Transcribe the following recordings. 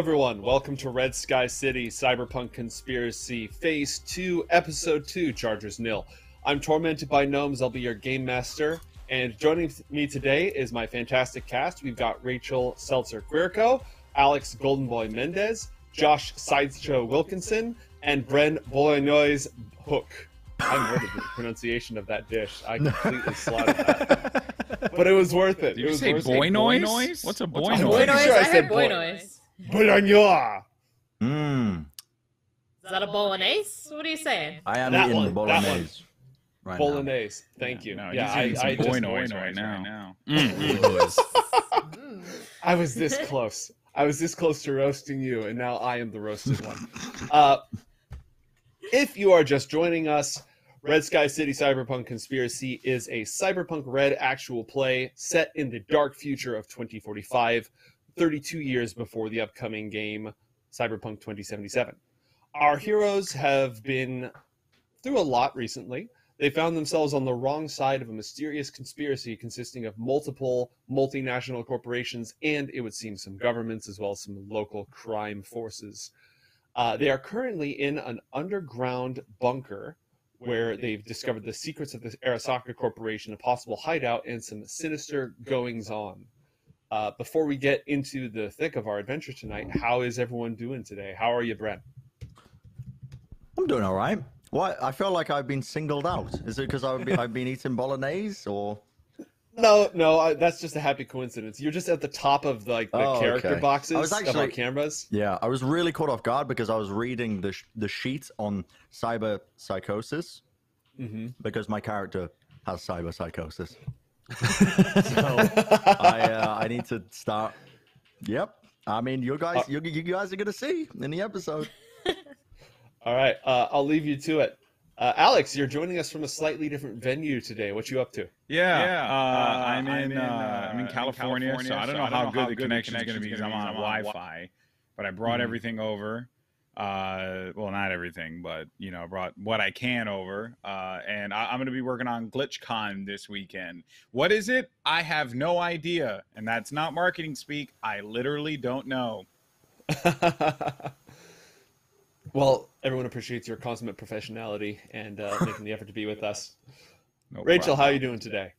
Hello, everyone. Welcome to Red Sky City Cyberpunk Conspiracy Phase 2, Episode 2, Chargers Nil. I'm tormented by gnomes. I'll be your game master. And joining me today is my fantastic cast. We've got Rachel Seltzer Quirco, Alex Goldenboy Mendez, Josh Sideshow Wilkinson, and Bren Bolognese Hook. I'm murdered the pronunciation of that dish. I completely slaughtered that. But it was worth it. Did it you was say boy it. noise? What's a boy I'm noise? pretty sure I I, said boy boy. noise. Bologna. Mmm. Is that a bolognese? What are you saying? I am That eating one, the that one. bolognese. Right now. Bolognese. Thank you. No, yeah, I, eating I, some boy just, noise right now. Mm. Mm. I was this close. I was this close to roasting you, and now I am the roasted one. Uh, if you are just joining us, Red Sky City Cyberpunk Conspiracy is a Cyberpunk Red actual play set in the dark future of 2045, 32 years before the upcoming game Cyberpunk 2077. Our heroes have been through a lot recently. They found themselves on the wrong side of a mysterious conspiracy consisting of multiple multinational corporations and, it would seem, some governments as well as some local crime forces. Uh, they are currently in an underground bunker where they've discovered the secrets of the Arasaka Corporation, a possible hideout, and some sinister goings on. Uh, before we get into the thick of our adventure tonight, how is everyone doing today? How are you, Brent? I'm doing all right. What? I feel like I've been singled out. Is it because I've been, I've been eating bolognese or? No, no, I, that's just a happy coincidence. You're just at the top of like the Oh, character okay. boxes I was of our actually- cameras. Yeah, I was really caught off guard because I was reading the sh- the sheet on cyber psychosis hmm because my character has cyber psychosis. so I uh, I need to start. Yep. I mean, you guys, Uh, you, you guys are gonna see in the episode. All right, uh, I'll leave you to it. Uh, Alex, you're joining us from a slightly different venue today. What you up to? Yeah, Yeah, uh, uh, I'm in, I'm in, uh, uh, I'm in in California, California, so I don't know how good the connection is going to be I'm on Wi-Fi. But I brought Mhm. everything over. Uh, well, not everything, but you know, brought what I can over. Uh, and I, I'm going to be working on GlitchCon this weekend. What is it? I have no idea, and that's not marketing speak. I literally don't know. well, everyone appreciates your consummate professionality and uh, making the effort to be with us. No Rachel, how are you doing today?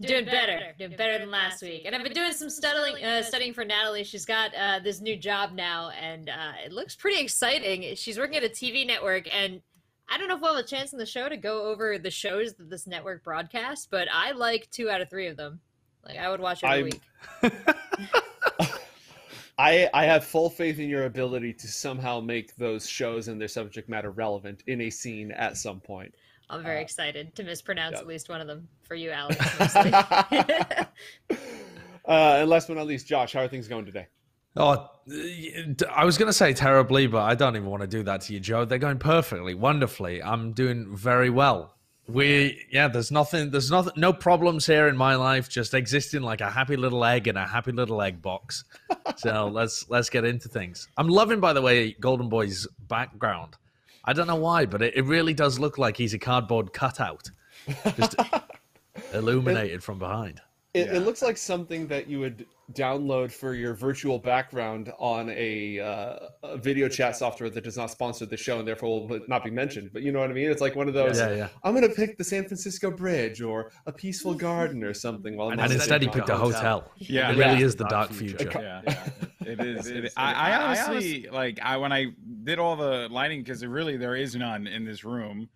Doing better. Doing better than last week. And I've been doing some studying, uh, studying for Natalie. She's got uh, this new job now, and uh, it looks pretty exciting. She's working at a TV network, and I don't know if we'll have a chance in the show to go over the shows that this network broadcasts, but I like two out of three of them. Like I would watch every I'm- week. I I have full faith in your ability to somehow make those shows and their subject matter relevant in a scene at some point. I'm very Uh, excited to mispronounce yeah. at least one of them for you, Alex. uh, and last but not least, Josh, how are things going today? Oh, I was going to say terribly, but I don't even want to do that to you, Joe. They're going perfectly, wonderfully. I'm doing very well. We, yeah, there's nothing, there's nothing, no problems here in my life. Just existing like a happy little egg in a happy little egg box. so let's let's get into things. I'm loving, by the way, Golden Boy's background. I don't know why, but it, it really does look like he's a cardboard cutout, just illuminated from behind. It, Yeah. it looks like something that you would download for your virtual background on a, uh, a video chat software that does not sponsor the show and therefore will not be mentioned. But you know what I mean? It's like one of those. Yeah, yeah. I'm going to pick the San Francisco Bridge or a peaceful garden or something. While I'm And instead, he picked a hotel. Yeah. it really Yeah. is the dark Dark future. future. yeah, yeah. it is. It is. I, I honestly like I when I did all the lighting because really there is none in this room.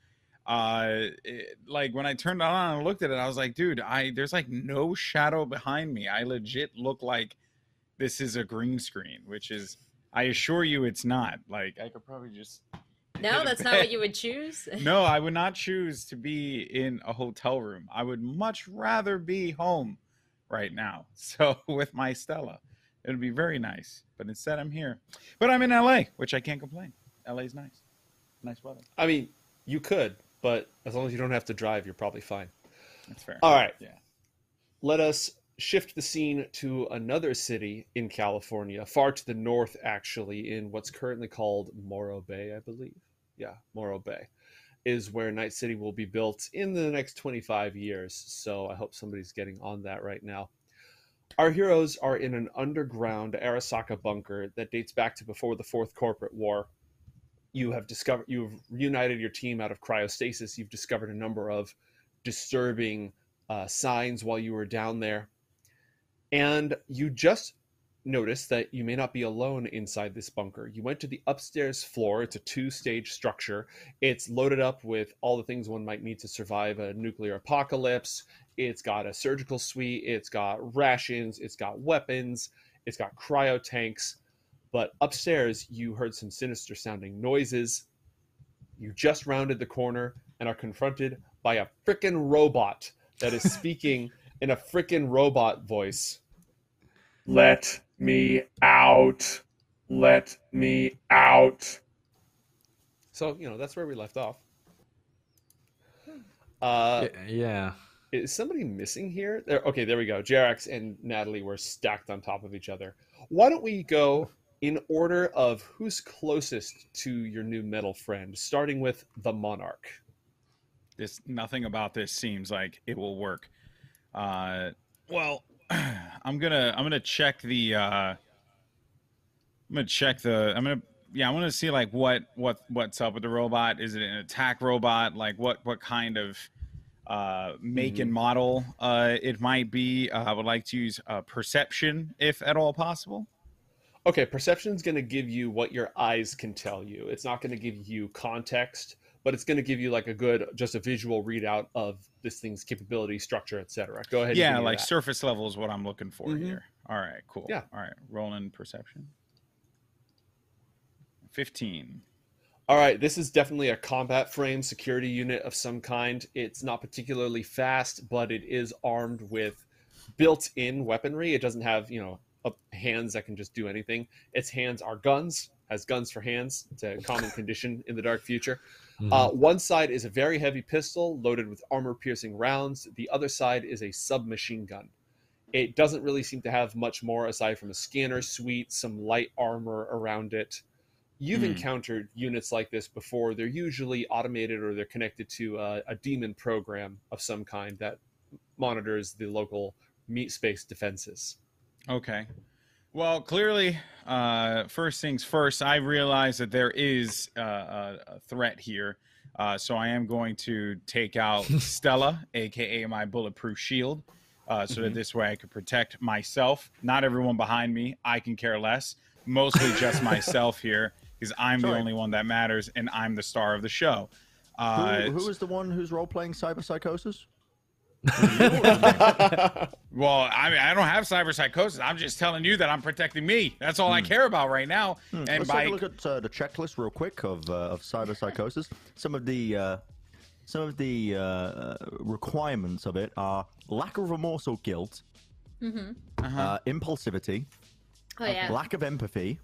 Uh, it, like when I turned it on and looked at it, I was like, dude, I there's like no shadow behind me. I legit look like this is a green screen, which is I assure you it's not. Like I could probably just no, that's not what you would choose. no, I would not choose to be in a hotel room. I would much rather be home right now. So with my Stella, it would be very nice. But instead, I'm here. But I'm in LA, which I can't complain. LA's nice, nice weather. I mean, you could, but as long as you don't have to drive, you're probably fine. That's fair. All right. Yeah. Let us shift the scene to another city in California, far to the north, actually, in what's currently called Morro Bay, I believe. Yeah, Morro Bay is where Night City will be built in the next 25 years. So I hope somebody's getting on that right now. Our heroes are in an underground Arasaka bunker that dates back to before the Fourth Corporate War. You have discovered you've reunited your team out of cryostasis. You've discovered a number of disturbing uh, signs while you were down there, and you just noticed that you may not be alone inside this bunker. You went to the upstairs floor. It's a two-stage structure. It's loaded up with all the things one might need to survive a nuclear apocalypse. It's got a surgical suite, it's got rations, it's got weapons, it's got cryo tanks. But upstairs, you heard some sinister sounding noises. You just rounded the corner and are confronted by a freaking robot that is speaking in a freaking robot voice. Let me out. Let me out. So, you know, that's where we left off. Uh, yeah. Is somebody missing here? There, okay, there we go. Jerax and Natalie were stacked on top of each other. Why don't we go in order of who's closest to your new metal friend, starting with the Monarch? This nothing about this seems like it will work. Uh, well, I'm gonna I'm gonna check the uh, I'm gonna check the I'm gonna yeah I want to see like what what what's up with the robot. Is it an attack robot? Like what what kind of uh, make mm-hmm. and model uh, it might be. Uh, I would like to use uh, perception if at all possible. Okay, perception is going to give you what your eyes can tell you. It's not going to give you context, but it's going to give you like a good, just a visual readout of this thing's capability, structure, etc. Go ahead. Yeah, like surface level is what I'm looking for mm-hmm. here. All right, cool. Yeah. All right, rolling perception. Fifteen. All right, this is definitely a combat frame security unit of some kind. It's not particularly fast, but it is armed with built-in weaponry. It doesn't have, you know, hands that can just do anything. Its hands are guns, has guns for hands. It's a common condition in the dark future. Mm-hmm. Uh, one side is a very heavy pistol loaded with armor-piercing rounds. The other side is a submachine gun. It doesn't really seem to have much more aside from a scanner suite, some light armor around it you've mm. encountered units like this before. They're usually automated or they're connected to a, a daemon program of some kind that monitors the local meat space defenses. Okay. Well, clearly, uh, first things first, I realize that there is uh, a threat here. Uh, so I am going to take out Stella, aka my bulletproof shield, uh, so mm-hmm. that this way I can protect myself. Not everyone behind me. I can care less. Mostly just myself here because I'm Sorry. the only one that matters and I'm the star of the show. Uh, who, who is the one who's role playing cyber psychosis? well, I mean, I don't have cyber psychosis. I'm just telling you that I'm protecting me. That's all hmm. I care about right now. Hmm. And Let's by... take a look at uh, the checklist real quick of uh, of cyber psychosis. Some of the uh, some of the uh, requirements of it are lack of remorse or guilt, mm-hmm. Uh-huh. Uh, impulsivity, oh, yeah. lack of empathy,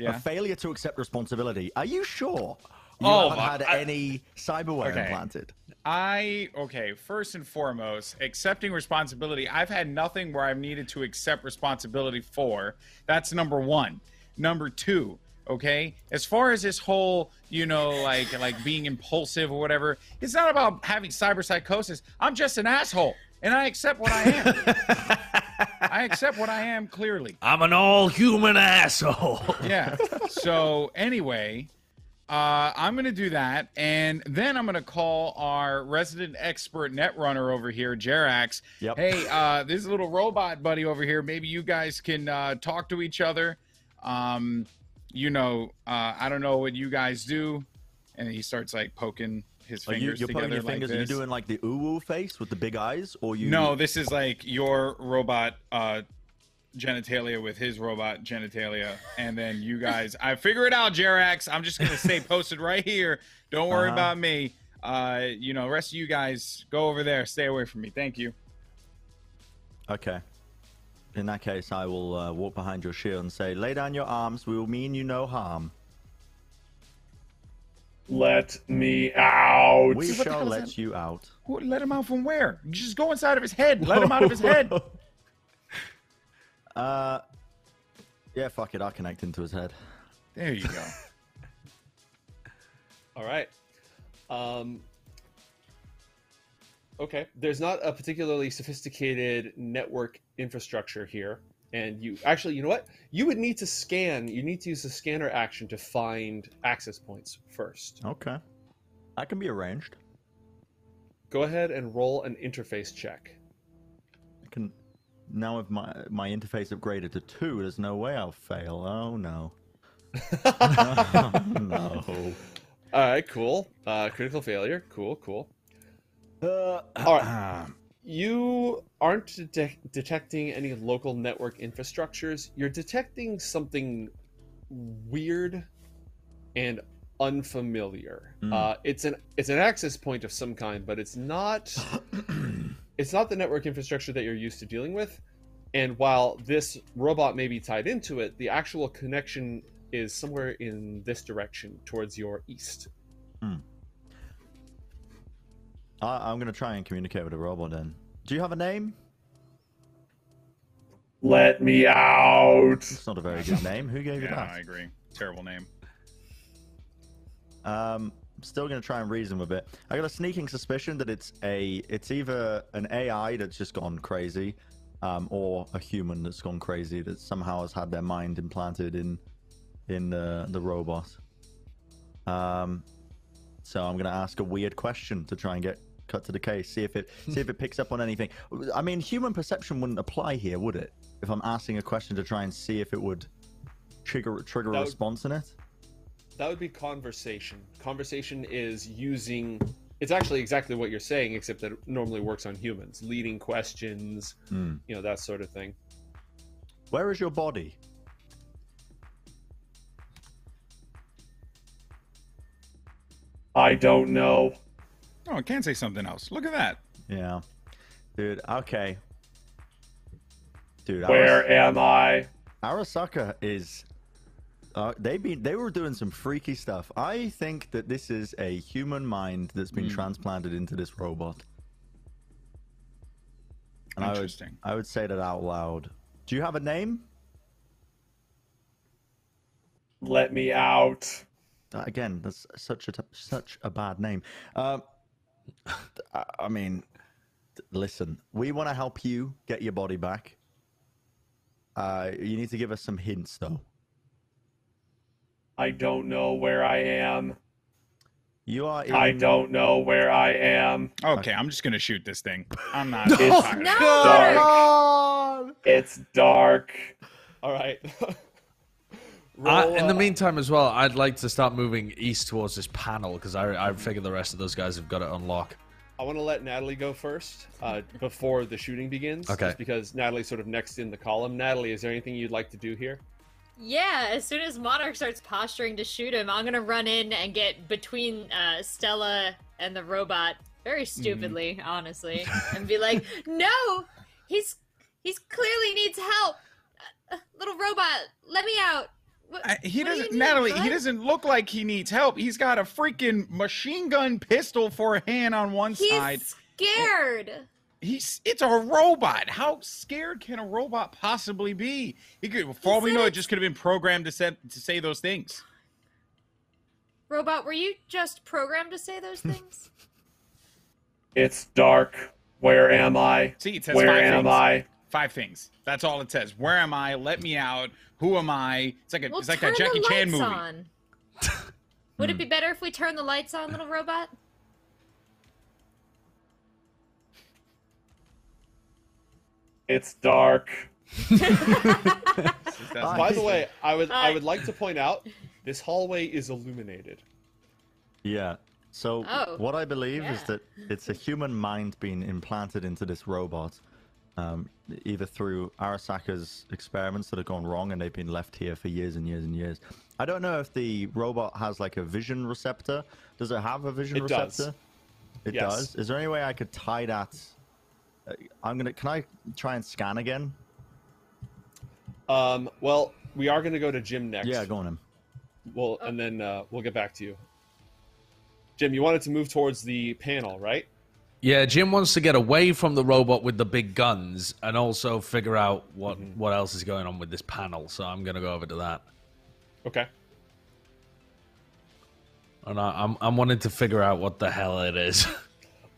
yeah. A failure to accept responsibility. Are you sure you oh, haven't had I, any cyberware okay. implanted? I okay. First and foremost, accepting responsibility. I've had nothing where I've needed to accept responsibility for. That's number one. Number two, okay as far as this whole you know like like being impulsive or whatever it's not about having cyber psychosis i'm just an asshole and i accept what i am I accept what I am clearly. I'm an all human asshole. yeah. So anyway, uh, I'm going to do that, and then I'm going to call our resident expert net runner over here, Jerax. Yep. Hey, uh, this little robot buddy over here. Maybe you guys can uh, talk to each other. Um, you know, uh, I don't know what you guys do, and he starts like poking his fingers you, are together putting your like fingers. This. Are you doing like the uwu face with the big eyes, or you? No, this is like your robot uh, genitalia with his robot genitalia, and then you guys. I figure it out, Jerax. I'm just gonna stay posted right here. Don't worry uh-huh. about me. Uh, you know, rest of you guys go over there. Stay away from me. Thank you. Okay. In that case, I will uh, walk behind your shield and say, "Lay down your arms. We will mean you no harm." Let me out. We shall let you out. Let him out from where? Just go inside of his head. Let him out of his head. Uh, yeah, fuck it. I'll connect into his head. There you go. All right. Um, Okay. There's not a particularly sophisticated network infrastructure here. And you actually, you know what? You would need to scan, you need to use the scanner action to find access points first. Okay. That can be arranged. Go ahead and roll an interface check. I can now with my my interface upgraded to two, there's no way I'll fail. Oh no. oh, no. All right, cool. Uh, critical failure. Cool, cool. Uh, All right. You aren't detec detecting any local network infrastructures. You're detecting something weird and unfamiliar. Hmm. Uh, it's an it's an access point of some kind, but it's not it's not the network infrastructure that you're used to dealing with. And while this robot may be tied into it, the actual connection is somewhere in this direction towards your east. I, I'm gonna try and communicate with the robot then. Do you have a name? Let me out. It's not a very good name. Who gave you Yeah, that? I agree. Terrible name. Um, I'm still gonna try and reason with it. I got a sneaking suspicion that it's a, it's either an AI that's just gone crazy, um, or a human that's gone crazy that somehow has had their mind implanted in, in the the robot. Um, so I'm gonna ask a weird question to try and get cut to the case. See if it see if it picks up on anything. I mean, human perception wouldn't apply here, would it? If I'm asking a question to try and see if it would trigger trigger a would- response in it. That would be conversation. Conversation is using. It's actually exactly what you're saying, except that it normally works on humans, leading questions, Hmm. you know, that sort of thing. Where is your body? I don't know. Oh, I can't say something else. Look at that. Yeah. Dude, okay. Dude, I Where am I? Arasaka is uh, they been they were doing some freaky stuff. I think that this is a human mind that's been transplanted into this robot. And I would, Interesting. I would say that out loud. Do you have a name? Let me out. Uh, Again, that's such a t- such a bad name. Um, I- I mean, listen, we want to help you get your body back. Uh, you need to give us some hints, though. I don't know where I am. You are. In... I don't know where I am. Okay, I'm just gonna shoot this thing. I'm not. I'm tired of it. No! It's dark. All right. I, in the meantime, as well, I'd like to start moving east towards this panel because I, I figure the rest of those guys have got to unlock. I want to let Natalie go first uh, before the shooting begins. Okay. Just because Natalie's sort of next in the column. Natalie, is there anything you'd like to do here? Yeah, as soon as Monarch starts posturing to shoot him, I'm gonna run in and get between uh, Stella and the robot, very stupidly, honestly, and be like, "No, he's he's clearly needs help. Uh, uh, little robot, let me out." What, I, he what doesn't, need, Natalie. He doesn't look like he needs help. He's got a freaking machine gun pistol for a hand on one He's side. scared. He's it's a robot. How scared can a robot possibly be? He could, for all we know, it just could have been programmed to set to say those things. Robot, were you just programmed to say those things? It's dark. Where am I? See, it says five things. I? Five things. That's all it says. Where am I? Let me out. Who am I? It's like a, Well, it's like turn that Jackie the Chan movie. on. Would it be better if we turn the lights on, little robot? It's dark. By the way, I would I would like to point out this hallway is illuminated. Yeah. So Oh, what I believe is that it's a human mind being implanted into this robot, um, either through Arasaka's experiments that have gone wrong and they've been left here for years and years and years. I don't know if the robot has like a vision receptor. Does it have a vision It does. receptor? It Yes. does. Is there any way I could tie that? Uh, I'm gonna. Can I try and scan again? Um, well, we are going to go to Jim next. Yeah, go on him. Well, and then uh, we'll get back to you. Jim, you wanted to move towards the panel, right? Yeah, Jim wants to get away from the robot with the big guns and also figure out what what else is going on with this panel. So I'm gonna go over to that, Okay. and I, I'm I'm wanting to figure out what the hell it is.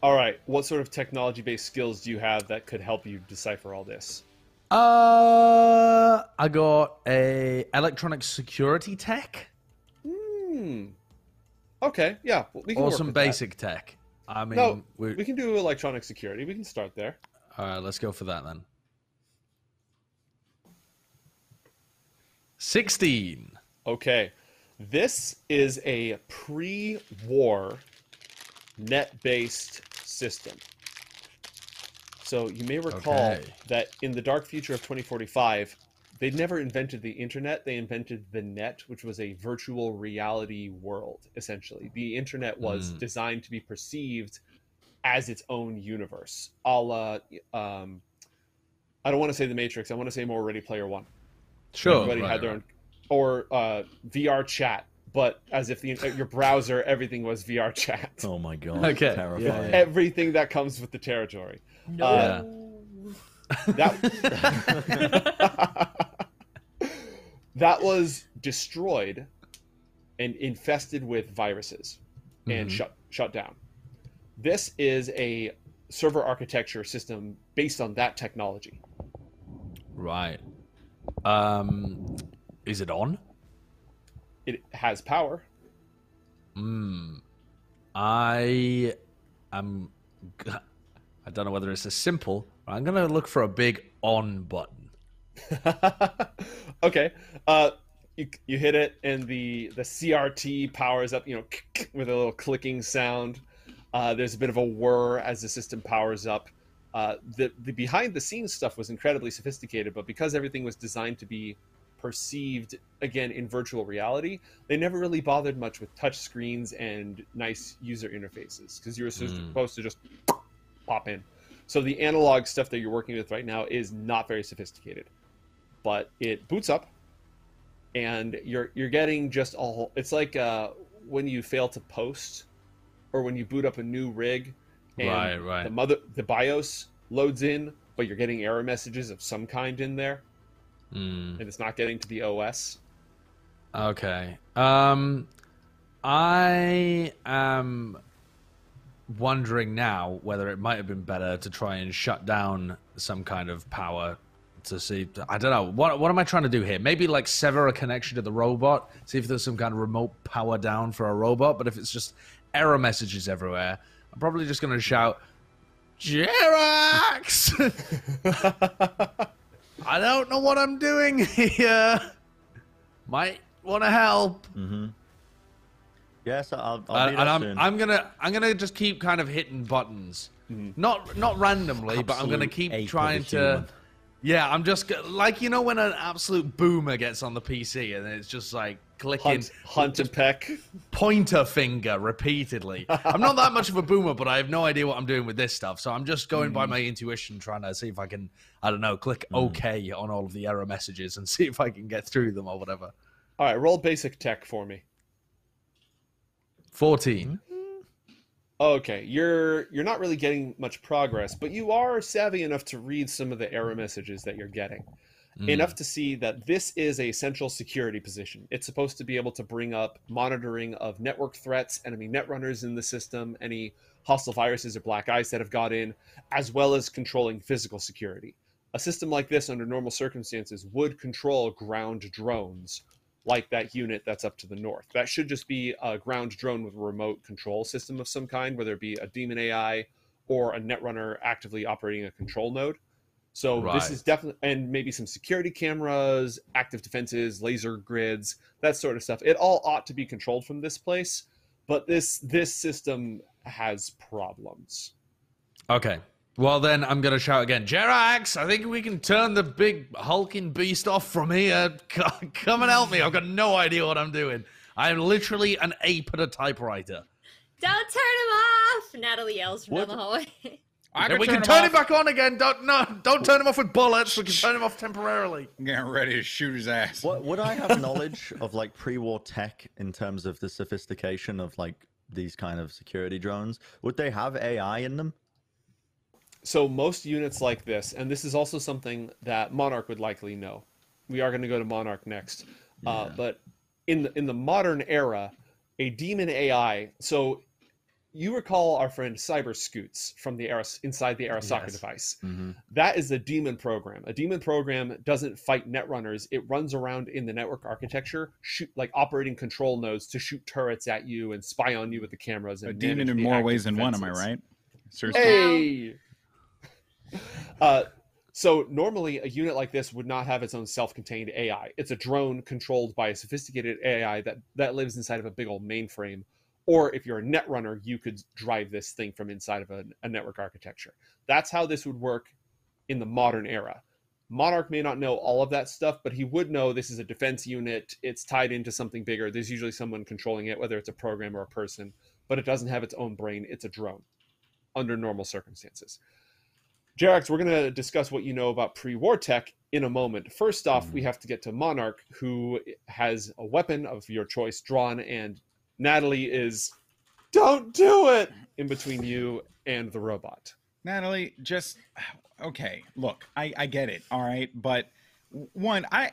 All right. What sort of technology-based skills do you have that could help you decipher all this? Uh, I got a electronic security tech Hmm. Okay. Yeah. We can or some with that. basic tech. I mean, No, we we can do electronic security. We can start there. all right, let's go for that then. Sixteen. Okay. This is a pre-war net-based system. So you may recall Okay. that in the dark future of 2045, they never invented the internet. They invented the net, which was a virtual reality world, essentially. The internet was Mm. designed to be perceived as its own universe. A la, um, I don't want to say The Matrix. I want to say more Ready Player One. Sure. Everybody right, had their right. own, or uh, VR chat, but as if the your browser, everything was VR chat. Oh my god. Okay. Terrifying. Yeah, yeah. Everything that comes with the territory. Uh, that that was destroyed and infested with viruses and Mhm. shut shut down. This is a server architecture system based on that technology. Right. Um, is it on? It has power. Hmm. I am. I don't know whether it's as simple. But I'm gonna look for a big on button. okay. Uh, you, you hit it, and the the CRT powers up. You know, with a little clicking sound. Uh, there's a bit of a whir as the system powers up. Uh, the the behind the scenes stuff was incredibly sophisticated, but because everything was designed to be perceived again in virtual reality, they never really bothered much with touch screens and nice user interfaces because you were supposed Mm. supposed to just pop in. So the analog stuff that you're working with right now is not very sophisticated but it boots up and you're you're getting just a whole it's like uh when you fail to post or when you boot up a new rig and Right, right. the mother the bios loads in but you're getting error messages of some kind in there Hmm. and it's not getting to the os Okay. Um, I am wondering now whether it might have been better to try and shut down some kind of power to see. I don't know. What what am I trying to do here? Maybe like sever a connection to the robot. See if there's some kind of remote power down for a robot. But if it's just error messages everywhere, I'm probably just going to shout, Jerax! I don't know what I'm doing here. Might want to help. Mm-hmm. Yes, I'll. I'll and I'm, soon. I'm gonna I'm gonna just keep kind of hitting buttons, not not randomly, but I'm gonna keep ape of a trying to. Yeah, I'm just like you know when an absolute boomer gets on the PC and it's just like clicking hunt hunt and peck pointer finger repeatedly. I'm not that much of a boomer, but I have no idea what I'm doing with this stuff. So I'm just going Mm. by my intuition, trying to see if I can, I don't know, click OK on all of the error messages and see if I can get through them or whatever. all right roll basic tech for me 14. Okay, you're you're not really getting much progress, but you are savvy enough to read some of the error messages that you're getting. Mm. Enough to see that this is a central security position. It's supposed to be able to bring up monitoring of network threats, enemy netrunners in the system, any hostile viruses or Black ICE that have got in, as well as controlling physical security. A system like this, under normal circumstances, would control ground drones like that unit that's up to the north. That should just be a ground drone with a remote control system of some kind, whether it be a demon AI or a netrunner actively operating a control node. So this is definitely, and maybe some security cameras, active defenses, laser grids, that sort of stuff. It all ought to be controlled from this place, but this this system has problems. Okay. Well, then I'm going to shout again. Jerax, I think we can turn the big hulking beast off from here. C- Come and help me. I've got no idea what I'm doing. I am literally an ape at a typewriter. Don't turn him off! Natalie yells from What? down the hallway. I can we turn can him turn off. it back on again. Don't no, don't turn him off with bullets. We can turn him off temporarily. I'm getting ready to shoot his ass. What, would I have knowledge of like pre-war tech in terms of the sophistication of like these kind of security drones? Would they have AI in them? So most units like this, and this is also something that Monarch would likely know. We are going to go to Monarch next, uh, but in the in the modern era, a demon AI. So you recall our friend Cyber Scoots from the Aros inside the Arasaka Yes. device. Mm-hmm. That is a daemon program. A daemon program doesn't fight netrunners. It runs around in the network architecture, shoot like operating control nodes to shoot turrets at you and spy on you with the cameras. And A demon in more ways than one. Am I right? Sir Hey. Uh, so normally a unit like this would not have its own self-contained AI. It's a drone controlled by a sophisticated AI that that lives inside of a big old mainframe. Or if you're a netrunner, you could drive this thing from inside of a, a network architecture. That's how this would work in the modern era. Monarch may not know all of that stuff, but he would know this is a defense unit. It's tied into something bigger. There's usually someone controlling it, whether it's a program or a person, but it doesn't have its own brain. It's a drone under normal circumstances. Jerax, we're going to discuss what you know about pre war tech in a moment. First off, we mm-hmm. have to get to Monarch, who has a weapon of your choice drawn, and Natalie is, don't do it, in between you and the robot. Natalie, just okay. Look, I I get it. All right, but one, I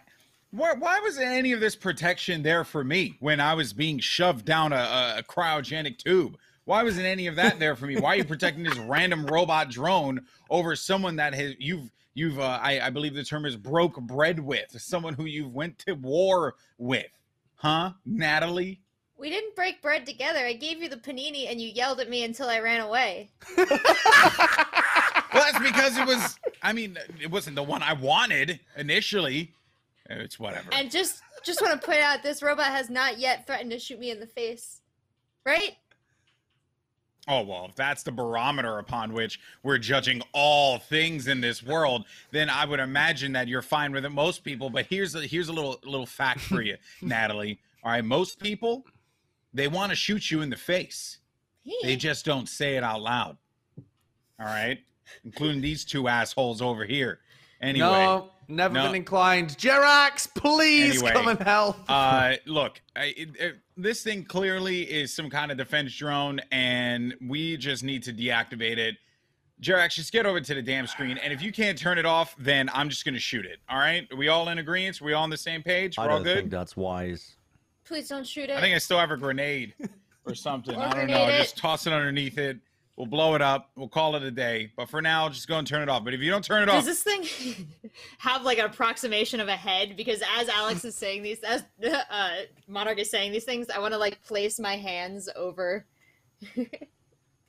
why, why was any of this protection there for me when I was being shoved down a, a cryogenic tube? Why wasn't any of that there for me? Why are you protecting this random robot drone over someone that has you've you've uh, I, I believe the term is broke bread with someone who you've went to war with, huh, Natalie? We didn't break bread together. I gave you the panini and you yelled at me until I ran away. Well, that's because it was. I mean, it wasn't the one I wanted initially. It's whatever. And just just want to point out this robot has not yet threatened to shoot me in the face. Right? Oh, well, if that's the barometer upon which we're judging all things in this world, then I would imagine that you're fine with it. Most people, but here's a here's a little little fact for you, Natalie. All right, most people they want to shoot you in the face. They just don't say it out loud. All right? Including these two assholes over here. Anyway, no, never No. been inclined. Jerax, please Anyway, come and help. uh, look, I, it, it- this thing clearly is some kind of defense drone, and we just need to deactivate it. Jerax, just get over to the damn screen, and if you can't turn it off, then I'm just gonna shoot it. All right? Are we all in agreement? Are we all on the same page? We're I all don't good. think that's wise. Please don't shoot it. I think I still have a grenade or something. Or I don't know. grenade it. Just toss it underneath it. We'll blow it up. We'll call it a day. But for now, just go and turn it off. But if you don't turn it off, Does this thing have like an approximation of a head? Because as Alex is saying these, as uh, Monarch is saying these things, I want to like place my hands over.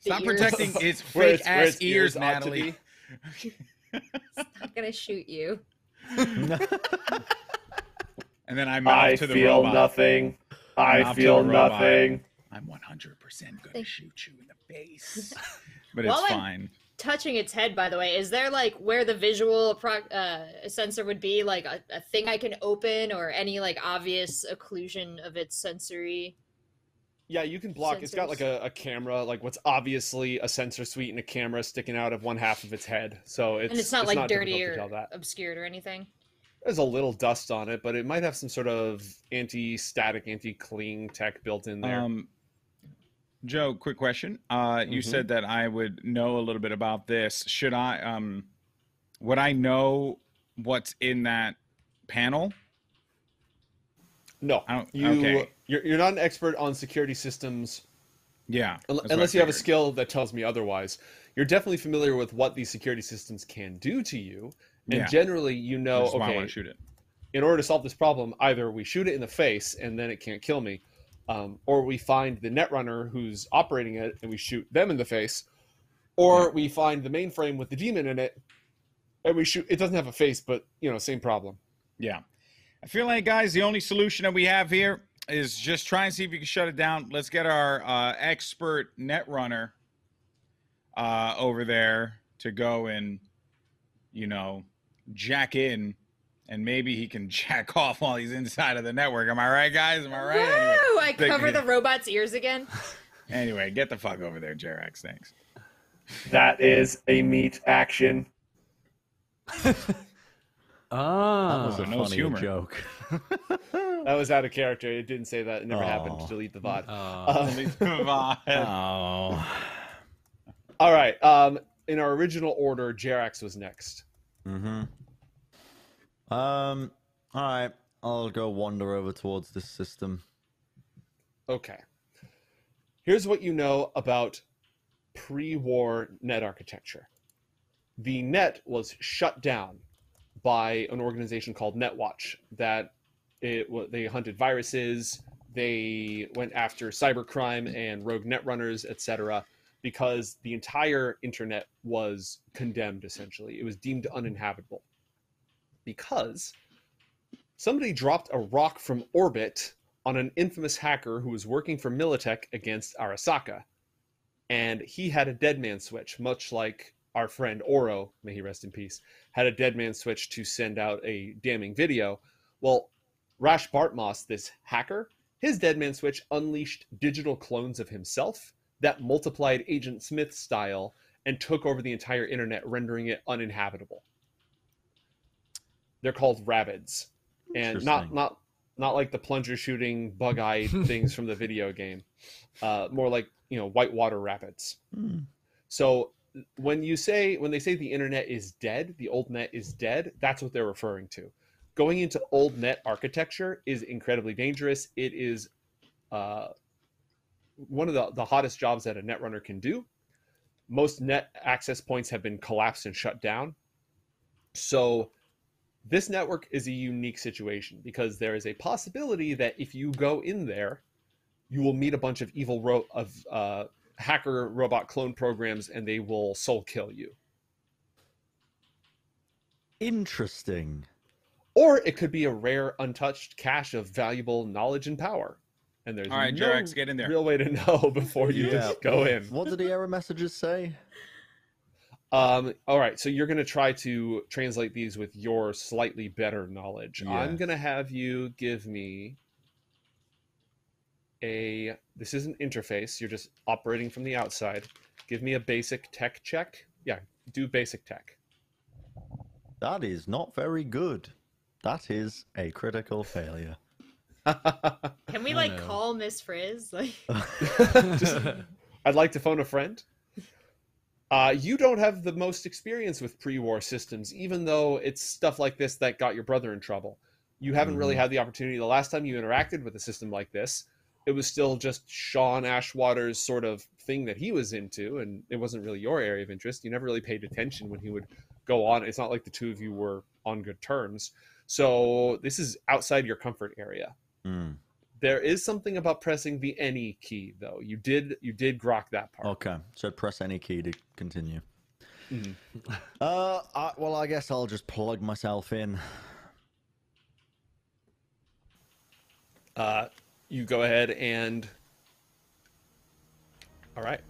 stop ears. protecting its Where fake its- ass its ears, ears Natalie. It's not gonna shoot you. And then I mouth to the feel robot. nothing. I Mouth to feel the robot. nothing. I'm 100% going to shoot you in the face. But While it's I'm- fine. Touching its head, by the way, is there like where the visual appro- uh, sensor would be, like a, a thing I can open, or any like obvious occlusion of its sensory? Yeah, you can block. It's got like a, a camera, like what's obviously a sensor suite and a camera sticking out of one half of its head. So it's and it's not like difficult dirty or that. obscured or anything. There's a little dust on it, but it might have some sort of anti-static, anti-cling tech built in there. Um, Joe, quick question. Uh, you Mhm. said that I would know a little bit about this. Should I, um, would I know what's in that panel? no, I don't- you okay. you're, you're not an expert on security systems Yeah. un- that's what I unless you have a skill that tells me otherwise. You're definitely familiar with what these security systems can do to you, and Yeah. generally you know. I Okay, want to shoot it. in order to solve this problem, either we shoot it in the face and then it can't kill me, um, or we find the netrunner who's operating it and we shoot them in the face, or we find the mainframe with the demon in it and we shoot. It doesn't have a face, but you know, same problem. Yeah. I feel like, guys, the only solution that we have here is just try and see if you can shut it down. Let's get our uh, expert net runner uh, over there to go and, you know, jack in, and maybe he can jack off while he's inside of the network. Am I right, guys? Am I right? Anyway, I the- cover the robot's ears again. anyway, get the fuck over there, Jerax. Thanks. That is a meat action. Ah, That was a no funny humor. joke. That was out of character. It didn't say that. It never happened. Delete the VOD. Um, oh. all right. Um, in our original order, Jerax was next. Mm-hmm. Um. All right. I'll go wander over towards this system. Okay. Here's what you know about pre-war net architecture. The net was shut down by an organization called NetWatch that it they hunted viruses, they went after cybercrime and rogue netrunners, etc because the entire internet was condemned essentially. It was deemed uninhabitable because somebody dropped a rock from orbit on an infamous hacker who was working for Militech against Arasaka. And he had a dead man switch, much like our friend Oro, may he rest in peace, had a dead man switch to send out a damning video. Well, Rache Bartmoss, this hacker, his dead man switch unleashed digital clones of himself that multiplied Agent Smith style and took over the entire internet, rendering it uninhabitable. They're called rabbits, and not not not like the plunger shooting bug-eyed things from the video game. Uh, more like you know whitewater rabbits. Mm. So when you say when they say the internet is dead, the old net is dead, that's what they're referring to. Going into old net architecture is incredibly dangerous. It is uh, one of the, the hottest jobs that a netrunner can do. Most net access points have been collapsed and shut down. So this network is a unique situation because there is a possibility that if you go in there, you will meet a bunch of evil ro- of uh, hacker robot clone programs, and they will soul kill you. Interesting. Or it could be a rare, untouched cache of valuable knowledge and power and there's all right, no Jerax, get in there. real way to know before you yeah. just go in. What did the error messages say? Um, all right, so you're going to try to translate these with your slightly better knowledge. Yeah. I'm going to have you give me a. This is an interface. You're just operating from the outside. Give me a basic tech check. Yeah, do basic tech. That is not very good. That is a critical failure. Can we like call Miss Frizz? Like, Just, I'd like to phone a friend. Uh, you don't have the most experience with pre-war systems, even though it's stuff like this that got your brother in trouble. You haven't mm-hmm. really had the opportunity. The last time you interacted with a system like this, it was still just Sean Ashwater's sort of thing that he was into, and it wasn't really your area of interest. You never really paid attention when he would go on. It's not like the two of you were on good terms. So this is outside your comfort area. Mm. There is something about pressing the any key, though. You did you did grok that part. Okay, so press any key to continue. Mm. uh, I, well, I guess I'll just plug myself in. Uh, you go ahead and. All right.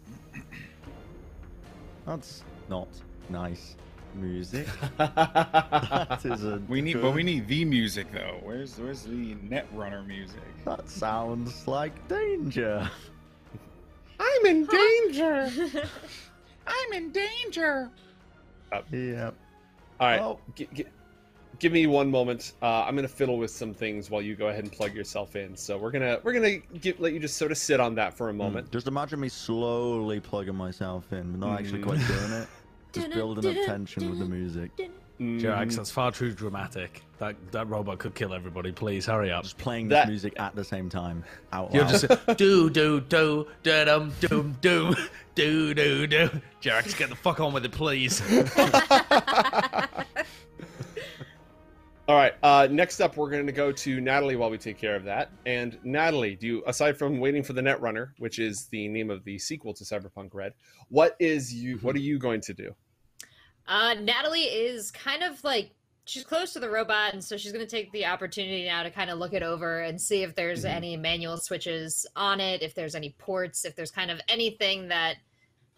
That's not nice music. a we need, but we need the music though. Where's where's the Netrunner music? That sounds like danger. I'm in danger. I'm in danger. Uh, yeah. All right. Oh. G- g- give me one moment. Uh, I'm gonna fiddle with some things while you go ahead and plug yourself in. So we're gonna we're gonna get, let you just sort of sit on that for a hmm. moment. Mm. Just imagine me slowly plugging myself in, but not mm. actually quite doing it. Just building up tension with the music. Mm. Jerax, that's far too dramatic. That that robot could kill everybody. Please hurry up. Just playing this music at the same time. Out You're just do do do da dum dum dum do do do. Jerax, get the fuck on with it, please. All right. Uh, next up, we're going to go to Natalie while we take care of that. And Natalie, do you, aside from waiting for the Netrunner, which is the name of the sequel to Cyberpunk Red, what is you? What are you going to do? Uh, Natalie is kind of like she's close to the robot, and so she's going to take the opportunity now to kind of look it over and see if there's mm-hmm. any manual switches on it, if there's any ports, if there's kind of anything that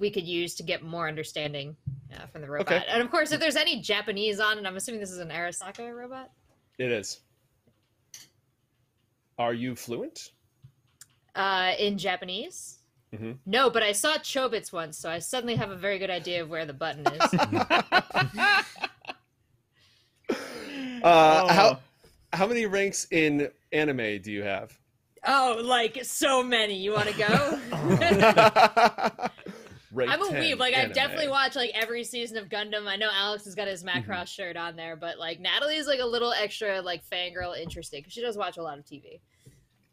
we could use to get more understanding uh, from the robot. Okay. And of course, if there's any Japanese on it, I'm assuming this is an Arasaka robot. It is. Are you fluent? Uh, in Japanese? Mm-hmm. No, but I saw Chobits once, so I suddenly have a very good idea of where the button is. uh, oh. How how many ranks in anime do you have? Oh, like so many. You want to go? I'm a weeb. Like I've definitely watched like every season of Gundam. I know Alex has got his Macross mm-hmm. shirt on there, but like Natalie's like a little extra like fangirl interesting because she does watch a lot of TV.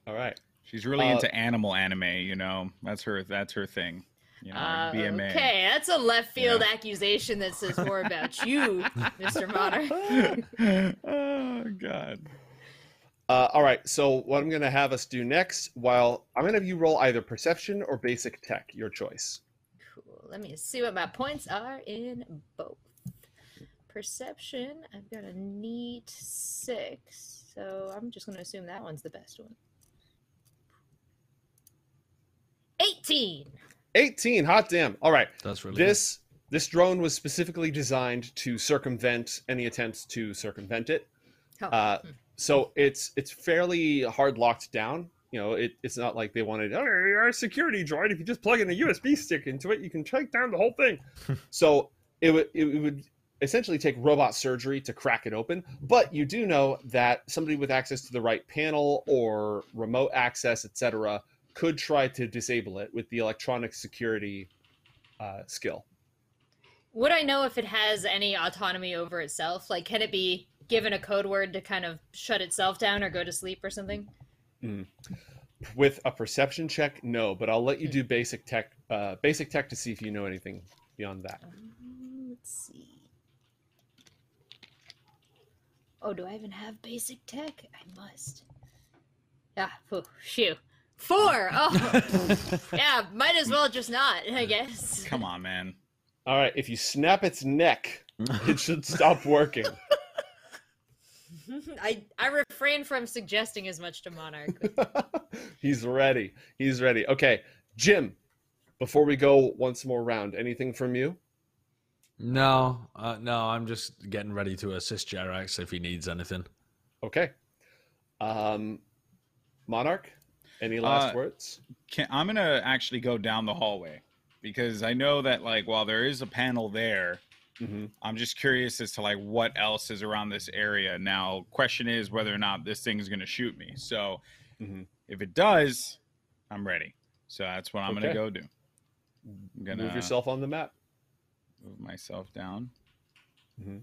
All right. She's really uh, into animal anime. You know, that's her. That's her thing. You know, uh, BMA. Okay, that's a left field yeah. accusation that says more about you, Mr. Monarch. oh God. Uh, all right, so what I'm going to have us do next, while I'm going to have you roll either perception or basic tech, your choice. Cool. Let me see what my points are in both. Perception, I've got a neat six, so I'm just going to assume that one's the best one. 18. 18, hot damn. All right. That's really This good. this drone was specifically designed to circumvent any attempts to circumvent it. Oh. Uh, hmm so it's it's fairly hard locked down. You know, it, it's not like they wanted oh, our security droid. If you just plug in a USB stick into it, you can take down the whole thing. so it would it would essentially take robot surgery to crack it open. But you do know that somebody with access to the right panel or remote access, etc., could try to disable it with the electronic security uh, skill. Would I know if it has any autonomy over itself? Like, can it be given a code word to kind of shut itself down or go to sleep or something? Mm. With a perception check, no, but I'll let you do basic tech, uh, basic tech to see if you know anything beyond that. Um, let's see. Oh, do I even have basic tech? I must. Ah, oh, phew. Four. Oh, yeah. Might as well just not. I guess. Come on, man. All right. If you snap its neck, it should stop working. I I refrain from suggesting as much to Monarch. He's ready. He's ready. Okay, Jim. Before we go once more round, anything from you? No, uh, no. I'm just getting ready to assist Jerax if he needs anything. Okay. Um, Monarch, any last uh, words? Can, I'm gonna actually go down the hallway because I know that like while there is a panel there, Mm-hmm. I'm just curious as to like what else is around this area. Now, question is whether or not this thing is going to shoot me. So, mm-hmm. if it does, I'm ready. So that's what I'm okay. going to go do. I'm gonna move yourself on the map. Move myself down. Mm-hmm.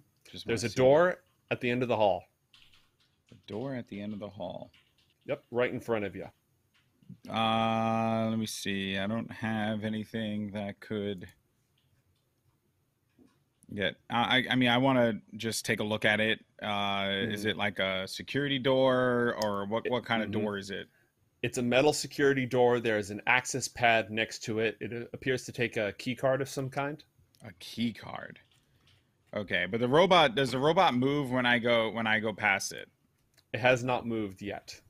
There's a door at the end of the hall. A door at the end of the hall. Yep, right in front of you. Uh, let me see. I don't have anything that could yeah, I, I mean, I want to just take a look at it. Uh, mm-hmm. Is it like a security door, or what? What kind of mm-hmm. door is it? It's a metal security door. There's an access pad next to it. It uh, appears to take a key card of some kind. A key card. Okay, but the robot does the robot move when I go when I go past it? It has not moved yet.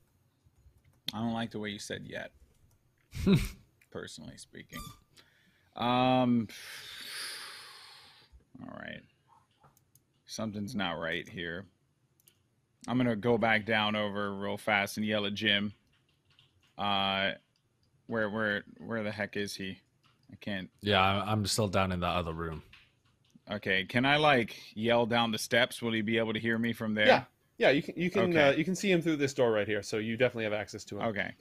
I don't like the way you said yet. personally speaking. Um all right. Something's not right here. I'm gonna go back down over real fast and yell at Jim. Uh, where where where the heck is he? I can't. Yeah, I'm still down in that other room. Okay, can I like yell down the steps? Will he be able to hear me from there? Yeah, yeah. You can you can okay. uh, you can see him through this door right here, so you definitely have access to him. Okay,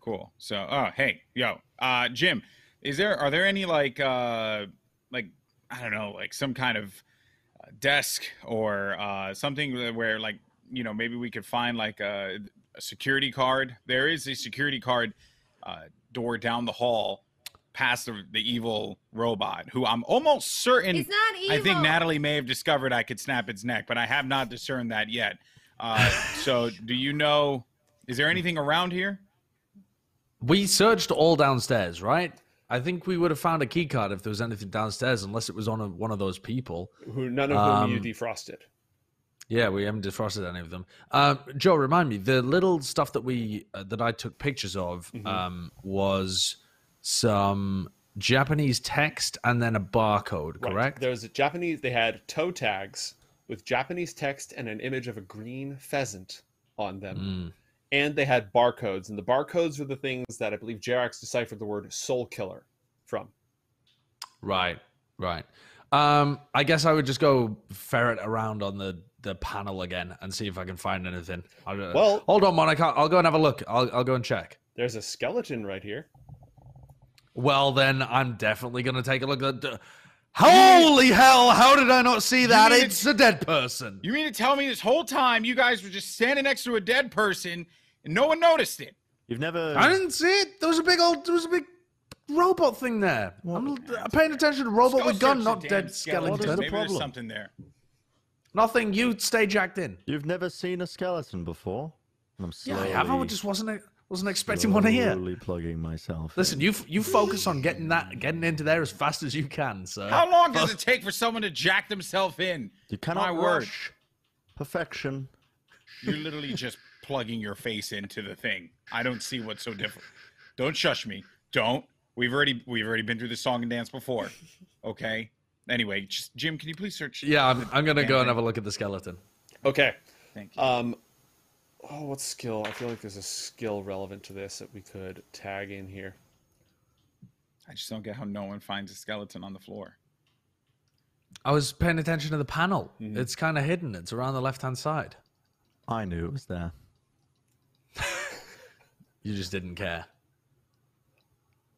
cool. So, oh hey, yo, uh, Jim, is there are there any like uh like I don't know, like some kind of uh, desk or uh, something where, like, you know, maybe we could find like a, a security card. There is a security card uh, door down the hall past the, the, evil robot, who I'm almost certain. He's not evil. I think Natalie may have discovered I could snap its neck, but I have not discerned that yet. Uh, so, do you know? Is there anything around here? We searched all downstairs, right? I think we would have found a key card if there was anything downstairs, unless it was on a, one of those people. Who none of um, them you defrosted. Yeah, we haven't defrosted any of them. Um, Joe, remind me the little stuff that we uh, that I took pictures of mm-hmm. um, was some Japanese text and then a barcode. Correct. Right. There was a Japanese. They had toe tags with Japanese text and an image of a green pheasant on them. Mm and they had barcodes, and the barcodes were the things that I believe Jerax deciphered the word soul killer from. Right, right. Um, I guess I would just go ferret around on the, the panel again and see if I can find anything. I'll, uh, well, hold on, Monica. I'll go and have a look. I'll, I'll go and check. There's a skeleton right here. Well, then I'm definitely going to take a look at. The... Holy hell! How did I not see that? It's to, a dead person. You mean to tell me this whole time you guys were just standing next to a dead person and no one noticed it. You've never. I didn't see it. There was a big old. There was a big robot thing there. I'm l- uh, paying attention to robot Go with gun, not dead skeletons. skeleton. Maybe there's something there. Nothing. You stay jacked in. You've never seen a skeleton before. I'm Yeah. I have. I just wasn't. Wasn't expecting one here. slowly plugging myself. Listen, you you focus on getting that getting into there as fast as you can. So How long does it take for someone to jack themselves in? You cannot My word. perfection. You're literally just plugging your face into the thing. I don't see what's so different. Don't shush me. Don't. We've already we've already been through the song and dance before. Okay. Anyway, just, Jim, can you please search? yeah, I'm, I'm gonna go and have a look at the skeleton. Okay. Thank you. Um, oh, what skill? I feel like there's a skill relevant to this that we could tag in here. I just don't get how no one finds a skeleton on the floor. I was paying attention to the panel. It's kind of hidden. It's around the left hand side. I knew it was there. You just didn't care.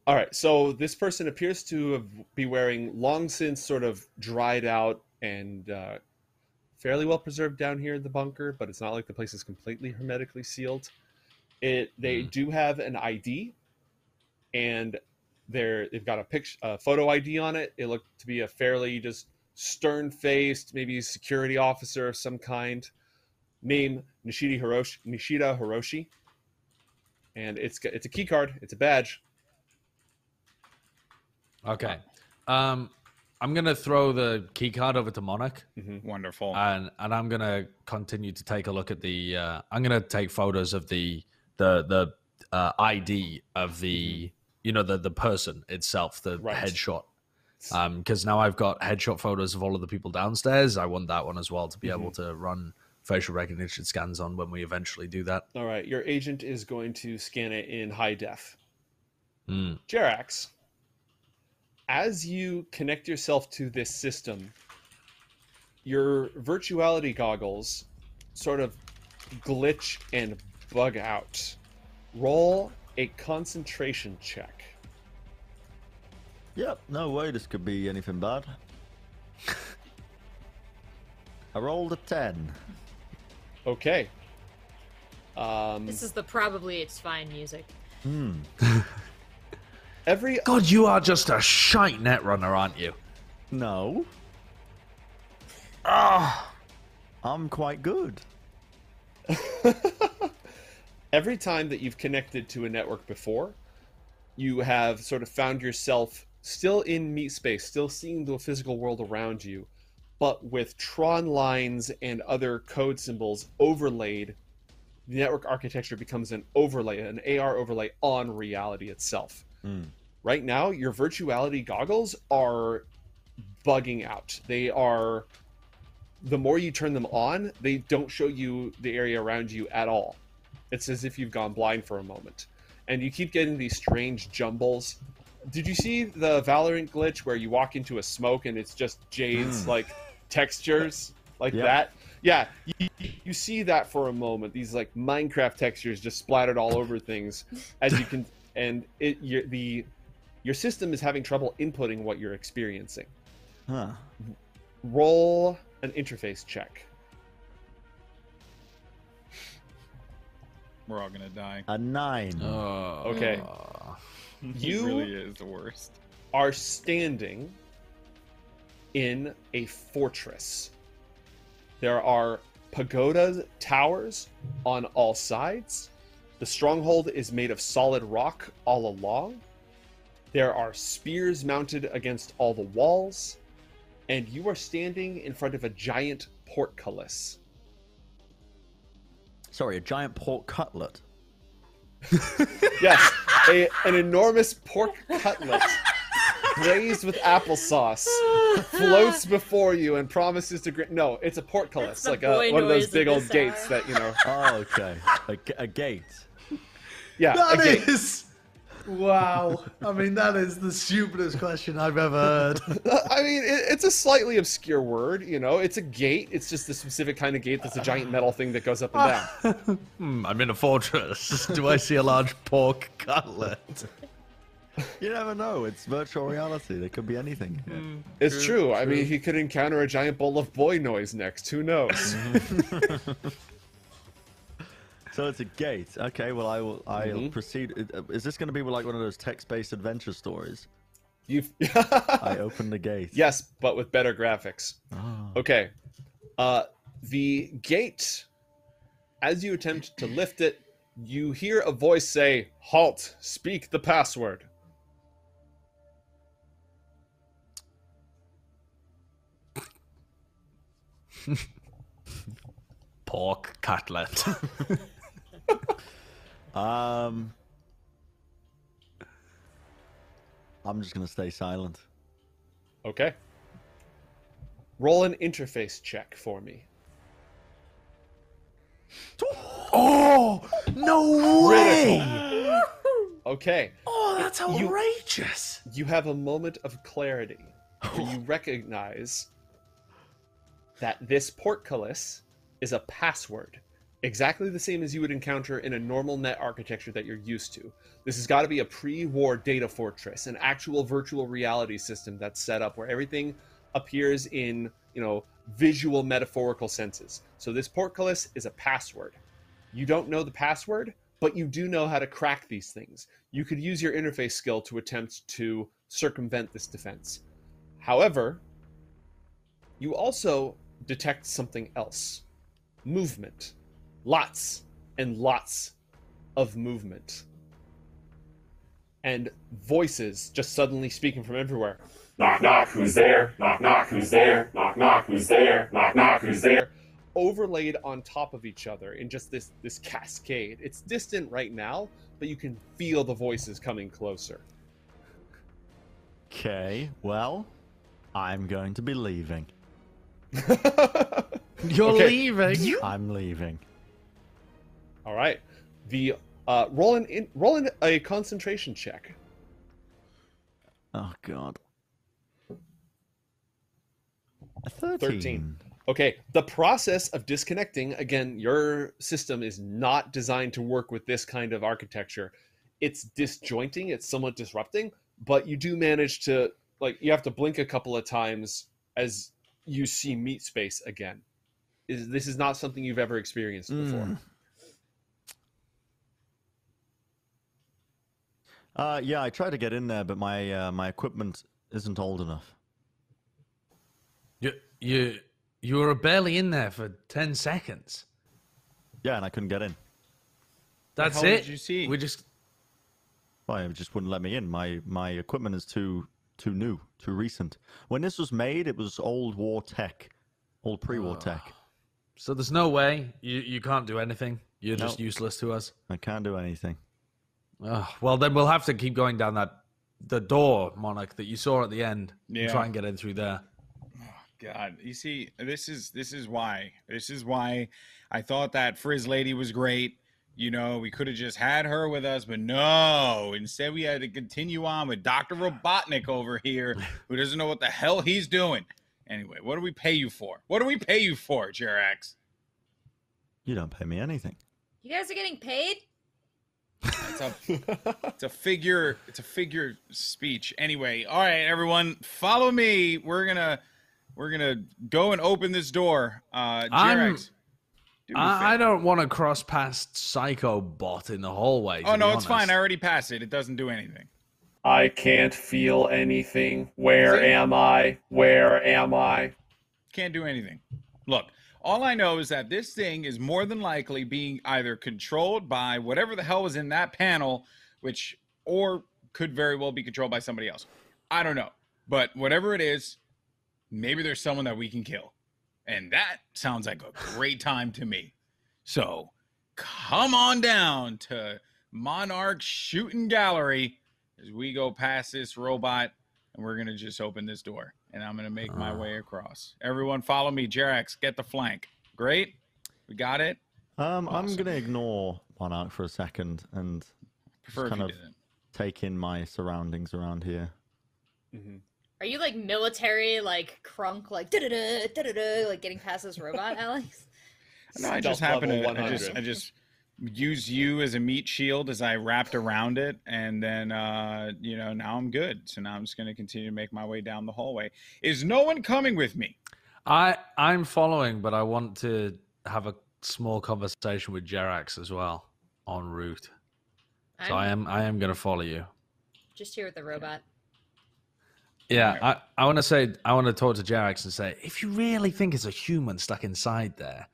All right, so this person appears to have, be wearing long since sort of dried out and uh, fairly well preserved down here in the bunker, but it's not like the place is completely hermetically sealed. It they do have an ID, and they're they've got a picture, a photo ID on it. It looked to be a fairly just stern-faced, maybe security officer of some kind. Name Nishida Hiroshi. Nishida Hiroshi. And it's it's a key card. It's a badge. Okay. Um, I'm gonna throw the key card over to Monarch, Wonderful. and and I'm gonna continue to take a look at the. Uh, I'm gonna take photos of the the the uh, ID of the you know the the person itself, the Right. headshot. Um, because now I've got headshot photos of all of the people downstairs. I want that one as well to be able to run facial recognition scans on when we eventually do that. All right, your agent is going to scan it in high def. Mm. Jerax, as you connect yourself to this system, your virtuality goggles sort of glitch and bug out. Roll a concentration check. Yep, no way this could be anything bad. I rolled a 10. Okay. Um, This is the probably it's fine music. every God, you are just a shite net runner, aren't you? No. Ah, I'm quite good. every time that you've connected to a network before, you have sort of found yourself still in meat space, still seeing the physical world around you, but with Tron lines and other code symbols overlaid. The network architecture becomes an overlay, an AR overlay on reality itself. Right now, your virtuality goggles are bugging out. They are the more you turn them on, they don't show you the area around you at all. It's as if you've gone blind for a moment. And you keep getting these strange jumbles. Did you see the Valorant glitch where you walk into a smoke and it's just Jade's hmm. like textures like Yep. that? Yeah, you, you see that for a moment. These like Minecraft textures just splattered all over things as you can and it your the your system is having trouble inputting what you're experiencing. Huh. Roll an interface check. We're all gonna die. A 9. Oh, Okay. it You really is the worst. are standing in a fortress. There are pagoda towers on all sides. The stronghold is made of solid rock all along. There are spears mounted against all the walls. And you are standing in front of a giant portcullis. Sorry, a giant pork cutlet. Yes, a, an enormous pork cutlet braised with applesauce floats before you and promises to. Gr- no, it's a portcullis, That's like a, one of those big of old this gates that you know. Oh, okay. a, g- a gate. Yeah, a That gate. is. Wow. I mean, that is the stupidest question I've ever heard. Uh, I mean, it, it's a slightly obscure word. You know, it's a gate. It's just the specific kind of gate that's a giant metal thing that goes up and down. Hmm, I'm in a fortress. Do I see a large pork cutlet? You never know. It's virtual reality. There could be anything. here. Hmm, it's true. I mean, he could encounter a giant bowl of boy noise next. Who knows? Mm-hmm. So it's a gate. Okay, well I will. I'll mm-hmm. proceed. Uh, is this going to be like one of those text-based adventure stories? You've. I opened the gate. Yes, but with better graphics. Oh. Okay. Uh, the gate. As you attempt to lift it, you hear a voice say, "Halt! Speak the password." Pork cutlet. um, I'm just gonna stay silent. Okay. Roll an interface check for me. Oh no way! Okay. Oh, that's outrageous. You, you have a moment of clarity where you recognize that this portcullis is a password, exactly the same as you would encounter in a normal net architecture that you're used to. This has got to be a pre-war data fortress, an actual virtual reality system that's set up where everything appears in, you know, visual metaphorical senses. So this portcullis is a password. You don't know the password, but you do know how to crack these things. You could use your interface skill to attempt to circumvent this defense. However, you also detect something else movement. Lots and lots of movement. And voices just suddenly speaking from everywhere. Knock, knock, who's there? Knock, knock, who's there? Knock, knock, who's there? Knock, knock, who's there? Overlaid on top of each other in just this this cascade. It's distant right now, but you can feel the voices coming closer. Okay, well, I'm going to be leaving. You're okay. leaving. I'm leaving. All right. The uh, roll in roll in a concentration check. Oh God. A 13. 13. Okay, the process of disconnecting, again, your system is not designed to work with this kind of architecture. It's disjointing, it's somewhat disrupting, but you do manage to, like, you have to blink a couple of times as you see meat space again. Is This is not something you've ever experienced before. Mm. Uh, yeah, I tried to get in there, but my uh, my equipment isn't old enough. You you you were barely in there for ten seconds. Yeah, and I couldn't get in. That's it. Did you see? We just. Well, it just wouldn't let me in. My my equipment is too too new, too recent. When this was made, it was old war tech, old pre-war oh. tech. So there's no way you you can't do anything. You're nope. just useless to us. I can't do anything. Oh, well, then we'll have to keep going down that the door, Monarch, that you saw at the end. Yeah. And try and get in through there. Oh, God, you see, this is this is why this is why I thought that Frizz lady was great. You know, we could have just had her with us, but no. Instead, we had to continue on with Doctor Robotnik over here, who doesn't know what the hell he's doing. Anyway, what do we pay you for? What do we pay you for, Jerax? You don't pay me anything. You guys are getting paid. It's a, it's a figure. It's a figure speech. Anyway, all right, everyone, follow me. We're gonna we're gonna go and open this door. Uh, Jerax, do I, I, don't want to cross past Psycho Bot in the hallway. Oh no, it's fine. I already passed it. It doesn't do anything. I can't feel anything. Where am I? Where am I? Can't do anything. Look, all I know is that this thing is more than likely being either controlled by whatever the hell was in that panel, which or could very well be controlled by somebody else. I don't know. But whatever it is, maybe there's someone that we can kill. And that sounds like a great time to me. So come on down to Monarch Shooting Gallery as we go past this robot and we're going to just open this door and I'm going to make my ah. way across. Everyone follow me. Jerax, get the flank. Great. We got it. Um, awesome. I'm going to ignore Monarch for a second and just kind of didn't. take in my surroundings around here. Mm-hmm. Are you like military, like crunk, like da da da da da, like getting past this robot, Alex? no, I just happen to. I just, I just use you as a meat shield as I wrapped around it, and then uh, you know now I'm good. So now I'm just going to continue to make my way down the hallway. Is no one coming with me? I I'm following, but I want to have a small conversation with Jerax as well en route. I'm So I am I am gonna follow you. just here with the robot. Yeah, I, I want to say I want to talk to Jerax and say if you really think it's a human stuck inside there,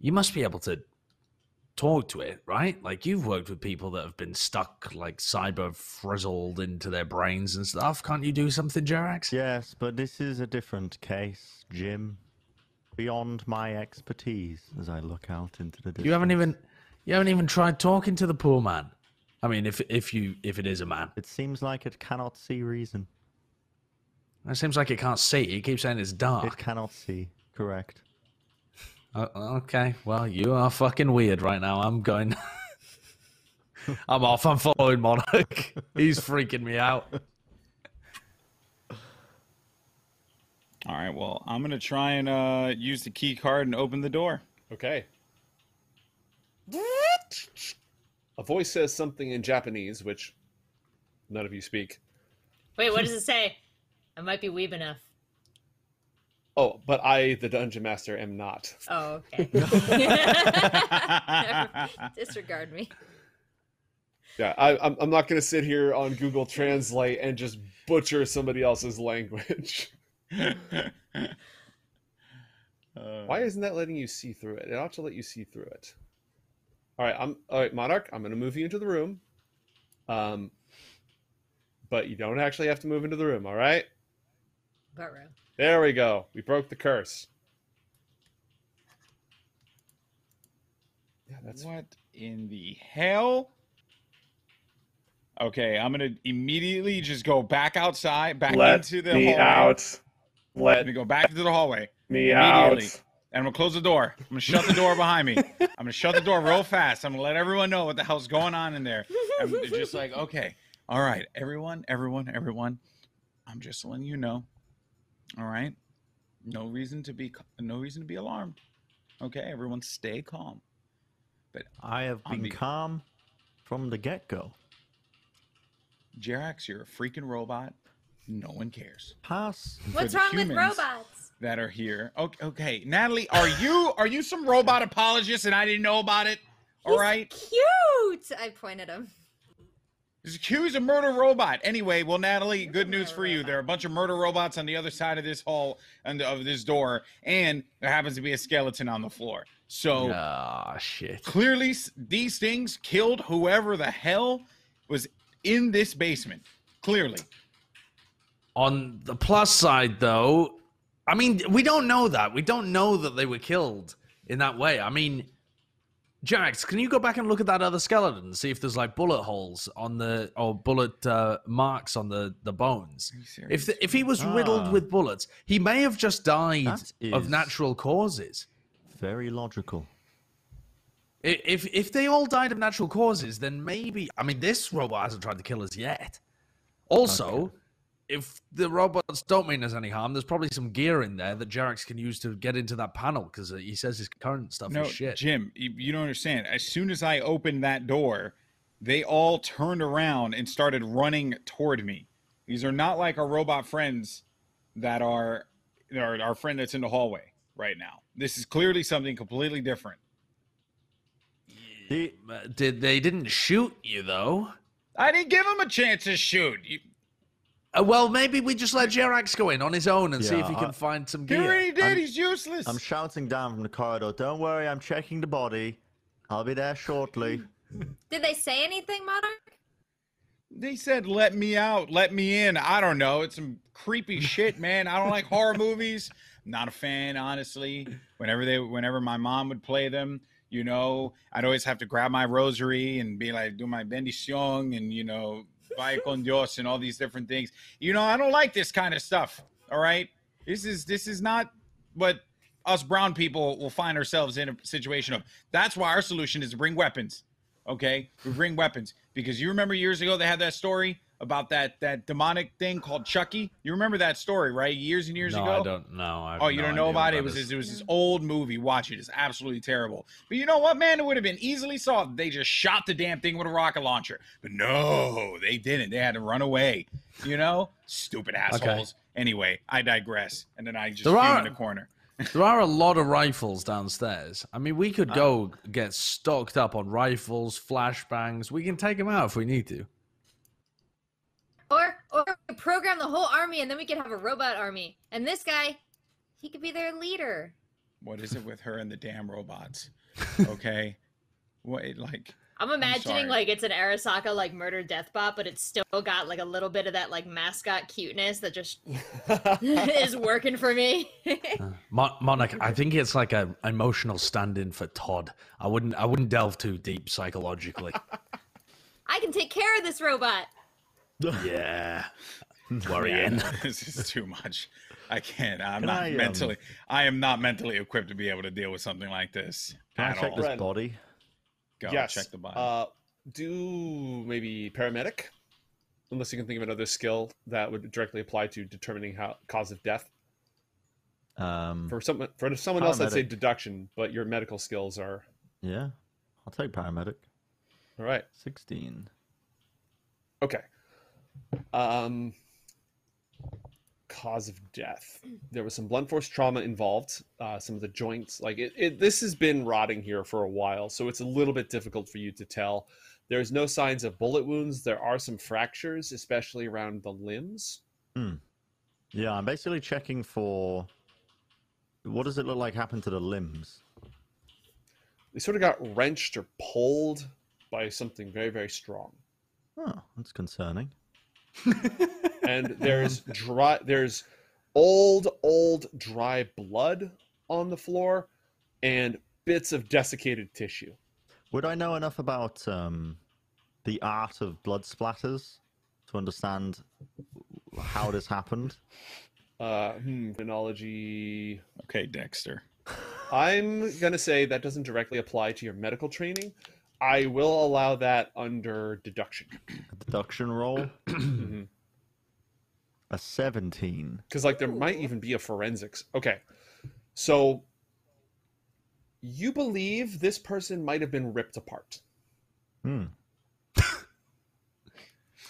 you must be able to talk to it, right? Like you've worked with people that have been stuck, like cyber frizzled into their brains and stuff. Can't you do something, Jerax? Yes, but this is a different case, Jim. Beyond my expertise as I look out into the distance. You haven't even you haven't even tried talking to the poor man. I mean, if if you if it is a man, It seems like it cannot see reason. it seems like it can't see. It keeps saying it's dark. It cannot see. Correct. Uh, okay, well, you are fucking weird right now. I'm going. I'm off. I'm following Monarch. He's freaking me out. All right. Well, I'm gonna try and uh, use the key card and open the door. Okay. A voice says something in Japanese, which none of you speak. Wait, what does it say? I might be weeb enough. Oh, but I, the dungeon master, am not. Oh, okay. Disregard me. Yeah, I, I'm, I'm not going to sit here on Google Translate and just butcher somebody else's language. Why isn't that letting you see through it? It ought to let you see through it. All right, I'm all right, Monarch. I'm going to move you into the room. Um, but you don't actually have to move into the room. All right. Butro. There we go. We broke the curse. Yeah, that's What in the hell? Okay, I'm gonna immediately just go back outside, back Let into the me hallway. out. I'm Let gonna go back into the hallway, me Immediately. out. and I'm gonna close the door. I'm gonna shut the door behind me. I'm gonna shut the door real fast. I'm gonna let everyone know what the hell's going on in there. I'm just like, okay, all right, everyone, everyone, everyone. I'm just letting you know. All right, no reason to be, no reason to be alarmed. Okay, everyone, stay calm. But I have been the- calm from the get go. Jerax, you're a freaking robot. No one cares. Pass. What's wrong with robots? that are here. Okay, okay, Natalie, are you are you some robot apologist and I didn't know about it? All He's right, Cute. I pointed him. He's accused of murder robot. Anyway, well, Natalie, good news murder for you. There are a bunch of murder robots on the other side of this hall and of this door, and there happens to be a skeleton on the floor. So Ah, shit. clearly, these things killed whoever the hell was in this basement. Clearly, On the plus side, though, I mean, we don't know that. We don't know that they were killed in that way. I mean, Jax, can you go back and look at that other skeleton and see if there's like bullet holes on the or bullet uh, marks on the the bones? Are you serious? If the, if he was riddled Ah. with bullets, he may have just died of natural causes. Very logical. If if they all died of natural causes, then maybe I mean this robot hasn't tried to kill us yet. Also, if the robots don't mean us any harm, there's probably some gear in there that Jerax can use to get into that panel because he says his current stuff no, is shit. Jim, you, you don't understand. As soon as I opened that door, they all turned around and started running toward me. These are not like our robot friends that are, that are our friend that's in the hallway right now. This is clearly something completely different. The, Uh, Did they didn't shoot you though? I didn't give him a chance to shoot. You, Uh, Uh, well, maybe we just let Jerax go in on his own and see if Yeah, he can I- find some gear. he gear. already did. I'm- He's useless. I'm shouting down from the corridor. Don't worry, I'm checking the body. I'll be there shortly. Did they say anything, Monarch? They said, "Let me out, let me in." I don't know. It's some creepy shit, man. I don't like horror movies. I'm not a fan, honestly. Whenever they, whenever my mom would play them, you know, I'd always have to grab my rosary and be like, do my bendición and you know, vaya con Dios and all these different things. You know, I don't like this kind of stuff. All right, this is this is not what us brown people will find ourselves in a situation of. That's why our solution is to bring weapons. Okay, we bring weapons because you remember years ago they had that story about that that demonic thing called Chucky. You remember that story, right? Years and years no, ago. I don't know. I Oh, you no don't know idea about it? It was this, it was this old movie. Watch it. It's absolutely terrible. But you know what, man? It would have been easily solved. They just shot the damn thing with a rocket launcher. But no, they didn't. They had to run away. You know, stupid assholes. Okay. Anyway, I digress. And then I just There are- in the corner. There are a lot of rifles downstairs. I mean, we could go get stocked up on rifles, flashbangs. We can take them out if we need to. Or or program the whole army and then we could have a robot army. And this guy, he could be their leader. What is it with her and the damn robots? Okay. what like I'm imagining sorry. like it's an Arasaka like murder death bot, but it's still got like a little bit of that like mascot cuteness that just is working for me. Uh, Mon- Monarch, I think it's like an emotional stand-in for Todd. I wouldn't, I wouldn't delve too deep psychologically. I can take care of this robot. Yeah, Yeah, worrying. no, this is too much. I can't. I'm Can not I, um, mentally. I am not mentally equipped to be able to deal with something like this Can I at check all. this Ren. body? Go yes. check the body. Uh, do maybe paramedic, unless you can think of another skill that would directly apply to determining how cause of death. Um, For someone, for someone else, I'd say deduction, but your medical skills are yeah, I'll take paramedic. all right. Sixteen. Okay. Um, cause of death. There was some blunt force trauma involved. Uh, some of the joints, like it, it, this has been rotting here for a while, so it's a little bit difficult for you to tell. There's no signs of bullet wounds. There are some fractures, especially around the limbs. Yeah, I'm basically checking for. What does it look like happened to the limbs? They sort of got wrenched or pulled by something very, very strong. Oh, that's concerning. And there's dry there's old old dry blood on the floor and bits of desiccated tissue Would I know enough about um, the art of blood splatters to understand how this happened? uh hmm, criminology okay, Dexter. i'm gonna say that doesn't directly apply to your medical training i will allow that under deduction A deduction roll, because a 17. Because like there might even be a forensics okay so you believe this person might have been ripped apart Hmm.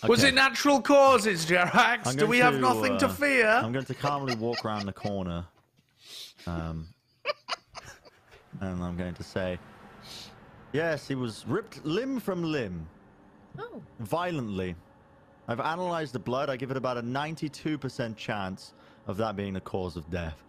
Was it natural causes, Jerax? Do going we have to, nothing to uh, fear? I'm going to calmly walk around the corner. Um, and I'm going to say, yes, he was ripped limb from limb, Oh. violently. I've analyzed the blood. I give it about a 92% chance of that being the cause of death.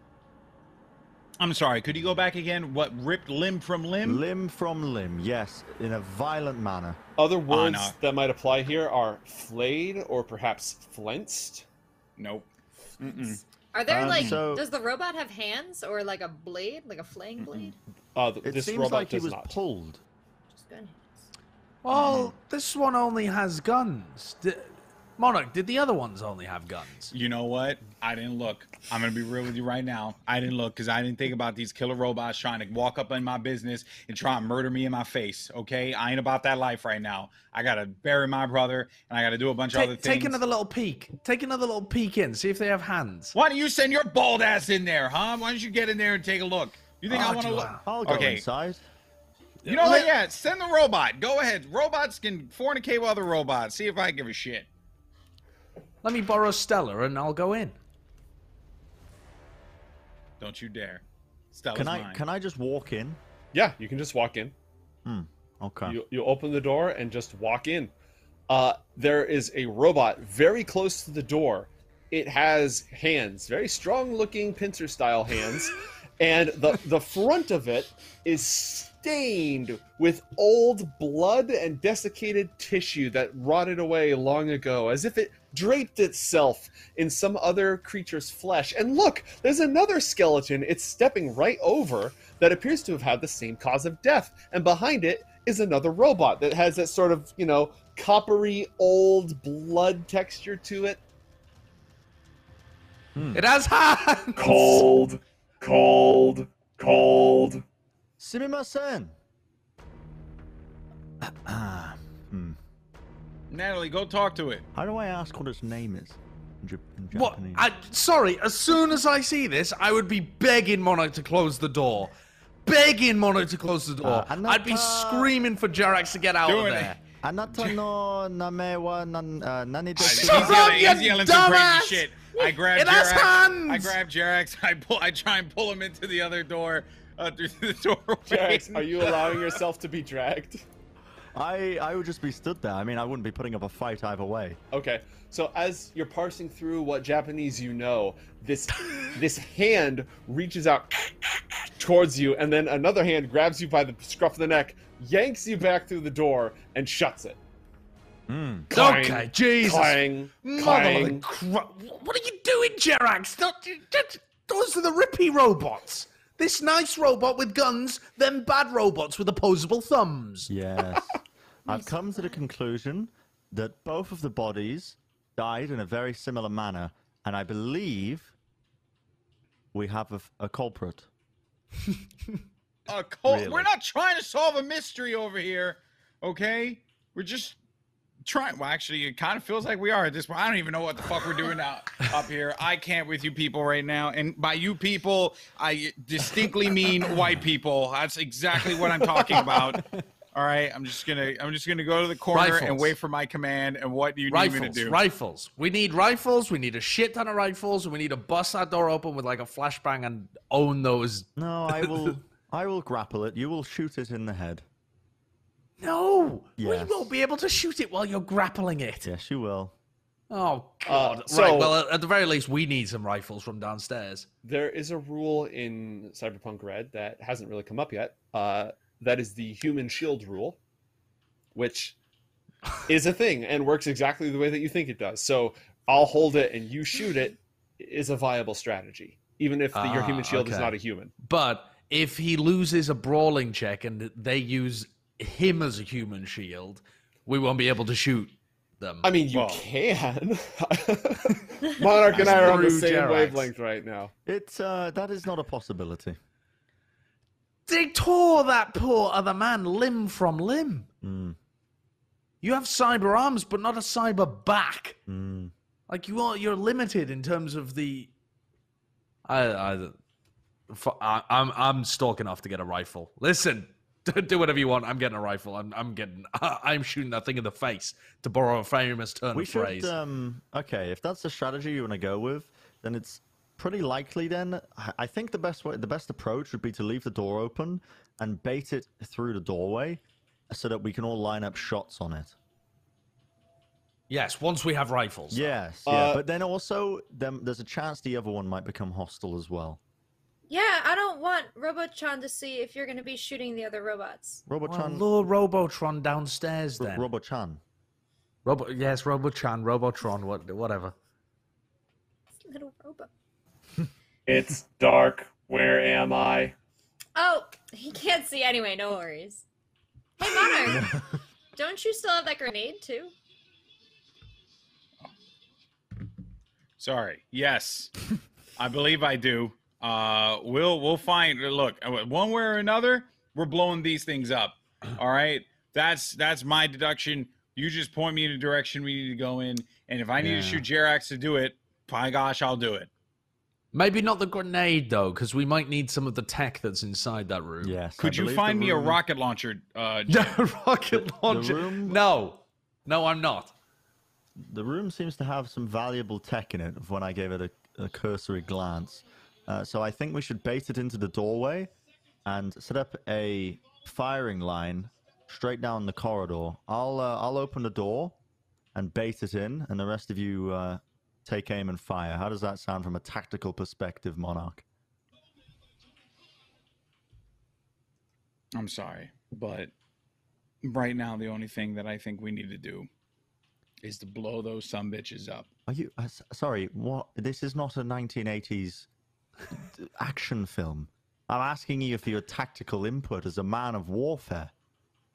I'm sorry. Could you go back again? What ripped limb from limb? Limb from limb, yes, in a violent manner. Other words no. that might apply here are flayed or perhaps flinched. Nope. Mm-mm. Are there Um, like so- does the robot have hands or like a blade, like a flaying blade? Uh, th- It this seems robot like he was not. pulled. Just gun hands. Well, this one only has guns. Di- Monarch, did the other ones only have guns? You know what? I didn't look. I'm gonna be real with you right now. I didn't look because I didn't think about these killer robots trying to walk up in my business and try and murder me in my face. Okay, I ain't about that life right now. I gotta bury my brother and I gotta do a bunch of other things. take another little peek. Take another little peek in. See if they have hands. Why don't you send your bald ass in there, huh? Why don't you get in there and take a look? You think oh, I Oh, want to look? Joel. I'll go Okay. inside. You know what? Yeah, send the robot. Go ahead. Robots can fornicate with other robots. See if I give a shit. Let me borrow Stella and I'll go in. Don't you dare. Stella's Can I mine. can I just walk in? Yeah, you can just walk in. Hmm. Okay. You, you open the door and just walk in. Uh, there is a robot very close to the door. It has hands, very strong looking pincer style hands, and the, the front of it is stained with old blood and desiccated tissue that rotted away long ago, as if it draped itself in some other creature's flesh. And look, there's another skeleton it's stepping right over that appears to have had the same cause of death. And behind it is another robot that has that sort of, you know, coppery old blood texture to it. Hmm. It has hands. Cold, cold, cold. Sumimasen. Ah, hmm. Natalie, go talk to it. How do I ask what its name is? In, Jap- in What? I, sorry, as soon as I see this, I would be begging Monarch to close the door. Begging Monarch to close the door. Uh, I'd be screaming for Jerax to get out of there. Anata no name wa nan, uh, nani I- he's Shut yelling, up, you he's yelling some dumbass! crazy shit. I grab It has Jerax. I hands! grab Jerax. I pull. I try and pull him into the other door, uh, through the doorway. Jax, are you allowing yourself to be dragged? I I would just be stood there. I mean, I wouldn't be putting up a fight either way. Okay, so as you're parsing through what Japanese you know, this this hand reaches out towards you, and then another hand grabs you by the scruff of the neck, yanks you back through the door, and shuts it. Hmm. Clang, Okay, Jesus. Clang, Mother of the clang. cro- What are you doing, Jerax? Those are the Rippy robots. This nice robot with guns, them bad robots with opposable thumbs. Yes. I've come to the conclusion that both of the bodies died in a very similar manner, and I believe we have a, a culprit. Uh, Cole, Really? We're not trying to solve a mystery over here, okay? We're just trying. Well, actually, it kind of feels like we are at this point. I don't even know what the fuck we're doing out up here. I can't with you people right now, and by you people, I distinctly mean white people. That's exactly what I'm talking about. All right, I'm just gonna I'm just gonna go to the corner and wait for my command and what do you need me to Rifles, do. rifles. We need rifles. We need a shit ton of rifles. and We need to bust that door open with like a flashbang and own those. No, I will. I will grapple it. You will shoot it in the head. No, Yes. we won't be able to shoot it while you're grappling it. Yes, you will. Oh God! so- right. Well, at- at the very least, we need some rifles from downstairs. There is a rule in Cyberpunk Red that hasn't really come up yet. Uh, that is the human shield rule, which is a thing and works exactly the way that you think it does. So I'll hold it and you shoot it is a viable strategy, even if the, your Ah, human shield is okay. not a human. But if he loses a brawling check and they use him as a human shield, we won't be able to shoot them. I mean, you Well- can. Monarch and I are on the Screw same Jerax. wavelength right now. It's uh, that is not a possibility. they tore that poor other man limb from limb. Mm, You have cyber arms, but not a cyber back. mm. Like you are, you're limited in terms of the. i i i'm I'm stalking off to get a rifle. Listen, do whatever you want. I'm getting a rifle. I'm, I'm getting. I'm shooting that thing in the face. To borrow a famous turn We of should. Um, okay, if that's the strategy you want to go with, then it's pretty likely. Then I- I think the best way, the best approach would be to leave the door open and bait it through the doorway, so that we can all line up shots on it. yes, once we have rifles. Yes, yeah. Uh, but then also, then there's a chance the other one might become hostile as well. Yeah, I don't want Robotron to see if you're going to be shooting the other robots. Well, Robotron, lure Robotron downstairs Ro- then. Robochan. Robo, yes, Robochan, Robotron, what, whatever. Little robot. It's dark. Where am I? Oh, he can't see anyway. No worries. Hey, Monarch, don't you still have that grenade too? Sorry. Yes, I believe I do. Uh, we'll we'll find. Look, uh, one way or another, we're blowing these things up. All right. That's that's my deduction. You just point me in a direction we need to go in, and if I need to shoot Jerax to do it, by gosh, I'll do it. Maybe not the grenade though, because we might need some of the tech that's inside that room. Yes. I Could you believe the find me a rocket launcher? Uh, Jim? No rocket launcher. room- No, no, I'm not. The room seems to have some valuable tech in it when I gave it a, a cursory glance. Uh, so I think we should bait it into the doorway and set up a firing line straight down the corridor. I'll uh, I'll open the door and bait it in, and the rest of you uh, take aim and fire. How does that sound from a tactical perspective, Monarch? I'm sorry, but right now the only thing that I think we need to do is to blow those some bitches up. Are you uh, sorry? What? This is not a 1980s action film. I'm asking you for your tactical input as a man of warfare.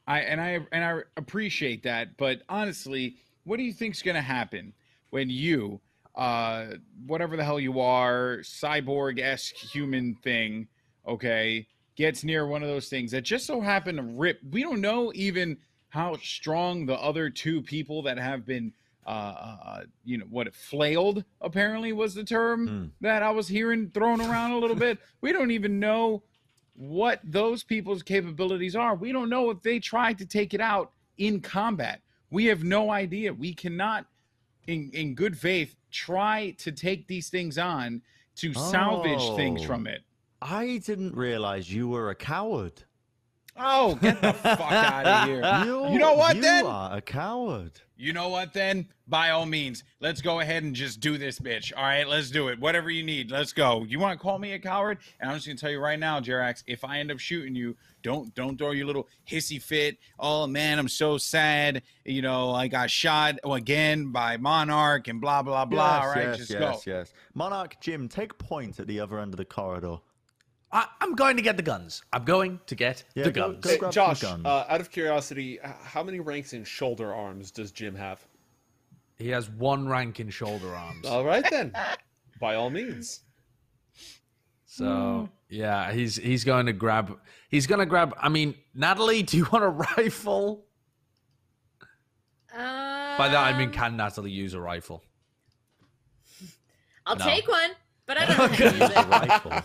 I and I and I appreciate that, but honestly, what do you think's going to happen when you, uh, whatever the hell you are, cyborg-esque human thing, okay, gets near one of those things that just so happen to rip? We don't know even how strong the other two people that have been, uh, uh you know, what it flailed apparently was the term Hmm. that I was hearing thrown around a little bit. We don't even know what those people's capabilities are. We don't know if they tried to take it out in combat. We have no idea. We cannot, in in good faith, try to take these things on to salvage things Oh. from it. I didn't realize you were a coward. Oh, get the fuck out of here. You, You know what, you then? are a coward. You know what then? By all means, let's go ahead and just do this, bitch. All right, let's do it. Whatever you need, let's go. You want to call me a coward? And I'm just gonna tell you right now, Jerax, if I end up shooting you, don't don't throw your little hissy fit. Oh man, I'm so sad. You know, I got shot again by Monarch and blah blah blah. Yes, all right, yes, just yes, go. yes. Monarch Jim, take point at the other end of the corridor. I, I'm going to get the guns. I'm going to get Yeah, the go- guns. go Hey, grab some Josh, guns. uh, out of curiosity, how many ranks in shoulder arms does Jim have? He has one rank in shoulder arms. All right then, by all means. So yeah, he's he's going to grab. He's going to grab. I mean, Natalie, do you want a rifle? Uh, By that I mean, can Natalie use a rifle? I'll No. take one, but I don't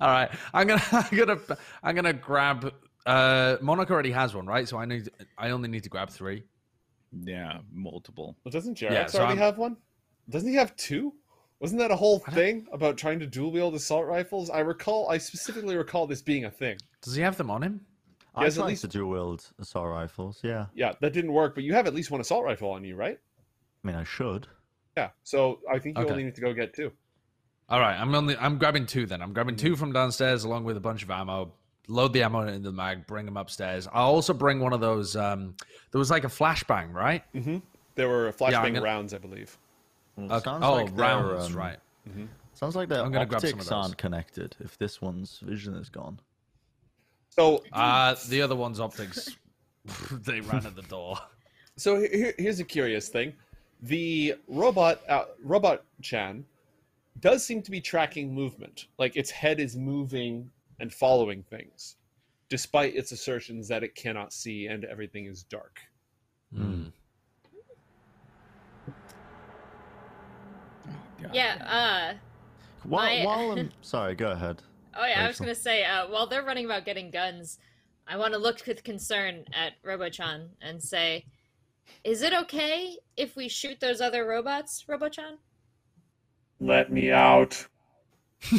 know how to use Use a it. rifle. All right, I'm gonna I'm gonna I'm gonna grab. Uh, Monarch already has one, right? So I need. I only need to grab three. Yeah, multiple. Well, doesn't Jerax Yeah, so already I'm- have one? Doesn't he have two? Wasn't that a whole thing about trying to dual wield assault rifles? I recall. I specifically recall this being a thing. Does he have them on him? I has at tried least- to dual wield assault rifles. Yeah, Yeah, that didn't work. But you have at least one assault rifle on you, right? I mean I should. Yeah. So I think you Okay. only need to go get two. All right, I'm only I'm grabbing two then. I'm grabbing two from downstairs along with a bunch of ammo. Load the ammo into the mag, bring them upstairs. I'll also bring one of those. Um, there was like a flashbang, right? Mm-hmm. There were flashbang Yeah, gonna- rounds, I believe. Okay. sounds Oh, like they're, rounds, um, right? Sounds like their I'm gonna grab some of optics aren't connected. If this one's vision is gone. So, Uh, the other one's optics. they ran at the door. so here, here's a curious thing: the robot, uh, robot Chan, does seem to be tracking movement. Like its head is moving and following things, despite its assertions that it cannot see and everything is dark. Hmm. God. Yeah. Uh. While, My- while I'm sorry, go ahead. Oh yeah, I was gonna say. Uh, while they're running about getting guns, I want to look with concern at Robochan and say, "Is it okay if we shoot those other robots, Robochan, Let me out.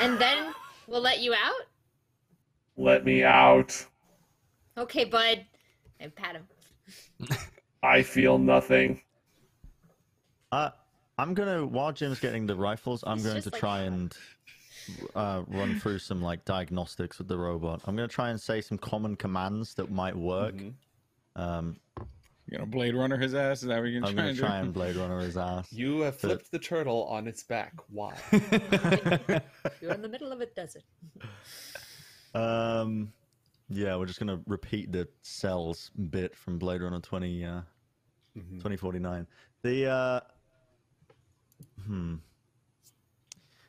and then we'll let you out?" Let me out. Okay, bud. And pat him. I feel nothing. Uh, I'm gonna while Jim's getting the rifles, I'm He's going to like try that. and uh, run through some like diagnostics with the robot. I'm gonna try and say some common commands that might work. Mm-hmm. Um, You gonna Blade Runner his ass? Is that what you're I'm trying gonna try do? and Blade Runner his ass. You have But- flipped the turtle on its back. Why? You're in the middle of a desert. Um, yeah, we're just gonna repeat the cells bit from Blade Runner 20, uh, Mhm. 2049. The uh, hmm.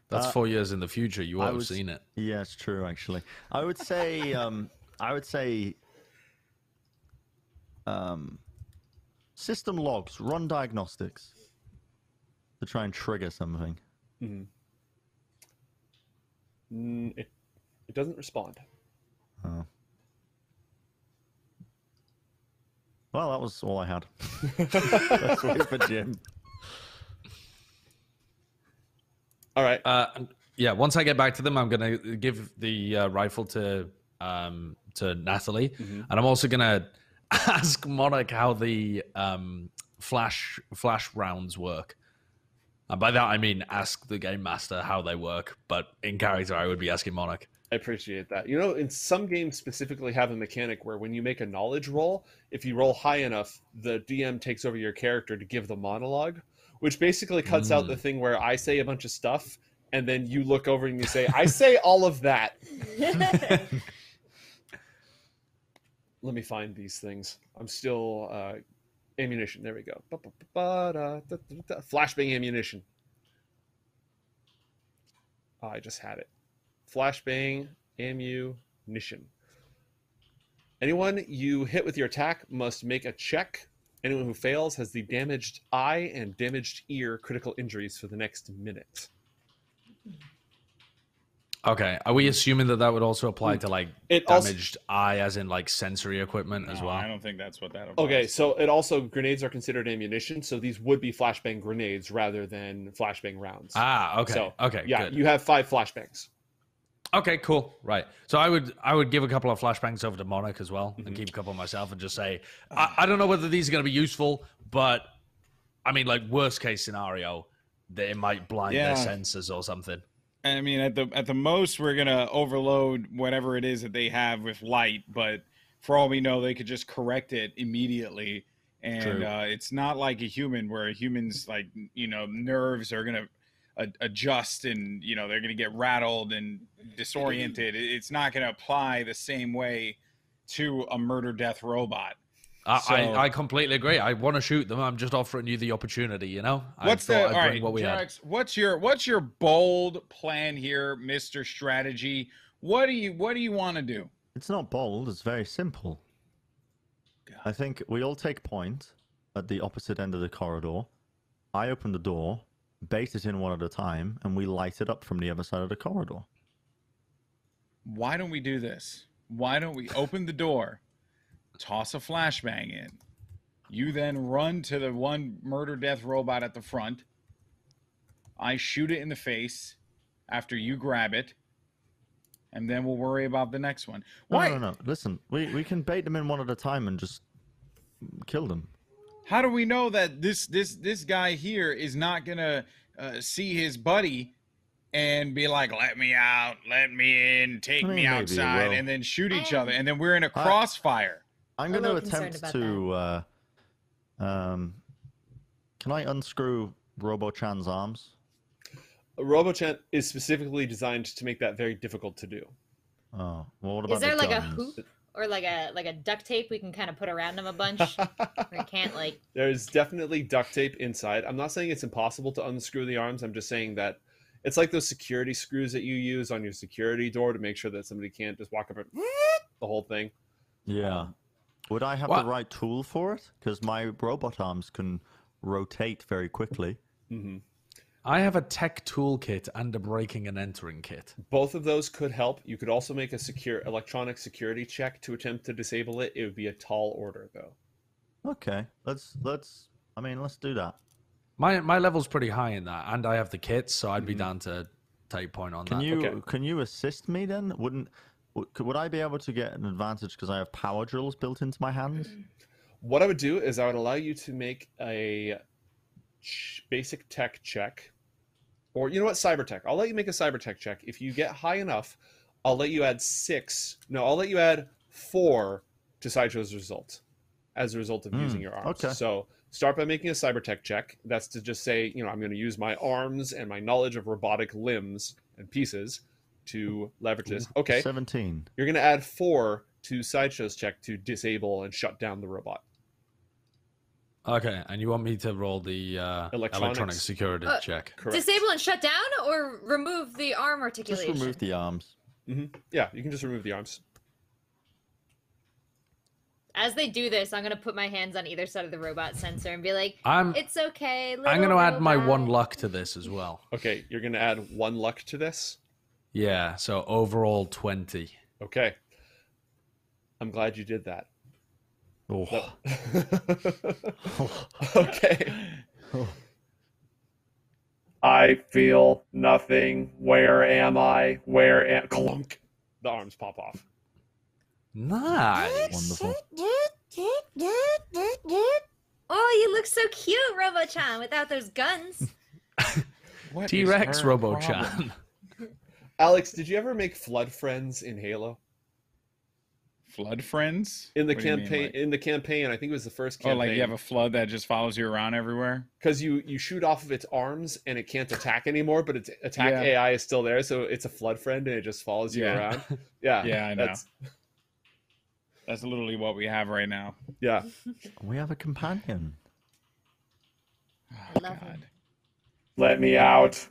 That's Uh, four years in the future. You I will have was- seen it. Yeah, it's true. Actually, I would say, um, I would say, um, system logs, run diagnostics to try and trigger something. Mhm. Mm, it, it doesn't respond. Oh. Well, that was all I had. Let's wait for Jim. All right. Uh, yeah. Once I get back to them, I'm gonna give the uh, rifle to um to Natalie, Mhm. and I'm also gonna ask Monarch how the um flash flash rounds work. And by that I mean ask the game master how they work, but in character I would be asking Monarch. I appreciate that. You know, in some games specifically have a mechanic where when you make a knowledge roll, if you roll high enough, the DM takes over your character to give the monologue, which basically cuts out the thing where I say a bunch of stuff and then you look over and you say, I say all of that. Let me find these things. I'm still uh, ammunition. There we go. Flashbang ammunition. Oh, I just had it. Flashbang ammunition. Anyone you hit with your attack must make a check. Anyone who fails has the damaged eye and damaged ear critical injuries for the next minute. Okay. Are we assuming that that would also apply to like It also- damaged eye, as in like sensory equipment as well? I don't think that's what that applies. Okay, so it also grenades are considered ammunition, so these would be flashbang grenades rather than flashbang rounds. Ah, okay. So, okay. yeah, Good. you have five flashbangs. Okay, cool. Right. So I would I would give a couple of flashbangs over to Monarch as well, Mm-hmm. and keep a couple myself, and just say I, I don't know whether these are going to be useful, but I mean, like worst case scenario, that it might blind Yeah. their senses or something. I mean, at the at the most, we're gonna overload whatever it is that they have with light. But for all we know, they could just correct it immediately. And uh, it's not like a human, where a human's like you know nerves are gonna adjust and you know they're gonna get rattled and disoriented. It's not gonna apply the same way to a murder death robot. I, So- I, I completely agree. I want to shoot them. I'm just offering you the opportunity. You know. What's I the thought all I'd right, bring what we had. Jax, What's your what's your bold plan here, Mister Strategy? What do you what do you want to do? It's not bold. It's very simple. I think we all take point at the opposite end of the corridor. I open the door, bait it in one at a time, and we light it up from the other side of the corridor. Why don't we do this? Why don't we open the door, toss a flashbang in? You then run to the one murder death robot at the front. I shoot it in the face after you grab it, and then we'll worry about the next one. Why? no, no. Listen, we, we can bait them in one at a time and just kill them. How do we know that this this this guy here is not gonna uh, see his buddy and be like, "Let me out, let me in, take I mean, me maybe he outside," and then shoot each I other, and then we're in a crossfire? I'm going to attempt to. Uh, um, can I unscrew Robo-Chan's arms? RoboChan is specifically designed to make that very difficult to do. Oh, well, what about Is there the like a hoop or like a like a duct tape we can kind of put around them a bunch? we can't like There's definitely duct tape inside. I'm not saying it's impossible to unscrew the arms. I'm just saying that it's like those security screws that you use on your security door to make sure that somebody can't just walk up and the whole thing. Yeah. Would I have What- the right tool for it? Because my robot arms can rotate very quickly. hmm I have a tech toolkit and a breaking and entering kit. Both of those could help. You could also make a secure electronic security check to attempt to disable it. It would be a tall order, though. Okay, let's let's. I mean, let's do that. My my level's pretty high in that, and I have the kits, so I'd be down to take point on Can that. you okay. can you assist me then? Wouldn't would, would I be able to get an advantage because I have power drills built into my hands? What I would do is I would allow you to make a ch- basic tech check, or you know what, cyber tech. I'll let you make a cyber tech check. If you get high enough, I'll let you add six. No, I'll let you add four to Sideshow's result as a result of Hmm, using your arms. okay. So start by making a cyber tech check. That's to just say, you know, I'm going to use my arms and my knowledge of robotic limbs and pieces to leverage this. Okay, Seventeen. you're going to add four to Sideshow's check to disable and shut down the robot. Okay, and you want me to roll the uh, electronic security Uh, check? Correct. Disable and shut down, or remove the arm articulation? Just remove the arms. hmm Yeah, you can just remove the arms. as they do this, I'm gonna put my hands on either side of the robot sensor and be like, I'm "It's okay." I'm going to add my one luck to this as well. Okay, you're going to add one luck to this. Yeah, so overall twenty. Okay. I'm glad you did that. Oh, okay. I feel nothing. Where am I? Where am Clunk. The arms pop off. Nice. wonderful. Oh, you look so cute, Robochan, without those guns. What is T Rex her Robo problem? Chan. Alex, did you ever make flood friends in Halo? Flood friends In the What do you mean, campaign like- in the campaign, I think it was the first campaign. oh, campaign. like you have a flood that just follows you around everywhere. because you you shoot off of its arms and it can't attack anymore, but its attack Yeah. AI is still there, so it's a flood friend and it just follows you Yeah. around. Yeah, Yeah, I know. That's, That's literally what we have right now. yeah, We have a companion. Oh, Love God. Let me out.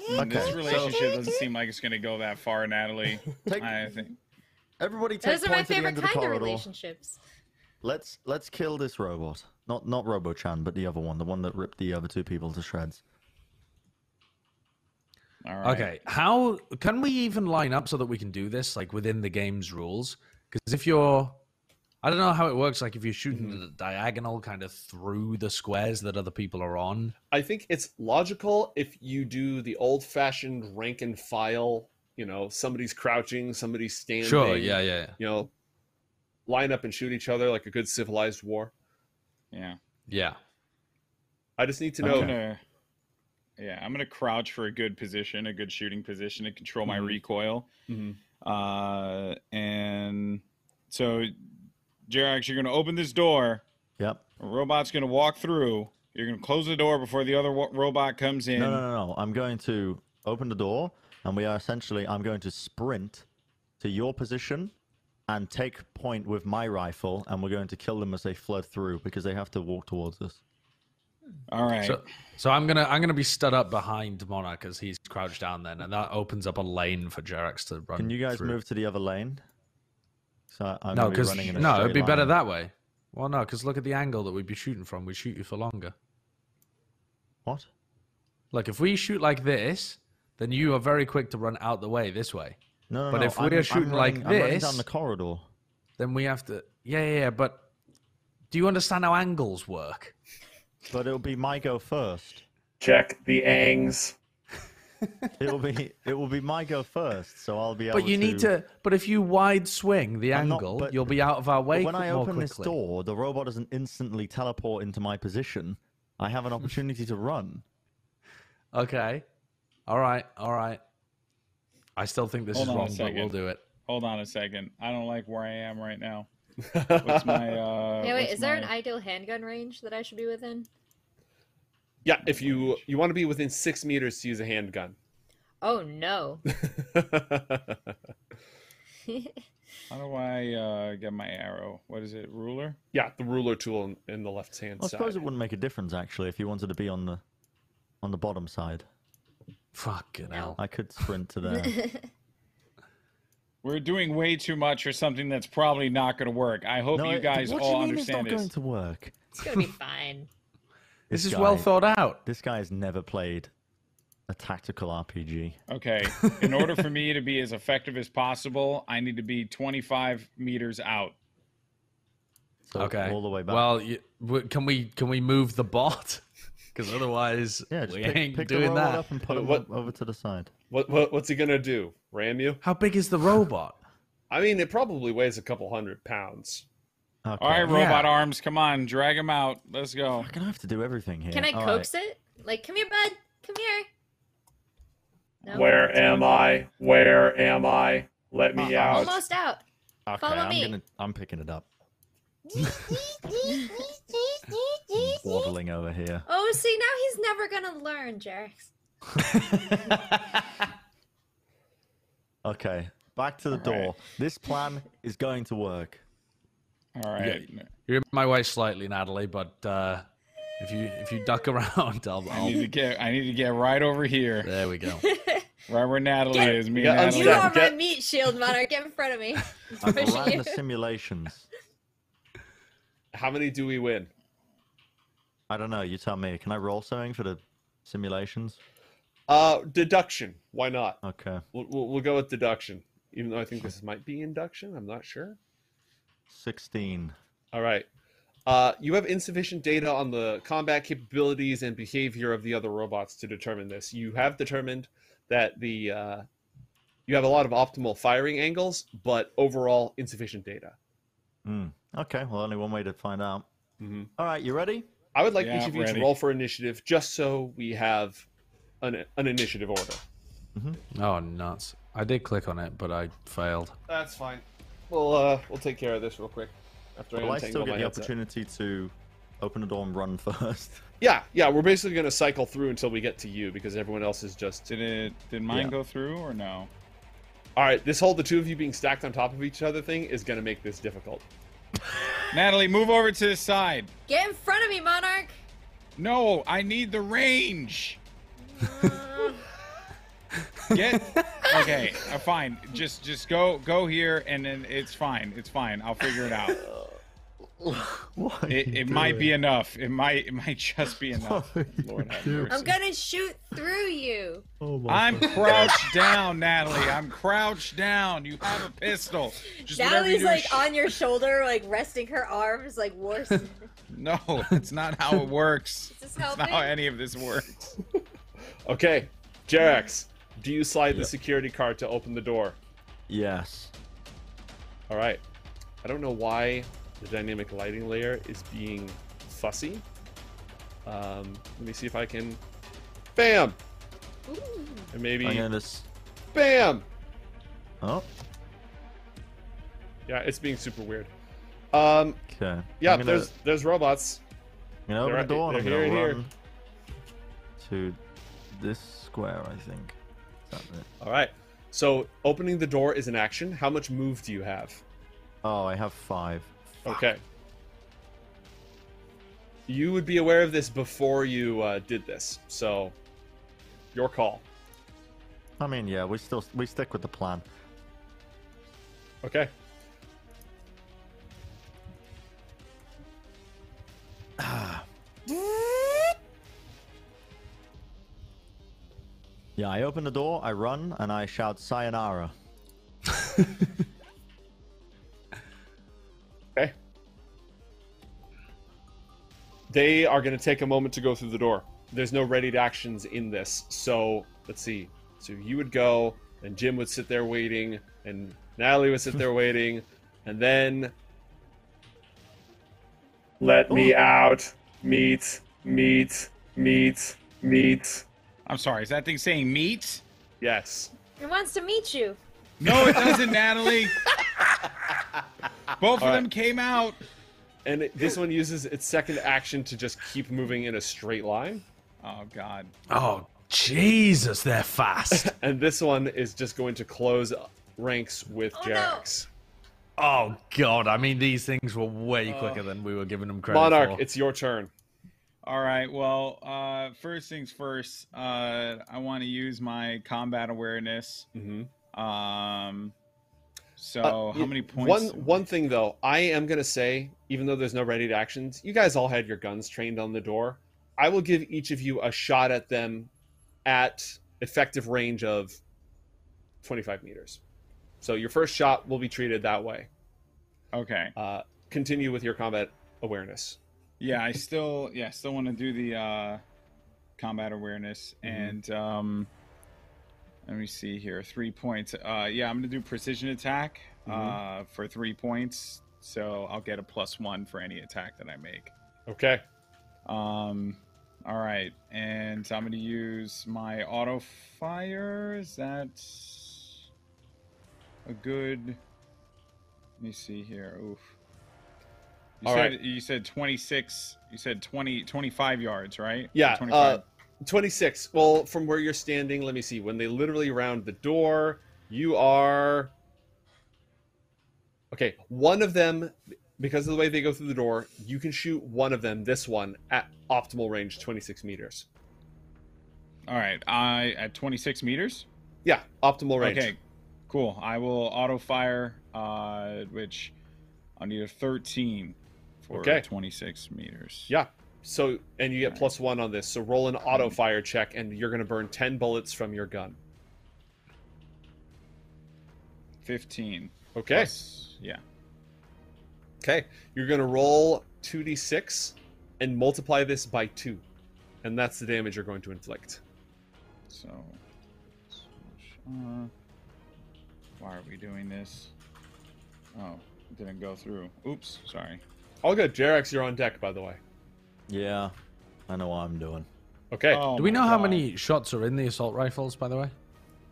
Okay, This so- relationship doesn't mm-hmm. seem like it's going to go that far, Natalie. Take, I think. everybody take Those are my the favorite end of the kind of corridor. relationships. Let's let's kill this robot. Not not Robo-Chan, but the other one, the one that ripped the other two people to shreds. All right. Okay, how can we even line up so that we can do this like within the game's rules? Because if you're, I don't know how it works. Like if you're shooting Mhm. the diagonal kind of through the squares that other people are on. I think it's logical if you do the old-fashioned rank and file. You know, somebody's crouching, somebody's standing. Sure. Yeah. Yeah. yeah. You know, line up and shoot each other like a good civilized war. Yeah. Yeah. I just need to I'm know. gonna, yeah, I'm gonna crouch for a good position, a good shooting position to control my Mhm. recoil. Mhm. Uh, and so, Jerax, you're gonna open this door. Yep. A robot's gonna walk through. You're gonna close the door before the other wo- robot comes in. No, no, no, no. I'm going to open the door, and we are essentially. I'm going to sprint to your position and take point with my rifle, and we're going to kill them as they flood through because they have to walk towards us. All right. So, so I'm gonna I'm gonna be stood up behind Monarch as he's crouched down then, and that opens up a lane for Jerax to run. Can you guys through. move to the other lane? So I'm No, gonna be because running in a no, it'd straight be better that way. Well, no, because look at the angle that we'd be shooting from. We'd shoot you for longer. What? Look, if we shoot like this, then you are very quick to run out the way this way. No, no, But no. if I'm- we're I'm shooting like running- I'm running down the corridor. Then we have to. Yeah, yeah, yeah. But do you understand how angles work? But it'll be my go first. Check the angs. It'll be it will be my go first, so I'll be able. But you need to. But if you wide swing the I'm not- angle, but- you'll be out of our way But when I more open this door, the robot doesn't instantly teleport into my position. I have an opportunity to run. Okay. All right. All right. I still think this Hold is wrong, but we'll do it. Hold on a second. I don't like where I am right now. What's my? Uh, Yeah, wait, what's is there an ideal handgun range that I should be within? Yeah, if you you want to be within six meters to use a handgun. Oh no. How do I uh, get my arrow? What is it? Ruler? yeah, the ruler tool in, in the left hand I side. suppose it wouldn't make a difference actually if you wanted to be on the on the bottom side. Fucking hell. I could sprint to there. We're doing way too much for something that's probably not going to work. I hope No, you it- guys what do all you mean it's understand not this. going to work. It's gonna be fine. This, is guy, well thought out. This guy has never played a tactical RPG. Okay. In order for me to be as effective as possible, I need to be 25 meters out. So Okay. all the way back. Well, you, can we can we move the bot? Because otherwise, yeah, just we pick, ain't pick the doing robot that. up and put him What- over to the side. What, what what's he gonna do? Ram you? How big is the robot? I mean, it probably weighs a couple hundred pounds. Okay. All right, robot Yeah. arms, come on, drag him out. Let's go. I'm gonna have to do everything here. Can I All coax it? Like, come here, bud. Come here. No? Where am I? Where am I? Let me Uh, out. Almost out. Okay, follow I'm me. Gonna, I'm picking it up. Waddling over here. Oh, see, now he's never gonna learn, Jerks. Okay, back to the All door. right. This plan is going to work. All right. You're in my way slightly, Natalie, but uh, if you if you duck around, I'll. I I'll need to get I need to get right over here. there we go. Right where Natalie Get- is. Me Yeah, and You Natalie. unstep. are my meat shield, Monarch. Get in front of me. I'm Pushing ran you. the simulations. How many do we win? I don't know. You tell me. Can I roll something for the simulations? Uh, deduction. Why not? Okay. We'll, we'll, we'll go with deduction. Even though I think this might be induction, I'm not sure. 16. All right. Uh, you have insufficient data on the combat capabilities and behavior of the other robots to determine this. You have determined that the uh, you have a lot of optimal firing angles, but overall insufficient data. Hmm. Okay. Well, only one way to find out. Mhm. All right. You ready? I would like Yeah, each of you ready. to roll for initiative, just so we have an, an initiative order. Mm-hmm. Oh nuts! I did click on it, but I failed. That's fine. We'll uh, we'll take care of this real quick. After Will I untangle still get the headset. opportunity to open the door and run first? Yeah, yeah. We're basically going to cycle through until we get to you because everyone else is just Did it did mine Yeah. go through or no? All right, this whole the two of you being stacked on top of each other thing is going to make this difficult. Natalie, move over to the side. Get in front of me, Monarch. No, I need the range. Uh, Get okay, uh, fine. Just just go go here and then it's fine. It's fine. I'll figure it out. What It, it might be enough. It might it might just be enough. What are you Lord have mercy. I'm gonna shoot through you. Oh my I'm God. crouched down, Natalie. I'm crouched down. You have a pistol. Just Natalie's do, like sh- on your shoulder, like resting her arms, like worse. No, that's not how it works. this That's helping? not how any of this works. Okay, Jerax, do you slide the security card to open the door? Yes. All right. I don't know why the dynamic lighting layer is being fussy. Um, let me see if I can. Bam! Ooh. And maybe. I'm gonna just. Bam! Oh. Yeah, it's being super weird. Um, Okay. yeah, gonna, there's there's robots. I'm gonna open they're- the door and I'm they're gonna here run to this square. I think. Is that it? All right. So opening the door is an action. How much move do you have? Oh, I have five. Okay. You would be aware of this before you uh, did this, so your call. I mean, yeah, we still we stick with the plan. Okay. Yeah, I open the door, I run, and I shout "Sayonara." Okay. They are going to take a moment to go through the door. There's no readied actions in this. So let's see. So you would go, and Jim would sit there waiting, and Natalie would sit there waiting, and then Let me out. Meat, meat, meat, meat. I'm sorry. Is that thing saying meet? yes, It wants to meet you. No, it doesn't, Natalie. Both of All right. them came out. and it- this one uses its second action to just keep moving in a straight line, Oh God. Oh, Jesus, they're fast. and this one is just going to close ranks with Oh, no. Oh, God. I mean, these things were way oh. quicker than we were giving them credit Monarch, for. it's your turn. All right. Well, uh, first things first. Uh, I want to use my combat awareness. hmm Um. So Uh, how many points? One one thing though, I am gonna say, even though there's no ready to actions, you guys all had your guns trained on the door. I will give each of you a shot at them at effective range of 25 meters. So your first shot will be treated that way. Okay. Uh, continue with your combat awareness. Yeah, I still yeah still want to do the uh, combat awareness Mm-hmm. and um, let me see here three points. Uh, yeah, I'm gonna do precision attack Mm-hmm. uh, for three points, so I'll get a plus one for any attack that I make. Okay. Um, all right, and I'm gonna use my auto fire. Is that a good? Let me see here. Oof. You All said right. you said 26. You said 20 25 yards, right? Yeah, 25. uh, 26. Well, from where you're standing, let me see. When they literally round the door, you are. Okay, one of them, because of the way they go through the door, you can shoot one of them, this one, at optimal range 26 meters. all right. I at 26 meters. Yeah, optimal range. Okay, cool. I will auto fire, uh, which I'll need a 13 for Okay. 26 meters. Yeah. So, and you get plus one on this. So roll an auto fire check, and you're going to burn 10 bullets from your gun. 15. Okay. Plus- yeah. Okay. You're going to roll 2d6 and multiply this by two. And that's the damage you're going to inflict. So, uh, why are we doing this? Oh, it didn't go through. Oops, sorry. All good. Jerax, you're on deck, by the way. Yeah, I know what I'm doing. Okay. Oh Do we my know how many shots are in the assault rifles, by the way?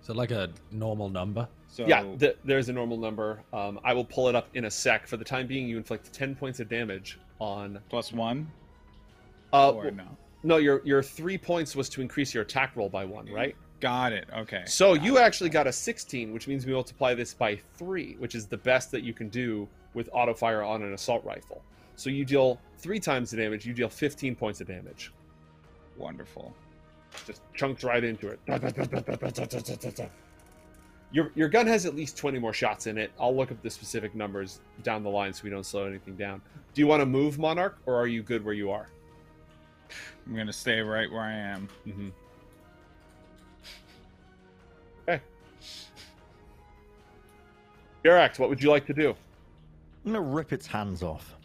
Is it like a normal number? So, Yeah, th- there's a normal number. Um, I will pull it up in a sec. For the time being, you inflict 10 points of damage on. plus one Uh, or w- no? no, your your three points was to increase your attack roll by one, right? Got it. Okay. So got you it. actually got a 16, which means we multiply this by three, which is the best that you can do with auto fire on an assault rifle. So you deal three times the damage. You deal 15 points of damage. wonderful. Just chunks right into it. Your your gun has at least 20 more shots in it. I'll look up the specific numbers down the line so we don't slow anything down. Do you want to move, Monarch, or are you good where you are? I'm gonna stay right where I am. Mm-hmm. Okay. Jerax, what would you like to do? I'm gonna rip its hands off.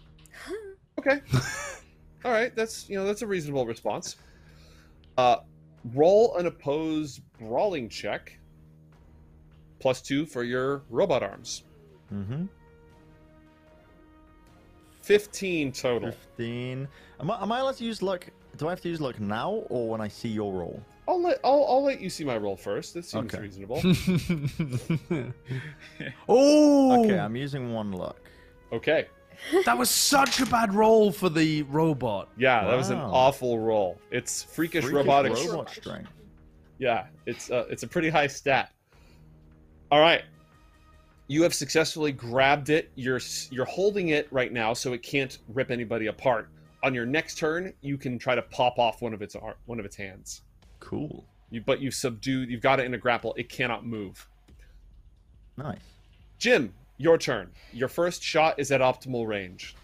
Okay. All right, that's you know that's a reasonable response. Uh, roll an opposed brawling check. Plus two for your robot arms. Mm-hmm. Fifteen total. Fifteen. Am I, am I allowed to use luck? Do I have to use luck now or when I see your roll? I'll let I'll, I'll let you see my roll first. That seems Okay. reasonable. oh, Okay, I'm using one luck. Okay. That was such a bad roll for the robot. Yeah, that was an awful roll. It's freakish, Freakish robotic. robot strength. Yeah, it's uh, it's a pretty high stat. All right, you have successfully grabbed it. You're you're holding it right now, so it can't rip anybody apart. On your next turn, you can try to pop off one of its ar- one of its hands. Cool. You but you subdued. You've got it in a grapple. It cannot move. Nice. Jim, your turn. Your first shot is at optimal range.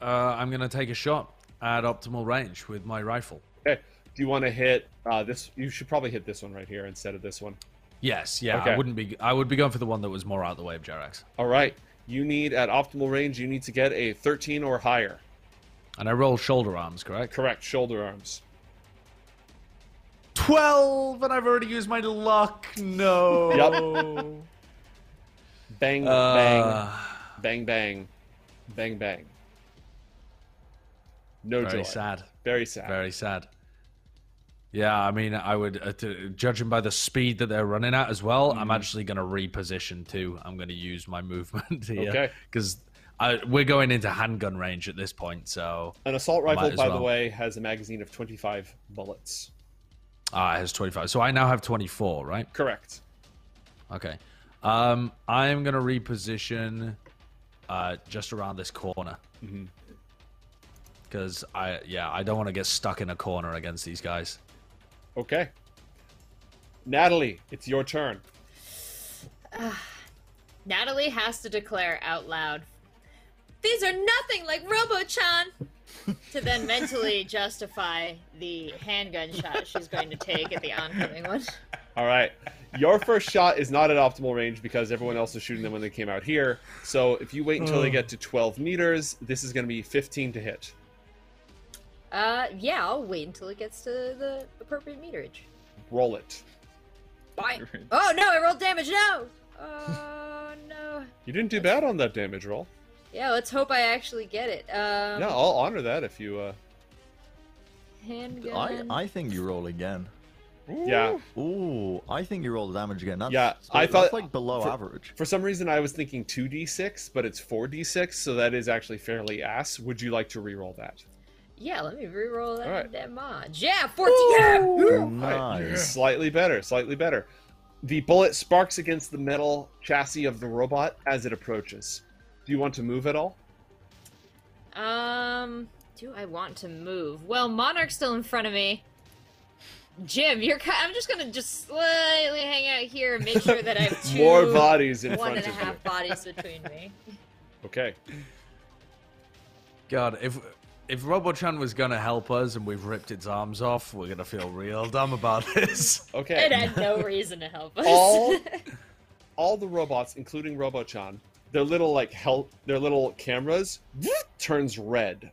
Uh, I'm gonna take a shot at optimal range with my rifle. Okay. Do you want to hit uh, this? You should probably hit this one right here instead of this one. Yes, yeah. Okay. I wouldn't be. I would be going for the one that was more out of the way of Jerax. All right. You need at optimal range. You need to get a 13 or higher. And I roll shoulder arms, correct? Correct. Shoulder arms. Twelve, and I've already used my luck. No. Yep. Bang, Uh, bang, bang, bang, bang, bang. No Very joy. sad. Very sad. Very sad. Yeah, I mean, I would, uh, to, judging by the speed that they're running at as well, I'm actually going to reposition too. I'm going to use my movement here. Okay. Because we're going into handgun range at this point, so An assault rifle, by the way, has a magazine of 25 bullets. ah, it has 25. So I now have 24, right? Correct. Okay. Um, I'm going to reposition uh, just around this corner. Mm-hmm. Because I, yeah, I don't want to get stuck in a corner against these guys. Okay. Natalie, it's your turn. Natalie has to declare out loud, "These are nothing like Robo-chan," to then mentally justify the handgun shot she's going to take at the oncoming one. All right. Your first shot is not at optimal range because everyone else is shooting them when they came out here. So if you wait until they get to 12 meters, this is going to be 15 to hit. Uh, yeah, I'll wait until it gets to the appropriate meterage. Roll it. Bye. Oh no, I rolled damage. No. Oh no. You didn't do bad on that damage roll. Yeah, let's hope I actually get it. Um, Yeah, I'll honor that if you. uh I. I think you roll again. Yeah. Ooh, I think you roll the damage again. That's, Yeah, I thought that's thought- like below for- average. For some reason, I was thinking 2d6, but it's 4d6, so that is actually fairly ass. Would you like to re-roll that? Yeah, let me re-roll that Alright. damage. Yeah, 14. Yeah. Alright, Nice. Slightly better, slightly better. The bullet sparks against the metal chassis of the robot as it approaches. Do you want to move at all? Um, do I want to move? Well, Monarch's still in front of me. Jim, you're. ki- I'm just gonna just slightly hang out here and make sure that I have two, More bodies in one front and a of half you. bodies between me. Okay. God, if if Robochan was gonna help us and we've ripped its arms off, we're gonna feel real dumb about this. Okay. It had no reason to help us. all all the robots, including Robochan, their little like hel- their little cameras turns red.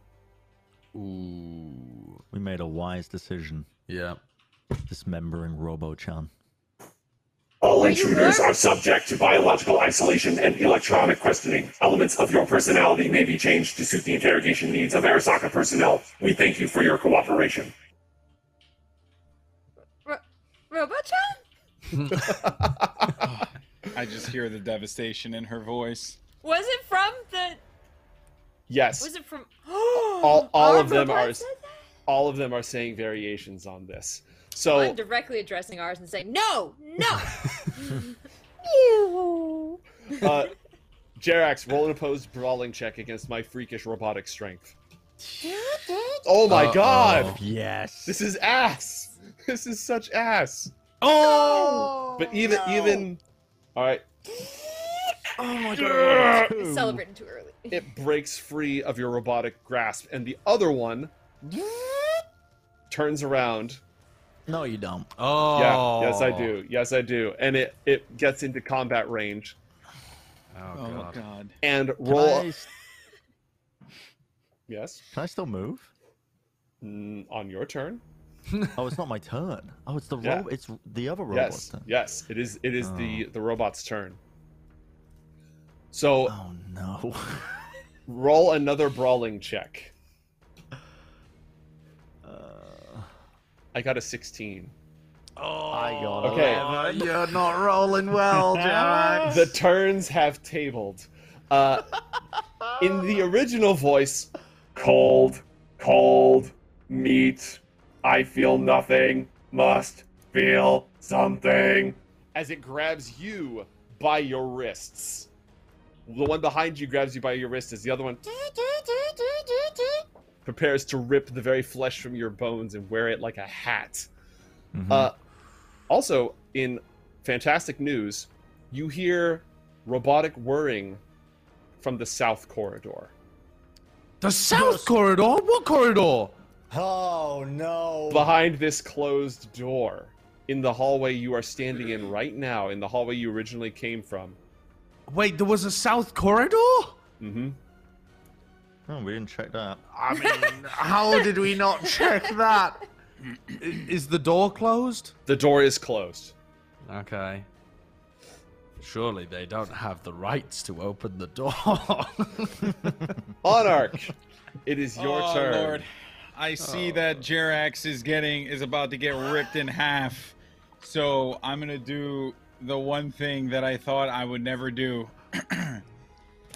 Ooh, We made a wise decision, yeah. Dismembering Robo-chan. All intruders are subject to biological isolation and electronic questioning. Elements of your personality may be changed to suit the interrogation needs of Arasaka personnel. We thank you for your cooperation. Ro- Robo-chan? I just hear the devastation in her voice. Was it from the? Yes. Was it from? all all of them robot are all of them are saying variations on this. I'm So directly addressing ours and saying, "No, no." uh Jerax, roll an opposed brawling check against my freakish robotic strength. Oh my Uh-oh. god! Yes. This is ass! This is such ass! Oh, But even even All right. Oh my god. It's celebrating too early. It breaks free of your robotic grasp, and the other one turns around. No, you don't. Oh. Yeah, yes, I do. Yes, I do. And it it gets into combat range Oh, Oh God. god. and Can roll. I, Yes, can I still move? Mm, on your turn. Oh, it's not my turn. Oh, it's the Yeah. ro- It's the other robot's Yes, turn. yes. It is. It is the Oh. the robot's turn. So Oh no. roll another brawling check. I got a sixteen. Oh, I got it. Okay. You're not rolling well, Jack. The turns have tabled. Uh, in the original voice, Cold, cold, meat. I feel nothing. Must feel something. as it grabs you by your wrists. The one behind you grabs you by your wrist as the other one prepares to rip the very flesh from your bones and wear it like a hat. Mhm. Uh, also, in fantastic news, you hear robotic whirring from the south corridor. The south corridor? What corridor? oh no. Behind this closed door, in the hallway you are standing in right now, in the hallway you originally came from. Wait, there was a south corridor? hmm Oh, we didn't check that. I mean, how did we not check that? Is the door closed? The door is closed. Okay. Surely they don't have the rights to open the door. Monarch, it is your oh, turn. Lord. I see oh. that Jerax is getting is about to get ripped in half. So I'm gonna do the one thing that I thought I would never do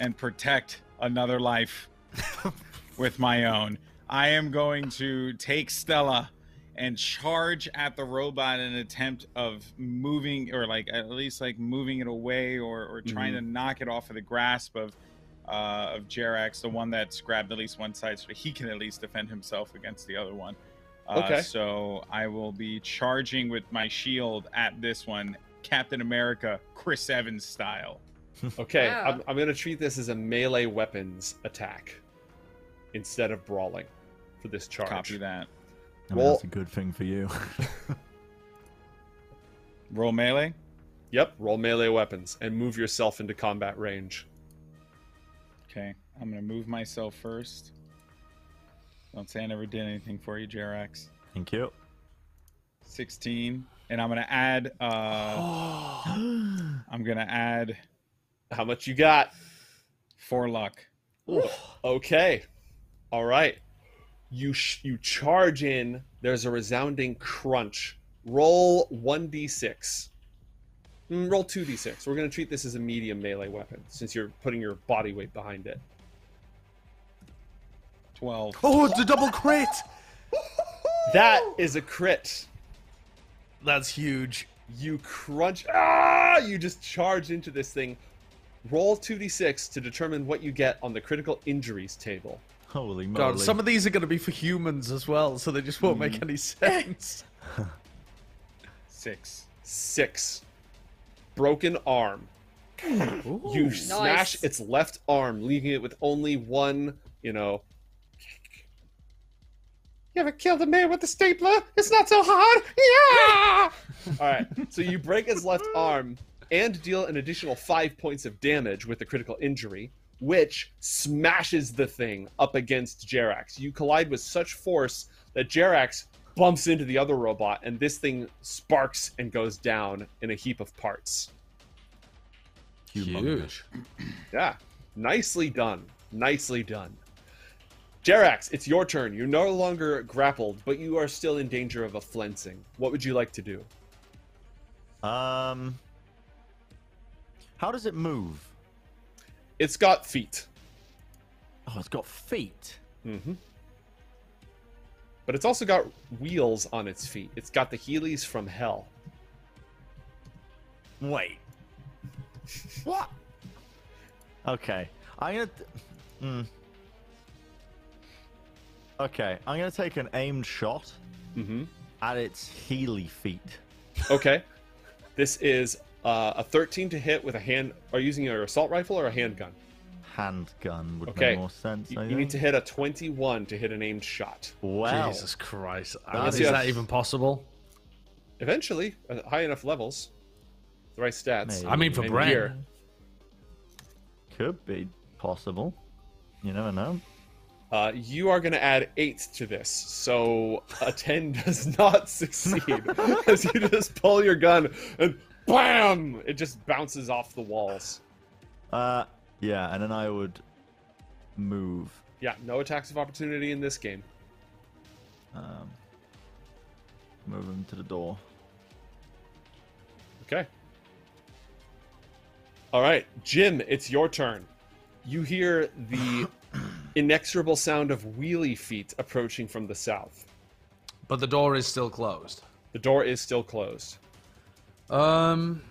and protect another life with my own. I am going to take Stella and charge at the robot in an attempt of moving or like at least like moving it away or, or trying to knock it off of the grasp of uh, of Jerax, the one that's grabbed at least one side, so he can at least defend himself against the other one. Uh, Okay. So I will be charging with my shield at this one, Captain America, Chris Evans style. Okay, Wow. I'm, I'm going to treat this as a melee weapons attack instead of brawling for this charge. Copy that. I mean, Well- that's a good thing for you. Roll melee. Yep, roll melee weapons and move yourself into combat range. Okay, I'm gonna move myself first. Don't say I never did anything for you, Jerax. Thank you. 16, and I'm gonna add. Uh, I'm gonna add How much you got? four luck. Okay. All right. You sh- you charge in. There's a resounding crunch. Roll 1d6. Mm, roll 2d6. We're going to treat this as a medium melee weapon since you're putting your body weight behind it. 12. oh, it's a double crit! That is a crit. That's huge. You crunch. Ah! You just charge into this thing. Roll 2d6 to determine what you get on the critical injuries table. Holy moly. God, some of these are going to be for humans as well, so they just won't make mm. any sense. Six. Six. Broken arm. You smash its left arm, leaving it with only one, you know. You ever killed a man with a stapler? It's not so hard. Yeah! All right. So you break its left arm and deal an additional five points of damage with the critical injury, which smashes the thing up against Jerax. You collide with such force that Jerax bumps into the other robot, and this thing sparks and goes down in a heap of parts. Humongous. Yeah, nicely done. Nicely done. Jerax, it's your turn. You're no longer grappled, but you are still in danger of a flensing. What would you like to do? Um. How does it move? It's got feet, Oh, it's got feet. hmm but it's also got wheels on its feet. It's got the Heelys from hell. Wait. what? Okay. I'm gonna. Th- mm. Okay, I'm gonna take an aimed shot hmm at its Heely feet. Okay. this is Uh, a 13 to hit with a hand. Are you using your assault rifle or a handgun? Handgun would Okay. make more sense. You, I you need to hit a 21 to hit an aimed shot. Wow. Jesus Christ. I That mean, is- is that even possible? Eventually, at high enough levels, the right stats. Maybe. I mean, for And Brent. gear. Could be possible. You never know. Uh, you are going to add eight to this, so a 10 does not succeed as you just pull your gun and BAM! It just bounces off the walls. Uh, yeah, and then I would move. Yeah, no attacks of opportunity in this game. Um, move him to the door. Okay. All right, Jim, it's your turn. You hear the inexorable sound of wheelie feet approaching from the south. But the door is still closed. The door is still closed. Um.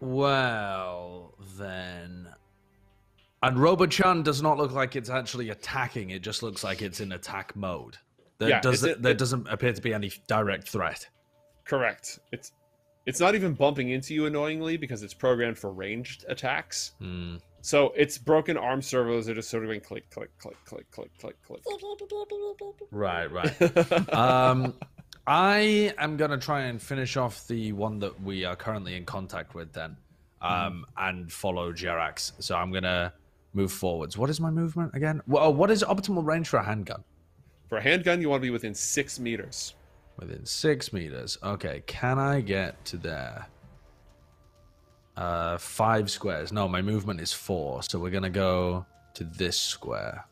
Well, then. And Robochan does not look like it's actually attacking. It just looks like it's in attack mode. There, Yeah, does, it's- there it- doesn't appear to be any direct threat. Correct. It's it's not even bumping into you annoyingly because it's programmed for ranged attacks. Hmm. So its broken arm servos are just sort of going click, click, click, click, click, click, click. Right, right. um, I am gonna try and finish off the one that we are currently in contact with, then, um, and follow Jerax. So I'm gonna move forwards. What is my movement again? Well, what is optimal range for a handgun? For a handgun, you want to be within six meters. Within six meters. Okay, can I get to there? Uh, five squares. No, my movement is four, so we're gonna go to this square.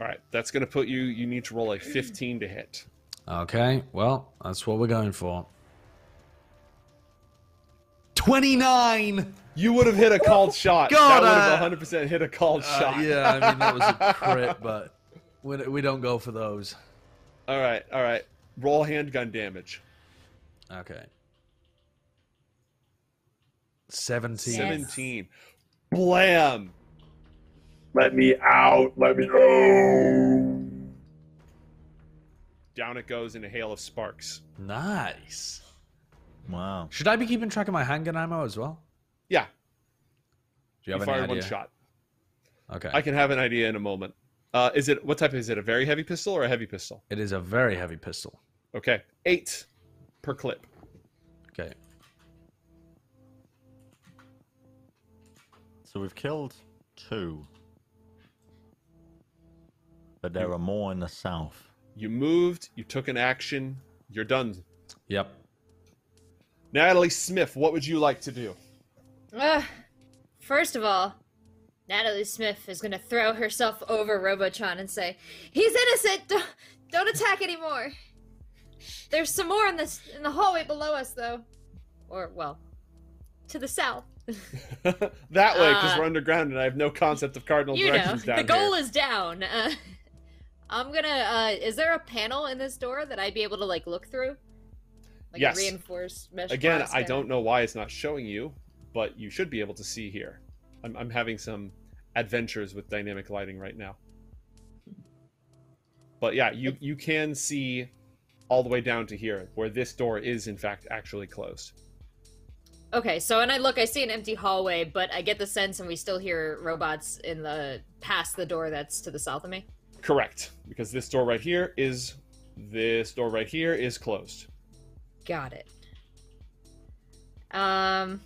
All right, that's going to put you. You need to roll a 15 to hit. Okay, well, that's what we're going for. 29! You would have hit a called shot. God, that would have 100% hit a called Uh, shot. yeah, I mean, that was a crit, but we, we don't go for those. All right, all right. Roll handgun damage. Okay. 17. Yes. 17. Blam. Let me out. Let me go. Down it goes in a hail of sparks. Nice. Wow. Should I be keeping track of my handgun ammo as well? Yeah, Do you you have fired any one idea? shot. Okay. I can have an idea in a moment. Uh, is it what type? Is it a very heavy pistol or a heavy pistol? It is a very heavy pistol. Okay, eight per clip. Okay. So we've killed two. But there are more in the south. You moved. You took an action. You're done. Yep. Natalie Smith, what would you like to do? Ugh. First of all, Natalie Smith is gonna throw herself over Robotron and say, "He's innocent. Don't, don't attack anymore." There's some more in this in the hallway below us, though, or well, to the south. that way, because Uh, we're underground and I have no concept of cardinal you know, directions down the goal here. is down. Uh, I'm gonna. Uh, is there a panel in this door that I'd be able to like look through? Like Yes. a reinforced mesh. Again, I don't know why it's not showing you, but you should be able to see here. I'm, I'm having some adventures with dynamic lighting right now. But yeah, you you can see all the way down to here, where this door is in fact actually closed. Okay, so and I look, I see an empty hallway, but I get the sense, and we still hear robots in the past the door that's to the south of me. Correct, because this door right here is this door right here is closed. Got it. Um,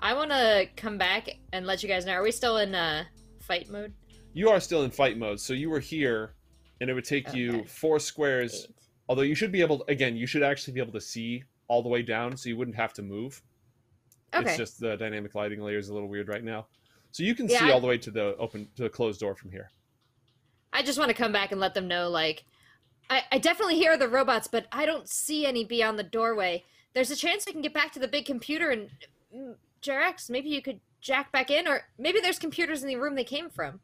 I want to come back and let you guys know. Are we still in uh fight mode? You are still in fight mode, so you were here, and it would take you four squares. Eight. Although you should be able, again, you should actually be able to see all the way down, so you wouldn't have to move. Okay. It's just the dynamic lighting layer is a little weird right now. So you can Yeah, see I- all the way to the open to the closed door from here. I just want to come back and let them know, like, I, I definitely hear the robots, but I don't see any beyond the doorway. There's a chance we can get back to the big computer and. Mm, Jerax, maybe you could jack back in, or maybe there's computers in the room they came from.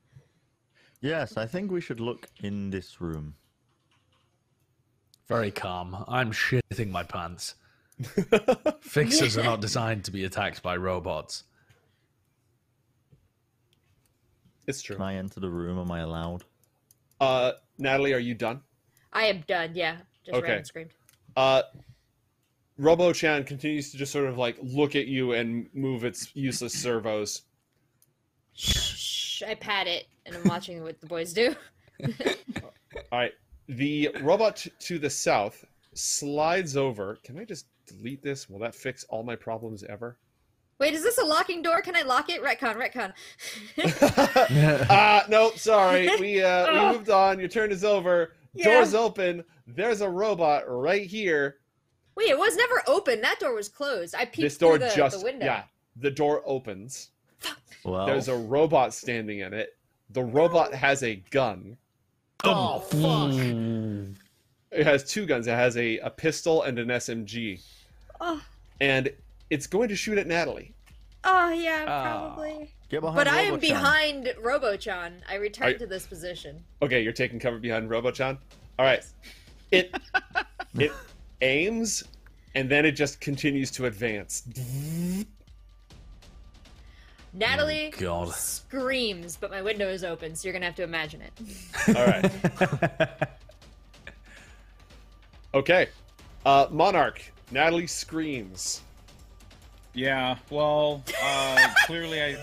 Yes, I think we should look in this room. Very calm. I'm shitting my pants. Fixers are not designed to be attacked by robots. It's true. Can I enter the room? Am I allowed? Uh, Natalie, are you done? I am done, yeah. Just Okay. ran and screamed. Uh, Robo-chan continues to just sort of like look at you and move its useless servos. Shh, I pat it, and I'm watching what the boys do. All right. The robot to the south slides over. Can I just delete this? Will that fix all my problems ever? Wait, is this a locking door? Can I lock it? Retcon, retcon. uh no, sorry. We uh we Oh. moved on. Your turn is over. Yeah. Door's open. There's a robot right here. Wait, it was never open. That door was closed. I peeked this door through the, just the window. yeah. The door opens. Well, There's a robot standing in it. The robot has a gun. Oh fuck! It has two guns. It has a, a pistol and an SMG. Oh, And it's going to shoot at Natalie. oh yeah, Oh. probably. get behind But I am Robochan. behind Robochan. I returned Are- to this position. Okay, you're taking cover behind Robochan. All right. It it aims and then it just continues to advance. Natalie Oh, God. screams, but my window is open, so you're gonna have to imagine it. All right. Okay. Uh, Monarch. Natalie screams. Yeah, well, uh, clearly, I,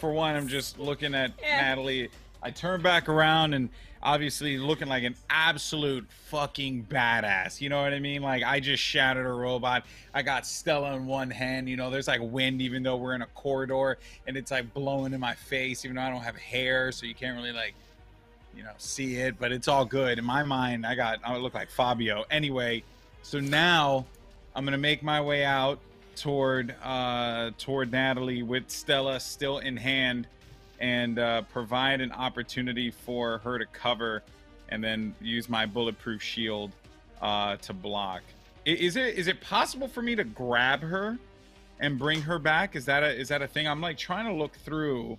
for one, I'm just looking at Yeah. Natalie. I turn back around and obviously looking like an absolute fucking badass. You know what I mean? Like, I just shattered a robot. I got Stella in one hand. You know, there's like wind, even though we're in a corridor, and it's like blowing in my face, even though I don't have hair, so you can't really, like, you know, see it, but it's all good. In my mind, I got, I look like Fabio. Anyway, so now I'm gonna make my way out toward uh toward Natalie with Stella still in hand and uh, provide an opportunity for her to cover and then use my bulletproof shield uh, to block. Is it is it possible for me to grab her and bring her back? Is that a is that a thing? I'm like trying to look through.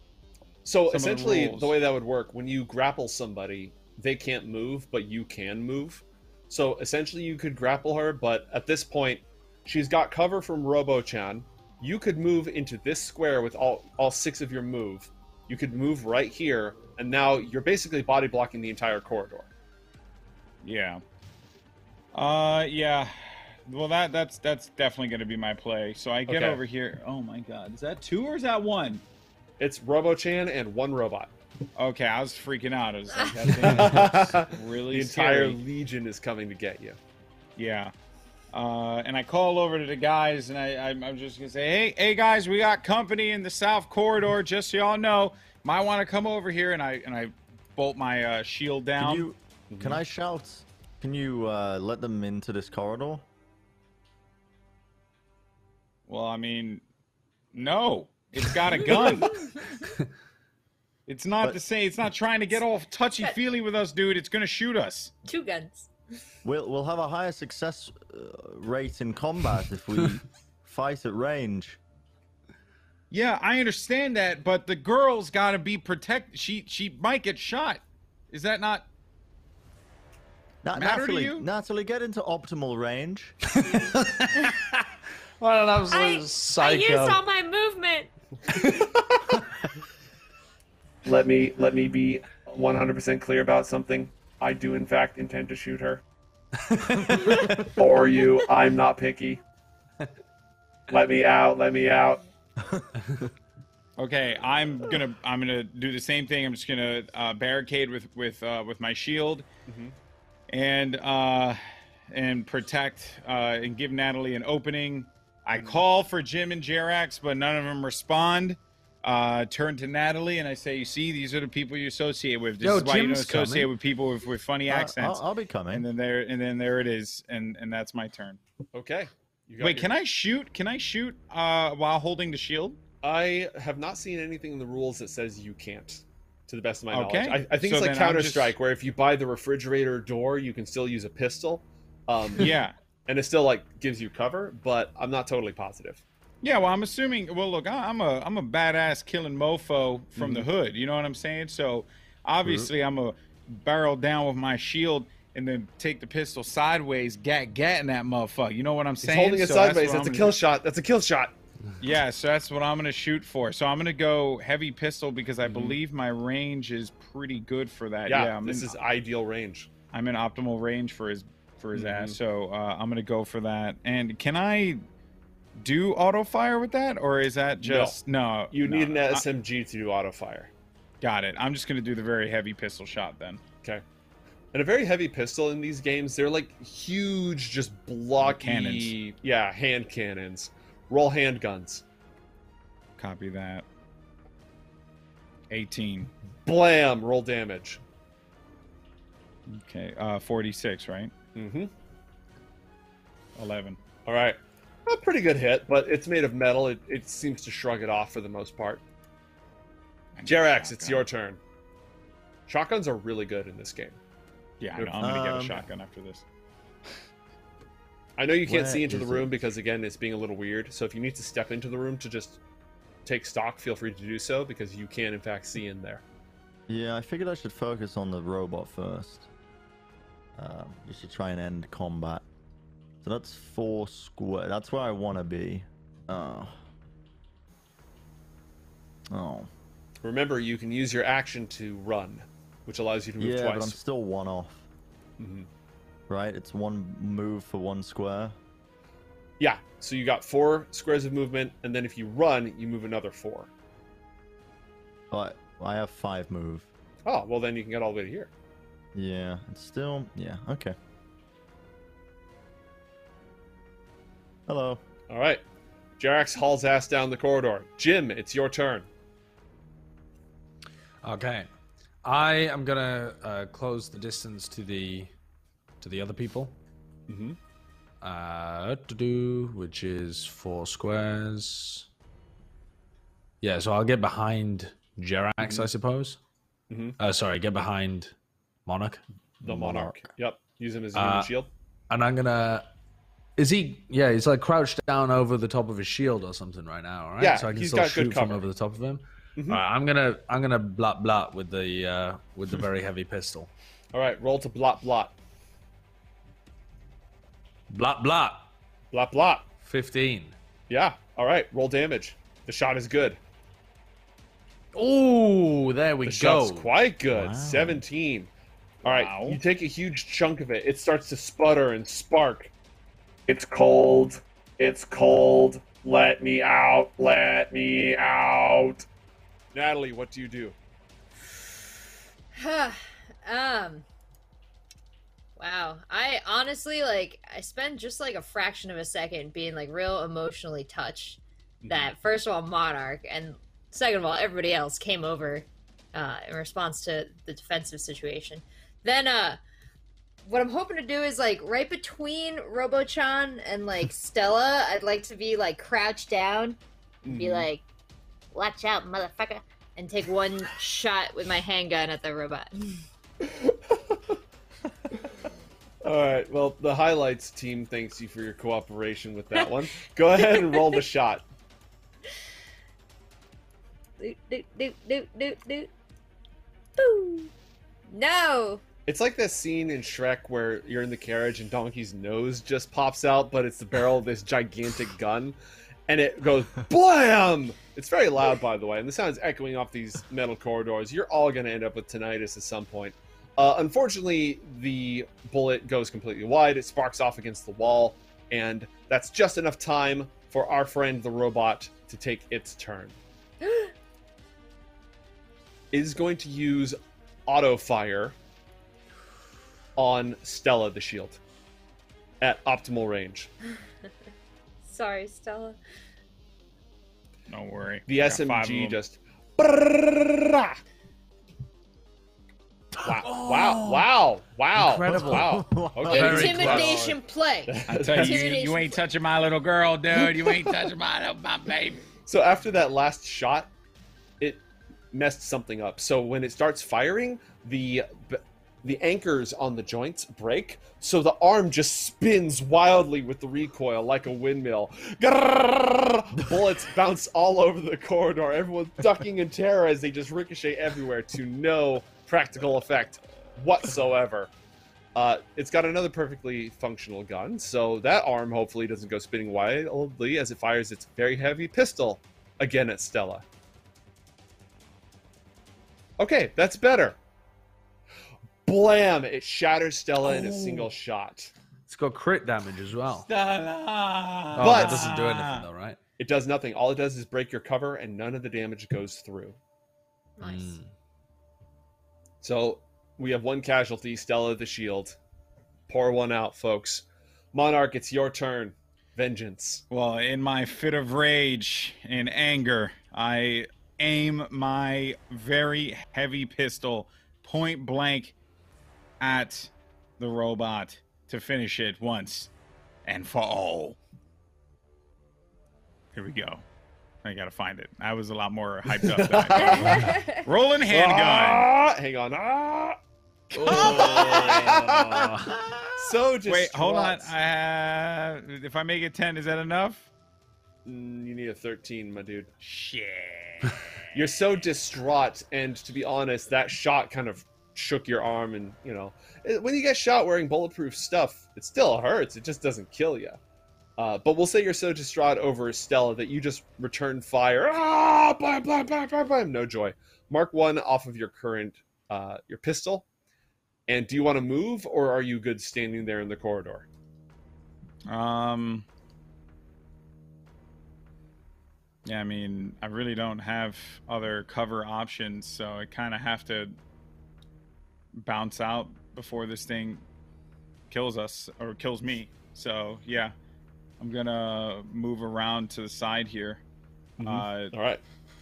So the essentially, rules. the way that would work when you grapple somebody, they can't move, but you can move. So essentially, you could grapple her, but at this point, she's got cover from Robo-chan. You could move into this square with all all six of your move. You could move right here, and now you're basically body blocking the entire corridor. Yeah. Uh yeah. Well that that's that's definitely gonna be my play. So I get Okay. over here. Oh my god. Is that two or is that one? It's Robo-chan and one robot. Okay, I was freaking out. I was like, that thing really the entire scary. legion is coming to get you. Yeah. Uh, and I call over to the guys, and I, I'm, I'm just gonna say, hey, hey guys, we got company in the south corridor. Just so y'all know, might want to come over here. And I and I bolt my uh, shield down. Can you? Can I shout? Can you uh, let them into this corridor? Well, I mean, no, it's got a gun. it's not But- to say it's not trying to get all touchy feely with us, dude. It's gonna shoot us. Two guns. We'll we'll have a higher success rate in combat if we fight at range. Yeah, I understand that, but the girl's got to be protected. She she might get shot. Is that not? Na- Matter to Natalie, you? Natalie, get into optimal range. What an absolute I, I psycho. used all my movement. Let me let me be 100% clear about something. I do in fact intend to shoot her. For you, I'm not picky. Let me out, let me out. Okay, I'm gonna I'm gonna do the same thing. I'm just gonna uh, barricade with with uh, with my shield, and uh, and protect uh, and give Natalie an opening. I call for Jim and Jerax, but none of them respond. Uh, turn to Natalie and I say, "You see, these are the people you associate with. This Yo, is why you don't associate coming. with people with, with funny Uh, accents." I'll, I'll be coming. and then there and then there it is, and and that's my turn. Okay. You got Wait, your- can I shoot? Can I shoot uh, while holding the shield? I have not seen anything in the rules that says you can't, to the best of my Okay. knowledge. I, I think So it's like then I'm Counter just- Strike, where if you buy the refrigerator door, you can still use a pistol. Um, Yeah. and it still like gives you cover, but I'm not totally positive. Yeah, well, I'm assuming. Well, look, I'm a I'm a badass killing mofo from the hood. You know what I'm saying? So obviously, I'm a barrel down with my shield and then take the pistol sideways, gat gat in that motherfucker. You know what I'm saying? He's holding it So that's sideways. what That's a kill shot. That's a kill shot. Yeah, so that's what I'm gonna shoot for. So I'm gonna go heavy pistol because I believe my range is pretty good for that. Yeah, Yeah, this in, is ideal range. I'm in optimal range for his for his Mhm. ass. So uh, I'm gonna go for that. And can I do auto fire with that, or is that just no? You no, need an I- SMG to do auto fire. got it. I'm just gonna do the very heavy pistol shot then. Okay. And a very heavy pistol in these games, they're like huge, just blocky Cannons. Yeah, hand cannons. Roll handguns. Copy that. 18. Blam! Roll damage. Okay. Uh, 46, right? Mm-hmm. 11. All right. A pretty good hit, but it's made of metal. It, it seems to shrug it off for the most part. I Jerax, it's your turn. Shotguns are really good in this game. Yeah, I know. I'm gonna get a Um, shotgun after this. I know you can't Where see into the room it? because again it's being a little weird. So if you need to step into the room to just take stock, feel free to do so because you can in fact see in there. Yeah, I figured I should focus on the robot first. Um, you should try and end combat. So that's four square. That's where I want to be. Oh. Oh. Remember, you can use your action to run, which allows you to move twice. Yeah, but I'm still one off. Mhm. Right? It's one move for one square. Yeah, so you got four squares of movement, and then if you run, you move another four. But I have five move. Oh, well then you can get all the way to here. Yeah, it's still. Yeah, okay. Hello. All right. Jerax hauls ass down the corridor. Jim, it's your turn. Okay. I am gonna uh, close the distance to the to the other people. Mhm. Uh, to do which is four squares. Yeah, so I'll get behind Jerax, I suppose. Mhm. Uh, sorry, get behind Monarch, The Monarch. Yep. Use him as a Uh, shield. and I'm gonna. Is he? Yeah, he's like crouched down over the top of his shield or something right now, right? Yeah, so I can he's still got good shoot from over the top of him. Mhm. All right, I'm gonna I'm gonna blot blot with the uh, with the very heavy pistol. All right, roll to blot blot. Blot blot. Blot blot. Fifteen. Yeah. All right, roll damage. The shot is good. Oh, there we The go. shot's quite good. Wow. 17. All right, Wow. you take a huge chunk of it. It starts to sputter and spark. It's cold. It's cold. Let me out. Let me out. Natalie, what do you do? um. Wow. I honestly like I spend just like a fraction of a second being like real emotionally touched that first of all Monarch and second of all everybody else came over uh, in response to the defensive situation. Then uh what I'm hoping to do is like right between Robochan and like Stella, I'd like to be like crouched down and be Mhm. like, "Watch out, motherfucker!" and take one shot with my handgun at the robot. All right. Well, the highlights team thanks you for your cooperation with that one. Go ahead and roll the shot. doot, doot, doot, doot, doot, doot. Boo! No! It's like that scene in Shrek where you're in the carriage and Donkey's nose just pops out, but it's the barrel of this gigantic gun, and it goes blam. It's very loud, by the way, and the sound is echoing off these metal corridors. You're all going to end up with tinnitus at some point. Uh, unfortunately, the bullet goes completely wide. It sparks off against the wall, and that's just enough time for our friend the robot to take its turn. it is going to use auto fire on Stella the shield at optimal range. Sorry, Stella. Don't worry. The I got five of SMG just. Wow! Wow! Wow! Wow! Incredible. Wow! Okay. Intimidation play. I tell you, you, you ain't touching my little girl, dude. You ain't touching my my baby. So after that last shot, it messed something up. So when it starts firing, the the anchors on the joints break, so the arm just spins wildly with the recoil like a windmill. Grrrr! Bullets bounce all over the corridor. Everyone's ducking in terror as they just ricochet everywhere to no practical effect whatsoever. Uh, it's got another perfectly functional gun, so that arm hopefully doesn't go spinning wildly as it fires its very heavy pistol again at Stella. Okay, that's better. Blam! It shatters Stella in a single shot. It's got crit damage as well. Stella. Oh, But- that doesn't do anything though, right? It does nothing. All it does is break your cover, and none of the damage goes through. Nice. Mm. So we have one casualty, Stella the Shield. Pour one out, folks. Monarch, it's your turn. Vengeance. Well, in my fit of rage and anger, I aim my very heavy pistol point blank at the robot to finish it once and for all. Here we go. I gotta find it. I was a lot more hyped up. Than I thought. Rolling handgun. Ah, hang on. Ah! so just Wait, hold on. I have, if I make it ten, is that enough? Mm, you need a 13, my dude. Shit. You're so distraught, and to be honest, that shot kind of shook your arm. And you know, when you get shot wearing bulletproof stuff, it still hurts. It just doesn't kill you. Uh, but we'll say you're so distraught over Stella that you just return fire. Ah, blam, blam, blam, blam, blam. No joy. Mark one off of your current uh, your pistol. And do you want to move, or are you good standing there in the corridor? Um. Yeah, I mean, I really don't have other cover options, so I kind of have to bounce out before this thing kills us or kills me. So yeah, I'm gonna move around to the side here, uh, All right.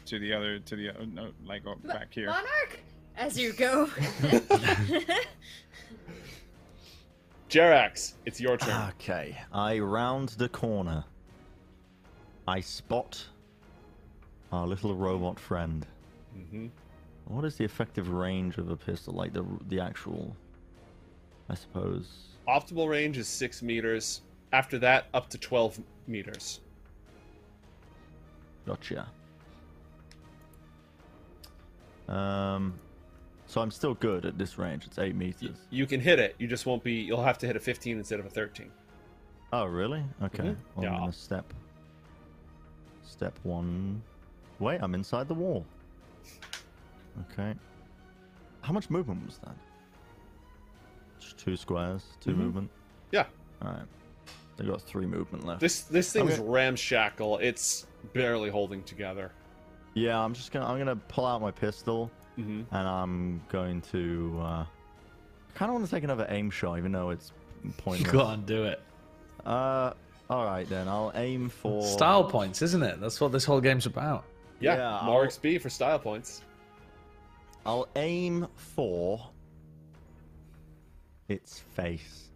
to the other, to the uh, no, like oh, back here. Monarch, as you go. Jerax, it's your turn. Okay, I round the corner. I spot our little robot friend. hmm What is the effective range of a pistol? Like the the actual, I suppose. Optimal range is six meters. After that, up to 12 meters. Gotcha. Um, so I'm still good at this range. It's eight meters. You can hit it. You just won't be. You'll have to hit a 15 instead of a 13. Oh, really? Okay. Mhm. Well, I'm Yeah. gonna step. Step one. Wait, I'm inside the wall. Okay. How much movement was that? Just two squares, 2 Mhm. movement. Yeah. All right. They got three movement left. This this thing's Okay. ramshackle. It's barely holding together. Yeah, I'm just gonna. I'm gonna pull out my pistol hmm and I'm going to. uh Kind of want to take another aim shot, even though it's pointless. Go on, do it. Uh, all right then. I'll aim for Style points, isn't it? That's what this whole game's about. Yeah, Yeah, more I'll- XP for style points. I'll aim for its face.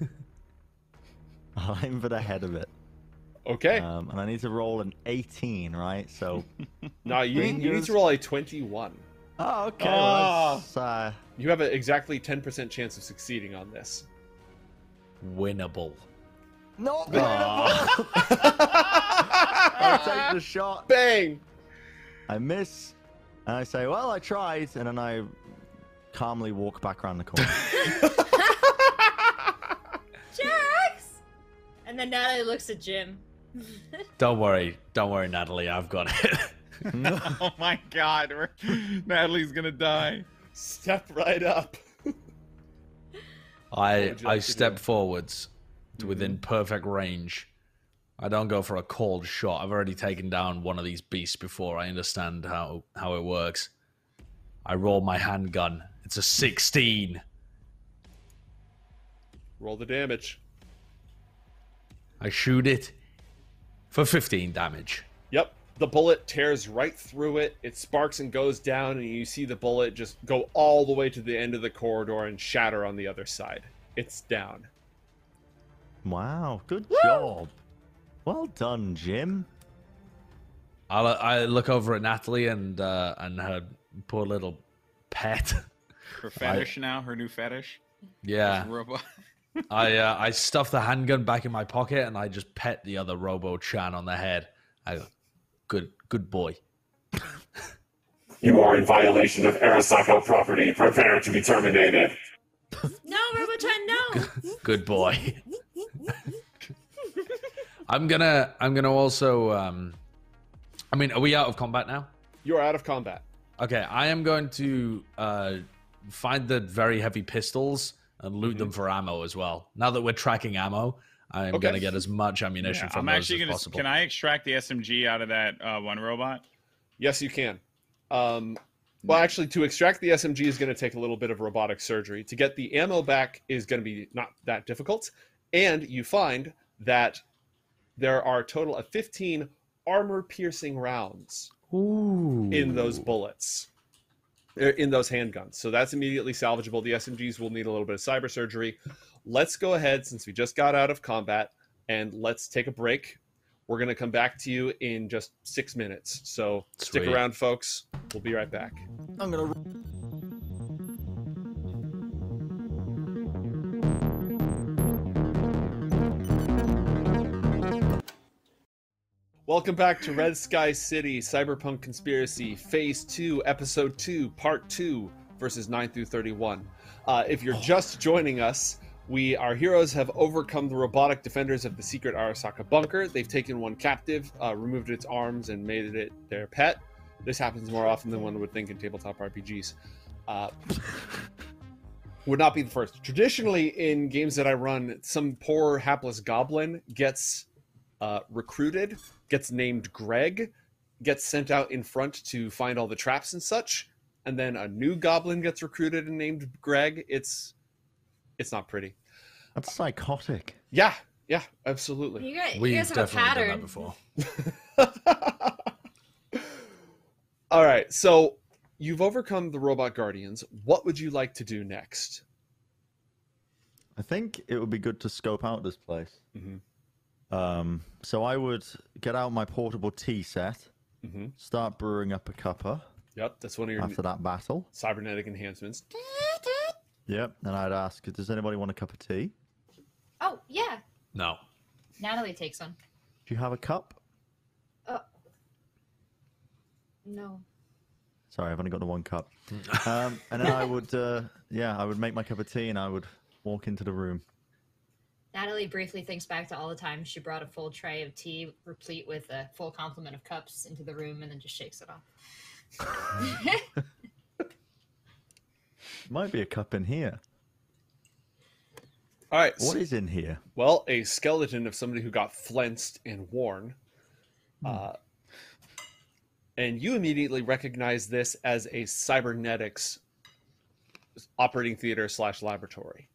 I'll aim for the head of it. Okay. Um, and I need to roll an 18, right? So. now you need, you need to roll a 21. Oh, okay. Ah. Well, uh, You have an exactly 10% chance of succeeding on this. Winnable. not winnable. I'll take the shot. Bang! I miss. And I say, well, I tried. And then I calmly walk back around the corner. Jax! And then Natalie looks at Jim. Don't worry, don't worry, Natalie. I've got it. oh my God, Natalie's gonna die. Step right up. I I step forwards to within Mm-hmm. perfect range. I don't go for a called shot. I've already taken down one of these beasts before. I understand how how it works. I roll my handgun. It's a 16. Roll the damage. I shoot it for 15 damage. Yep. The bullet tears right through it. It sparks and goes down, and you see the bullet just go all the way to the end of the corridor and shatter on the other side. It's down. wow. Good job. Well done, Jim. I I look over at Natalie and uh, and her poor little pet. Her fetish now, her new fetish. yeah, Robot. I uh, I stuff the handgun back in my pocket and I just pet the other Robo Chan on the head. I go, good good boy. You are in violation of Arasaka property. Prepare to be terminated. No, Robo Chan, no! Good boy. I'm gonna I'm gonna also um I mean are we out of combat now? You're out of combat. Okay, I am going to uh find the very heavy pistols and loot Mm-hmm. them for ammo as well. Now that we're tracking ammo, I'm Okay. going to get as much ammunition Yeah, from I'm those actually as gonna. possible. Can I extract the SMG out of that uh, one robot? Yes, you can. Um, well, actually, to extract the SMG is going to take a little bit of robotic surgery. To get the ammo back is going to be not that difficult. And you find that there are a total of 15 armor piercing rounds Ooh. in those bullets, er, in those handguns. So that's immediately salvageable. The SMGs will need a little bit of cyber surgery. Let's go ahead, since we just got out of combat, and let's take a break. We're going to come back to you in just six minutes. So stick around, folks. We'll be right back. I'm gonna. Welcome back to Red Sky City Cyberpunk Conspiracy Phase 2, Episode 2, Part 2, verses 9 through 31. Uh, if you're just joining us, we, our heroes, have overcome the robotic defenders of the secret Arasaka bunker. They've taken one captive, uh, removed its arms, and made it their pet. This happens more often than one would think in tabletop RPGs. Uh, would not be the first. Traditionally, in games that I run, some poor hapless goblin gets uh, recruited, gets named Greg, gets sent out in front to find all the traps and such, and then a new goblin gets recruited and named Greg. It's it's not pretty. That's psychotic. Yeah, yeah, absolutely. You guys, you We've guys have a definitely done that before. all right, so you've overcome the robot guardians. What would you like to do next? I think it would be good to scope out this place. Mhm. Um, so I would get out my portable tea set, Mhm. start brewing up a cuppa Yep, that's one of your after that battle. cybernetic enhancements. Yep. And I'd ask, does anybody want a cup of tea? Oh yeah, No. Natalie takes one. Do you have a cup? No. Sorry, I've only got the one cup. um, and then I would, uh, yeah, I would make my cup of tea and I would walk into the room. Natalie briefly thinks back to all the times she brought a full tray of tea, replete with a full complement of cups, into the room, and then just shakes it off. Might be a cup in here. All right, What is in here? Well, a skeleton of somebody who got flensed and worn. Uh, and you immediately recognize this as a cybernetics operating theater slash laboratory.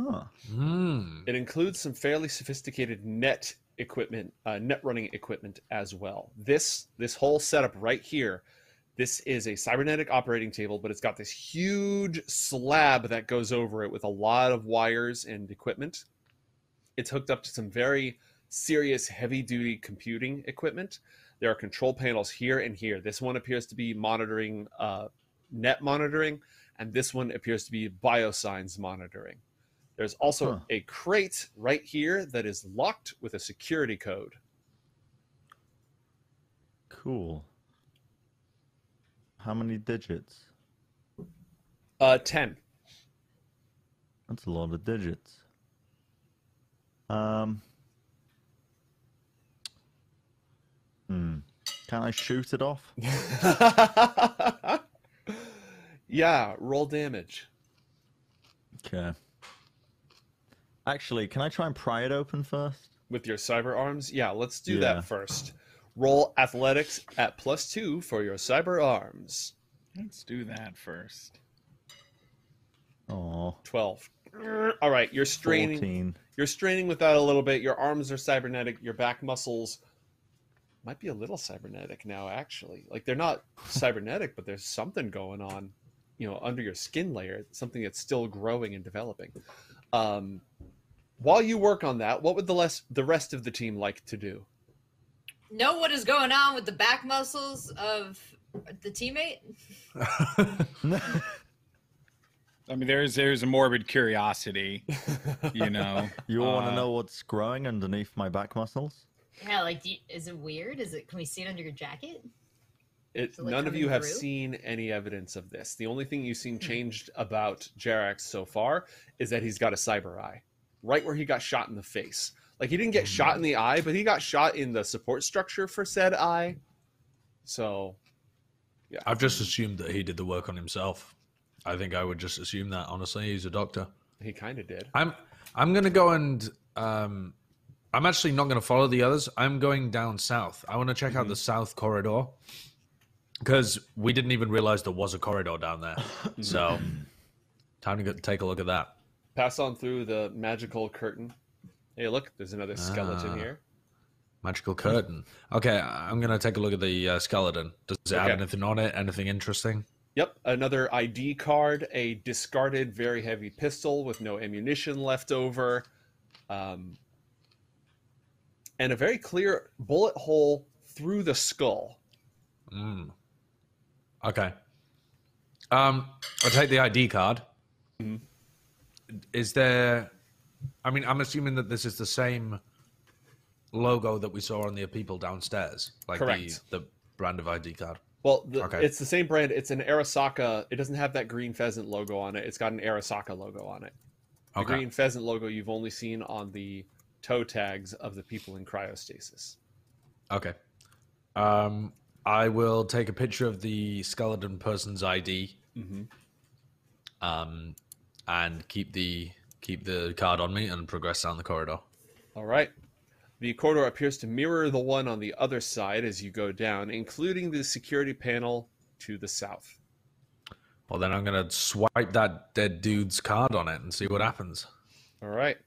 Oh, Hmm. It includes some fairly sophisticated net equipment, uh, net running equipment as well. This this whole setup right here, this is a cybernetic operating table, but it's got this huge slab that goes over it with a lot of wires and equipment. It's hooked up to some very serious heavy duty computing equipment. There are control panels here and here. This one appears to be monitoring uh, net monitoring, and this one appears to be biosigns monitoring. There's also Huh. a crate right here that is locked with a security code. cool. How many digits? Uh, 10. That's a lot of digits. Um. Hmm. Can I shoot it off? yeah, roll damage. Okay. Actually, can I try and pry it open first? With your cyber arms? Yeah, let's do Yeah. that first. Roll athletics at plus two for your cyber arms. Let's do that first. Oh, 12. All right, you're straining. 14. You're straining with that a little bit. Your arms are cybernetic. Your back muscles might be a little cybernetic now, actually. Like they're not cybernetic, but there's something going on, you know, under your skin layer. Something that's still growing and developing. Um, while you work on that, what would the less the rest of the team like to do? Know what is going on with the back muscles of the teammate? I mean, there's there's a morbid curiosity, you know. You all want Uh, to know what's growing underneath my back muscles? Yeah, like, do you, is it weird? Is it? Can we see it under your jacket? It, So, like, none of you have through? seen any evidence of this. The only thing you've seen changed about Jerax so far is that he's got a cyber eye, right where he got shot in the face. Like he didn't get shot in the eye, but he got shot in the support structure for said eye. So, yeah, I've just assumed that he did the work on himself. I think I would just assume that, honestly. He's a doctor. He kind of did. I'm I'm gonna go and um, I'm actually not gonna follow the others. I'm going down south. I want to check out the south corridor because we didn't even realize there was a corridor down there. so time to go take a look at that. Pass on through the magical curtain. Hey, look, there's another skeleton Ah. here. Magical curtain. Okay, I'm gonna take a look at the uh, skeleton. Does it have anything on it? Anything interesting? Yep, another ID card, a discarded, very heavy pistol with no ammunition left over, um, and a very clear bullet hole through the skull. Mm. Okay. Um, I'll take the ID card. Mhm. Is there? I mean, I'm assuming that this is the same logo that we saw on the people downstairs, like Correct. the the brand of ID card. Well, the, Okay. it's the same brand. It's an Arasaka. It doesn't have that green pheasant logo on it. It's got an Arasaka logo on it. The Okay. green pheasant logo you've only seen on the toe tags of the people in cryostasis. Okay. Um, I will take a picture of the skeleton person's ID. Mhm. Um, and keep the keep the card on me and progress down the corridor. All right. The corridor appears to mirror the one on the other side as you go down, including the security panel to the south. Well, then I'm gonna swipe that dead dude's card on it and see what happens. All right.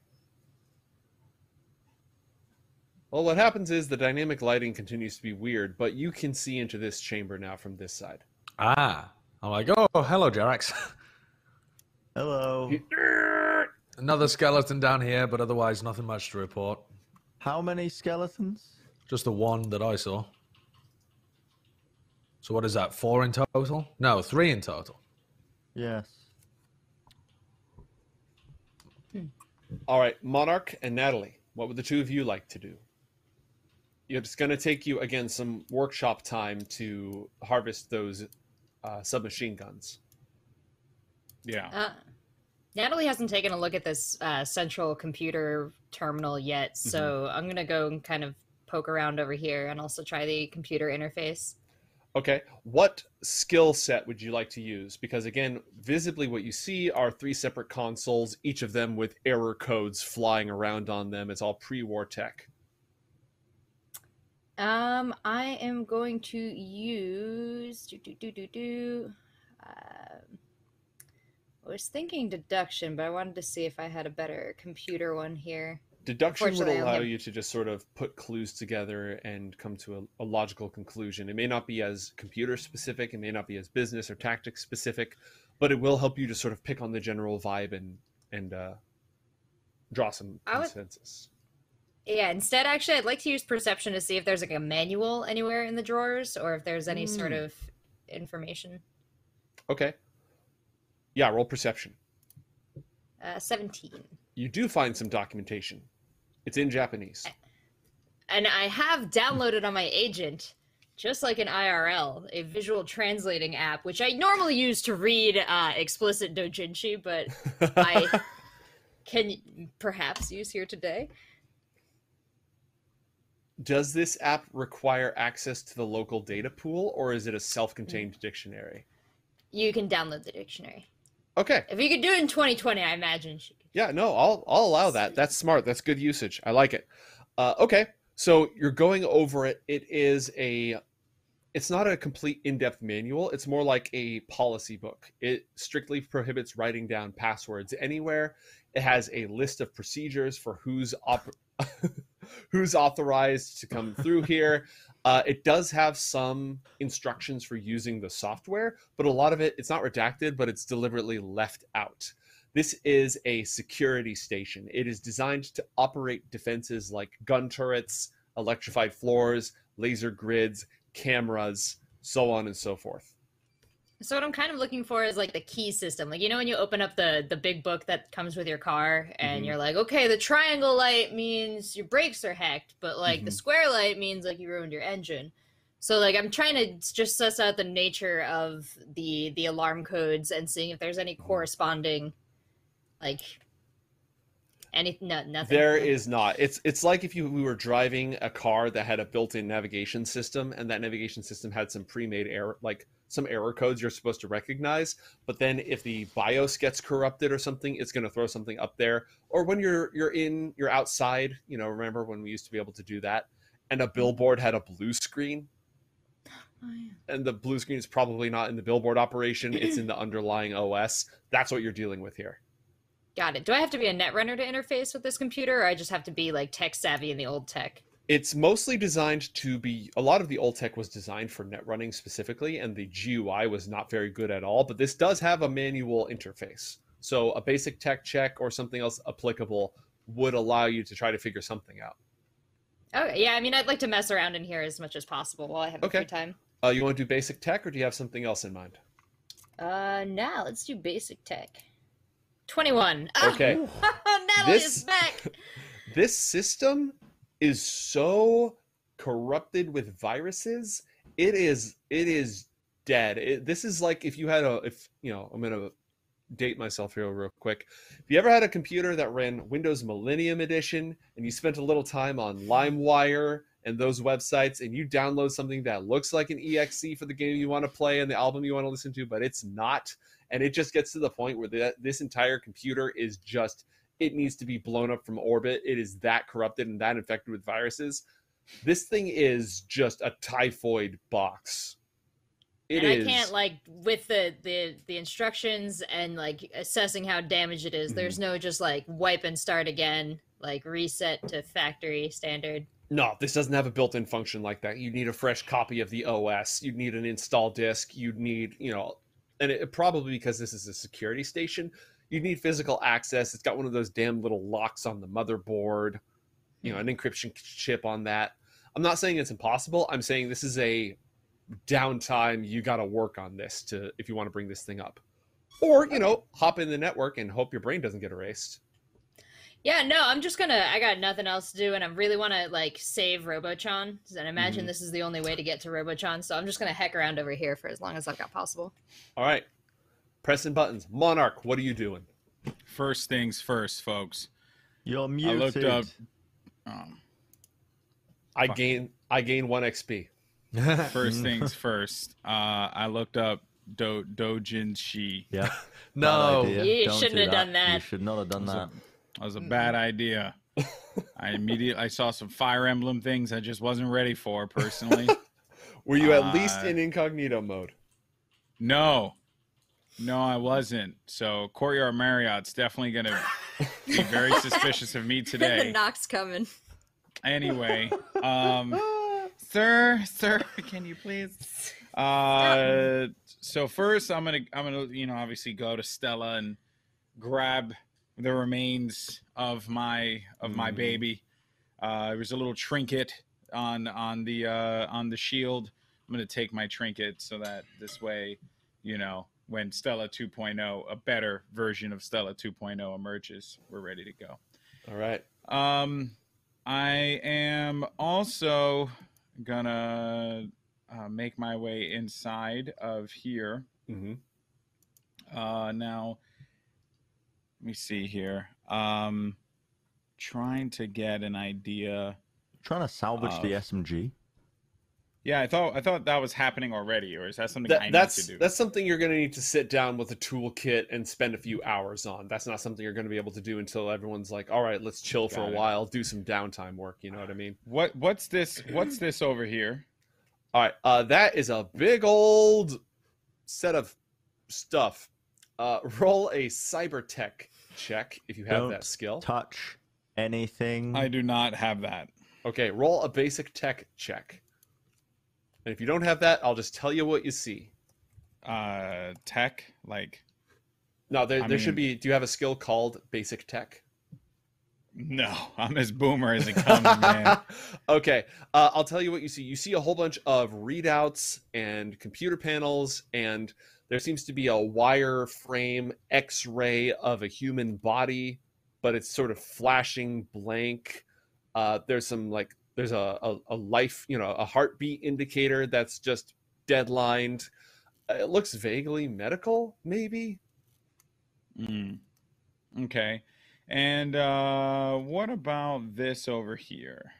Well, what happens is the dynamic lighting continues to be weird, but you can see into this chamber now from this side. Ah, I'm like, oh, hello, Jerax. Hello. Another skeleton down here, but otherwise nothing much to report. How many skeletons? Just the one that I saw. So what is that? Four in total? No, three in total. Yes. All right, Monarch and Natalie, what would the two of you like to do? It's going to take you, again, some workshop time to harvest those uh, submachine guns. Yeah. Uh, Natalie hasn't taken a look at this uh, central computer terminal yet, so I'm gonna go and kind of poke around over here and also try the computer interface. Okay, what skill set would you like to use? Because again, visibly what you see are three separate consoles, each of them with error codes flying around on them. It's all pre-war tech. Um, I am going to use do do do do do. Um, I was thinking deduction, but I wanted to see if I had a better computer one here. Deduction would allow you to just sort of put clues together and come to a, a logical conclusion. It may not be as computer specific, it may not be as business or tactics specific, but it will help you to sort of pick on the general vibe and and uh, draw some I would- consensus. Yeah, instead, actually, I'd like to use perception to see if there's like a manual anywhere in the drawers or if there's any sort Mm. of information. Okay. Yeah, roll perception. Uh, 17. You do find some documentation. It's in Japanese. And I have downloaded on my agent, just like an IRL, a visual translating app, which I normally use to read uh, explicit dojinshi, but I can perhaps use here today. Does this app require access to the local data pool or is it a Mm. self-contained dictionary? You can download the dictionary. Okay. If you could do it in 2020, I imagine she could. Yeah, no, I'll I'll allow that. That's smart. That's good usage. I like it. Uh, okay, so you're going over it. It is a, it's not a complete in-depth manual. It's more like a policy book. It strictly prohibits writing down passwords anywhere. It has a list of procedures for who's op- who's authorized to come through here. Uh, it does have some instructions for using the software, but a lot of it it's not redacted, but it's deliberately left out. This is a security station. It is designed to operate defenses like gun turrets, electrified floors, laser grids, cameras, so on and so forth. So what I'm kind of looking for is like the key system. Like you know when you open up the the big book that comes with your car and Mhm. you're like, okay, the triangle light means your brakes are hacked, but like the Mhm. square light means like you ruined your engine. So like I'm trying to just suss out the nature of the the alarm codes and seeing if there's any corresponding like Any no, nothing. There is not. It's it's like if you we were driving a car that had a built-in navigation system, and that navigation system had some pre-made error, like some error codes you're supposed to recognize. But then if the BIOS gets corrupted or something, it's going to throw something up there. Or when you're you're in you're outside, you know, remember when we used to be able to do that, and a mm-hmm. billboard had a blue screen. Oh, and the blue screen is probably not in the billboard operation; it's in the underlying OS. That's what you're dealing with here. Got it. Do I have to be a netrunner to interface with this computer, or I just have to be like tech savvy in the old tech? It's mostly designed to be. A lot of the old tech was designed for net running specifically, and the GUI was not very good at all. But this does have a manual interface, so a basic tech check or something else applicable would allow you to try to figure something out. Okay, yeah. I mean, I'd like to mess around in here as much as possible while I have Okay. free time. Uh, you want to do basic tech, or do you have something else in mind? Uh, now let's do basic tech. Twenty-one. Okay. Oh, Natalie This- is back. this system is so corrupted with viruses it is it is dead. It, this is like if you had a if you know i'm gonna date myself here real quick. If you ever had a computer that ran windows millennium edition and you spent a little time on limewire and those websites and you download something that looks like an exe for the game you want to play and the album you want to listen to but it's not and it just gets to the point where the, this entire computer is just it needs to be blown up from orbit. It is that corrupted and that infected with viruses. This thing is just a typhoid box. It and is. I can't like with the the the instructions and like assessing how damaged it is. Mm-hmm. There's no just like wipe and start again, like reset to factory standard. No, this doesn't have a built-in function like that. You need a fresh copy of the OS. You'd need an install disk. You'd need, you know, and it probably because this is a security station, you need physical access. It's got one of those damn little locks on the motherboard, you know, an encryption chip on that. I'm not saying it's impossible. I'm saying this is a downtime. You got to work on this to if you want to bring this thing up, or you know, hop in the network and hope your brain doesn't get erased. Yeah, no, I'm just gonna. I got nothing else to do, and I really want to like save Robochan, and imagine Mhm. this is the only way to get to Robochan. So I'm just gonna heck around over here for as long as I've got possible. All right, pressing buttons. Monarch, what are you doing? First things first, folks. You're muted. I muted. looked up. Um, I Fuck. gain I gain one XP. first things first. Uh, I looked up Do Dojin Shi. Yeah. no. You Don't shouldn't do have done that. You should not have done that. That was a bad idea. I immediately I saw some Fire Emblem things I just wasn't ready for personally. Were you at least Uh, in incognito mode? no, no, I wasn't. So Courtyard Marriott's definitely gonna be very suspicious of me today. the today. knock's coming. Anyway, um, sir, sir, can you please? Uh, so first, I'm gonna, I'm gonna, you know, obviously go to Stella and grab the remains of my of my Mhm. baby. Uh, there was a little trinket on on the uh, on the shield. I'm gonna take my trinket so that this way, you know, when Stella 2.0, a better version of Stella 2.0 emerges, we're ready to go. All right. Um, I am also gonna uh, make my way inside of here. Mm-hmm. Uh, now, let me see here. Um, trying to get an idea. Trying to salvage the Uh, SMG. Yeah, I thought I thought that was happening already, or is that something I That, need that's to do? that's something you're going to need to sit down with a toolkit and spend a few hours on. That's not something you're going to be able to do until everyone's like, "All right, let's chill for Got a it. while, do some downtime work." You know what I mean? What what's this? What's this over here? All right. Uh, that is a big old set of stuff. Uh, roll a cyber tech check if you have Don't that skill. Touch anything. I do not have that. Okay, roll a basic tech check. And if you don't have that, I'll just tell you what you see. Uh, tech like No, there, I there should be. Do you have a skill called basic tech? no, I'm as boomer as it comes, man. okay, uh, I'll tell you what you see. You see a whole bunch of readouts and computer panels, and there seems to be a wire frame x ray of a human body, but it's sort of flashing blank. Uh, there's some like, there's a, a, a life, you know, a heartbeat indicator that's just deadlined. Uh, It looks vaguely medical, maybe. Mm. Okay. And uh, what about this over here?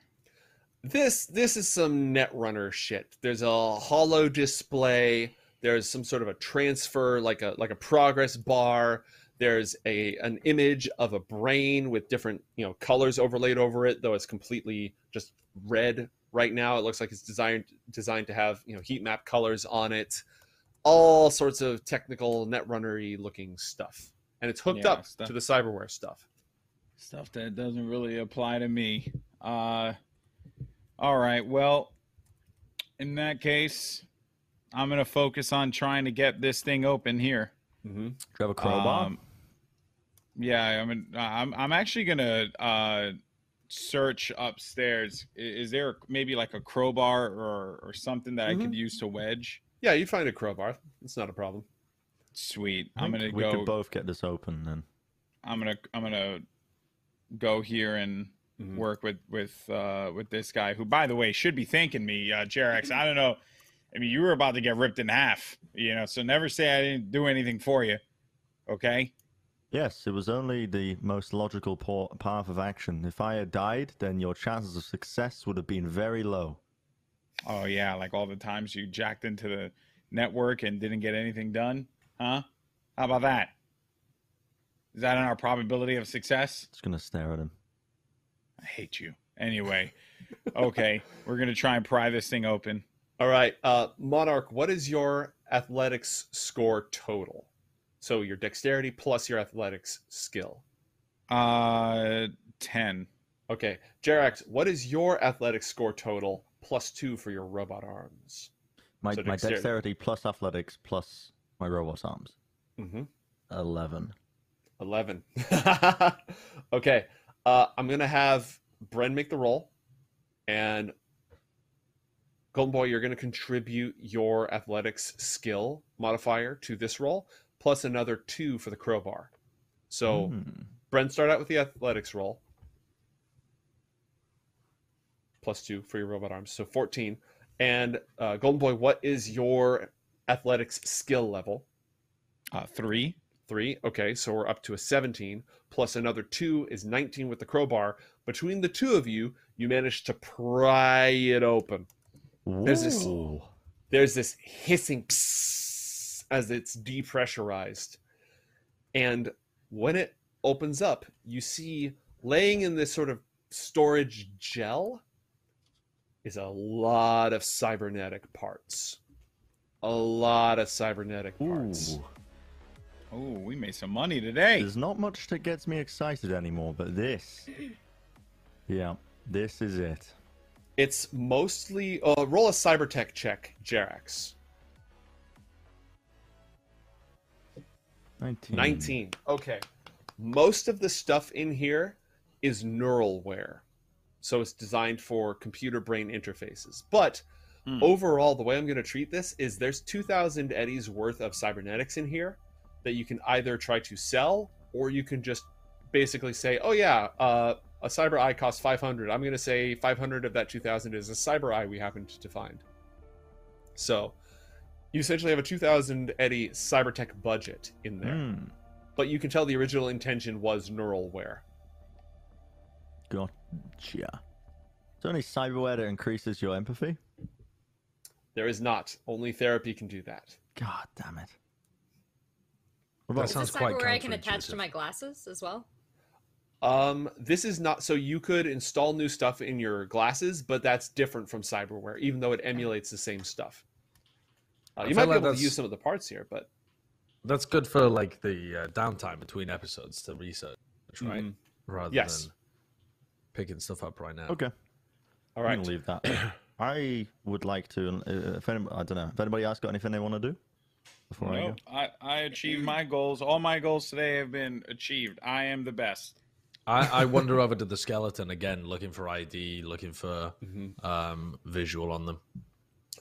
This this is some Netrunner shit. There's a hollow display. There's some sort of a transfer, like a like a progress bar. There's a an image of a brain with different you know colors overlaid over it, though it's completely just red right now. It looks like it's designed designed to have you know heat map colors on it. All sorts of technical Netrunnery looking stuff, and it's hooked Yeah, up stuff. to the cyberware stuff. Stuff that doesn't really apply to me. Uh, all right. Well, in that case, I'm gonna focus on trying to get this thing open here. Mm-hmm. Do you have a crowbar? Um, yeah, I'm. in- I'm. I'm actually gonna uh, search upstairs. Is there maybe like a crowbar or or something that I could use to wedge? Yeah, you find a crowbar. It's not a problem. Sweet. I I'm gonna we go. We could both get this open then. I'm gonna. I'm gonna go here and Mhm. work with with uh, with this guy, who, by the way, should be thanking me, uh, Jerax. I don't know. I mean, you were about to get ripped in half, you know. So never say I didn't do anything for you. Okay. Yes, it was only the most logical path of action. If I had died, then your chances of success would have been very low. Oh yeah, like all the times you jacked into the network and didn't get anything done, huh? How about that? Is that in our probability of success? Just gonna stare at him. I hate you. Anyway, okay, we're gonna try and pry this thing open. All right, uh, Monarch. What is your athletics score total? So your dexterity plus your athletics skill. Uh, ten. Okay, Jerax. What is your athletics score total plus two for your robot arms? My, So my dexterity. dexterity plus athletics plus my robot arms. Mm-hmm. Eleven. Eleven. okay, uh, I'm gonna have Bren make the roll, and Golden Boy, you're gonna contribute your athletics skill modifier to this roll, plus another two for the crowbar. So. Hmm. Brent, start out with the athletics roll. Plus two for your robot arms, so 14. And uh, Golden Boy, what is your athletics skill level? Uh, three. Three. Okay, so we're up to a 17. Plus another two is 19 with the crowbar. Between the two of you, you managed to pry it open. There's this- There's this hissing psss as it's depressurized. And when it opens up, you see laying in this sort of storage gel is a lot of cybernetic parts. A lot of cybernetic parts. Ooh. Oh, we made some money today. There's not much that gets me excited anymore, but this. Yeah, this is it. It's mostly uh, roll a cybertech check, Jerax. 19. 19. Okay. Most of the stuff in here is neuralware. So it's designed for computer brain interfaces. But Hmm. overall, the way I'm going to treat this is there's 2,000 eddies worth of cybernetics in here that you can either try to sell or you can just basically say, oh, yeah, uh, a cyber eye costs 500. I'm going to say 500 of that 2,000 is a cyber eye we happened to find. So you essentially have a 2,000 eddy cybertech budget in there Hmm. but you can tell the original intention was neuralware. Gotcha. Is there any cyberware that increases your empathy? There is not. Only therapy can do that. God damn it. What That about Is sounds this quite cyberware I can attach to my glasses as well? Um, this is not so you could install new stuff in your glasses, but that's different from cyberware, even though it emulates the same stuff. Uh, you might be like able to use some of the parts here, but That's good for like the uh, downtime between episodes to research, right? Mhm. Rather Yes. than picking stuff up right now. Okay. All right. I'm leave that. I would like to. Uh, if any, I don't know. If anybody else got anything they want to do before I go? I, I achieved my goals. All my goals today have been achieved. I am the best. I, I wander over to the skeleton again, looking for ID, looking for Mhm. um, visual on them.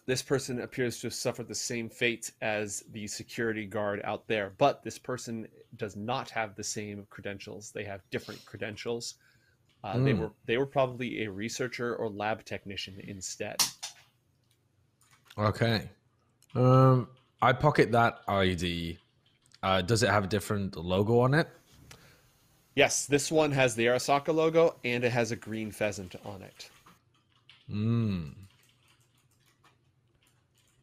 This person appears to have suffered the same fate as the security guard out there, but this person does not have the same credentials. They have different credentials. Uh, They Hmm. were they were probably a researcher or lab technician instead. Okay. Um, I pocket that ID. Uh, does it have a different logo on it? Yes, this one has the Arasaka logo and it has a green pheasant on it. Hmm.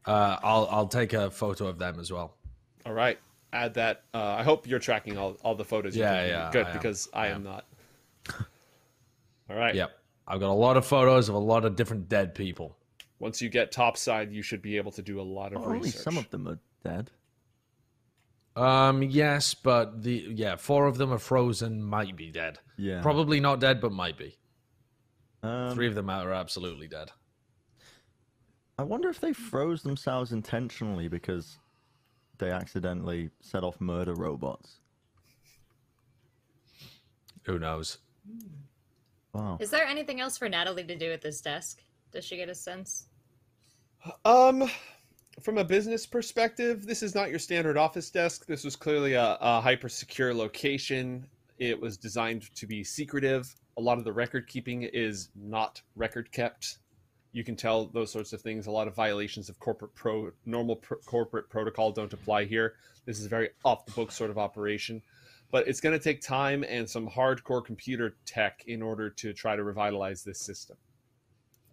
Uh, I'll I'll take a photo of them as well. All right, add that. Uh, I hope you're tracking all, all the photos. you're Yeah, taking. yeah, Good I am. because I, I am am. not. all right. Yep. I've got a lot of photos of a lot of different dead people. Once you get topside, you should be able to do a lot of Oh, only research. some of them are dead. Um, yes, but the yeah, four of them are frozen, might be dead. Yeah. Probably not dead, but might be. Um, Three of them are absolutely dead. I wonder if they froze themselves intentionally because they accidentally set off murder robots. Who knows? Wow. Is there anything else for Natalie to do at this desk? Does she get a sense? Um, from a business perspective, this is not your standard office desk. This was clearly a, a hyper secure location. It was designed to be secretive. A lot of the record keeping is not record kept. You can tell those sorts of things. A lot of violations of corporate pro normal pro, corporate protocol don't apply here. This is a very off the book sort of operation, but it's going to take time and some hardcore computer tech in order to try to revitalize this system.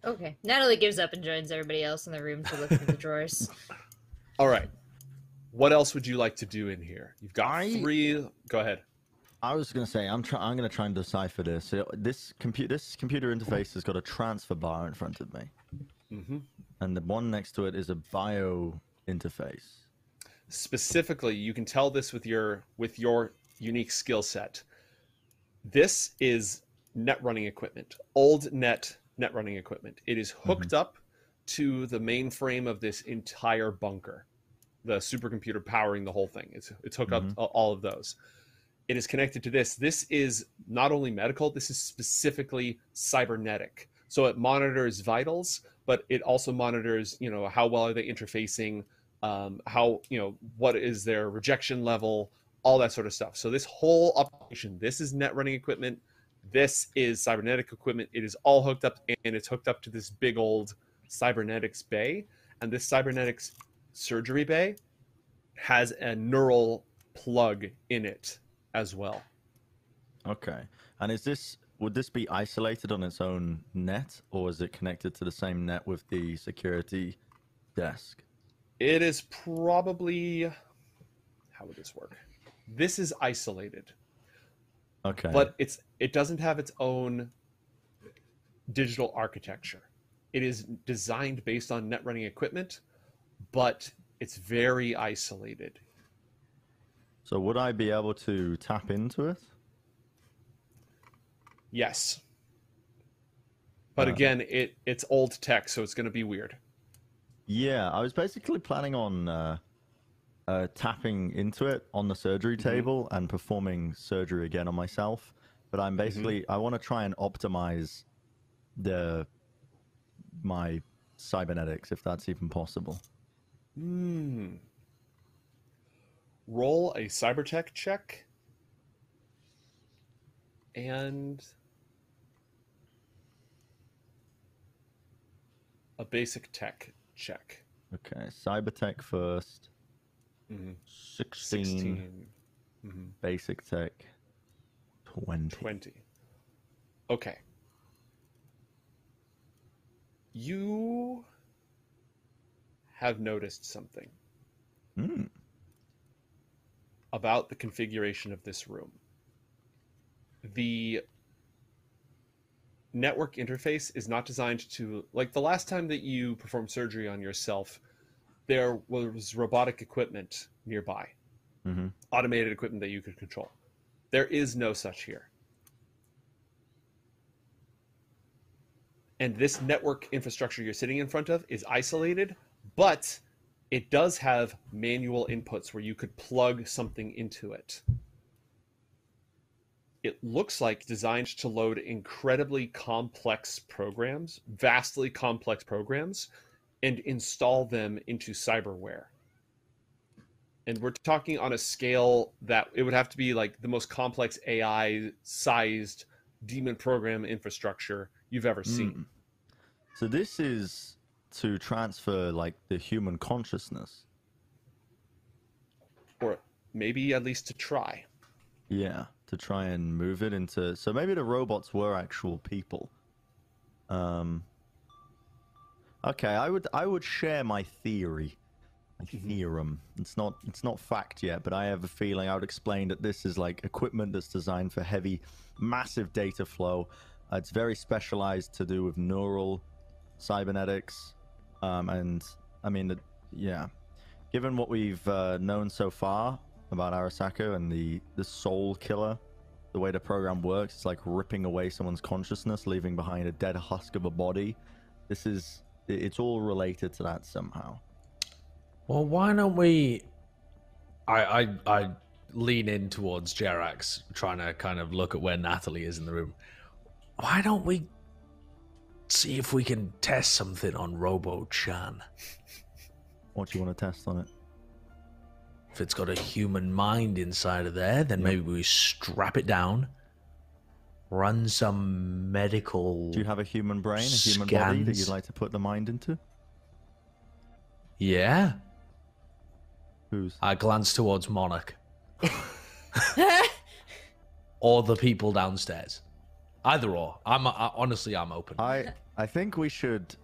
Okay. Natalie gives up and joins everybody else in the room to look through the drawers. All right. What else would you like to do in here? You've got I- three. Go ahead. I was gonna say I'm try- I'm gonna try and decipher this. So this computer this computer interface has got a transfer bar in front of me, hmm and the one next to it is a bio interface. Specifically, you can tell this with your with your unique skill set. This is net running equipment, old net net running equipment. It is hooked up to the mainframe of this entire bunker, the supercomputer powering the whole thing. It's it's hooked Mhm. up all of those. It is connected to this. This is not only medical. This is specifically cybernetic. So it monitors vitals, but it also monitors, you know, how well are they interfacing, um, how, you know, what is their rejection level, all that sort of stuff. So this whole operation, this is net running equipment. This is cybernetic equipment. It is all hooked up and it's hooked up to this big old cybernetics bay. And this cybernetics surgery bay has a neural plug in it as well. Okay. And is this would this be isolated on its own net, or is it connected to the same net with the security desk? It is probably how would this work? This is isolated, Okay. but it's it doesn't have its own digital architecture. It is designed based on net running equipment, but it's very isolated. So would I be able to tap into it? Yes. But Uh. again, it it's old tech, so it's going to be weird. Yeah, I was basically planning on uh, uh, tapping into it on the surgery table and performing surgery again on myself. But I'm basically I want to try and optimize the my cybernetics if that's even possible. Hmm. Roll a cybertech check. And a basic tech check. Okay, cybertech first. Mhm. 16, 16. Mhm. basic tech 20. 20. Okay. You have noticed something Hmm. About the configuration of this room. The network interface is not designed to, like the last time that you performed surgery on yourself, there was robotic equipment nearby, Mhm. automated equipment that you could control. There is no such here. And this network infrastructure you're sitting in front of is isolated, but it does have manual inputs where you could plug something into it. It looks like designed to load incredibly complex programs, vastly complex programs, and install them into cyberware. And we're talking on a scale that it would have to be like the most complex AI sized demon program infrastructure you've ever seen. Mm. So this is to transfer like the human consciousness. Or maybe at least to try. Yeah. to try and move it into. So maybe the robots were actual people. Um. Okay, I would I would share my theory, my theorem. It's not it's not fact yet, but I have a feeling I would explain that this is like equipment that's designed for heavy, massive data flow. Uh, it's very specialized to do with neural cybernetics, um, and I mean, the, yeah, given what we've uh, known so far about Arasaka and the the soul killer, the way the program works, it's like ripping away someone's consciousness, leaving behind a dead husk of a body. This is it's all related to that somehow. Well, why don't we? I I I lean in towards Jerax, trying to kind of look at where Natalie is in the room. Why don't we see if we can test something on Robo Chan? What do you want to test on it? If it's got a human mind inside of there, then maybe we strap it down, run some medical. Do you have a human brain, a human body that you'd like to put the mind into? Yeah. Who's? I glance towards Monarch. or the people downstairs. Either or. I'm I, honestly, I'm open. I I think we should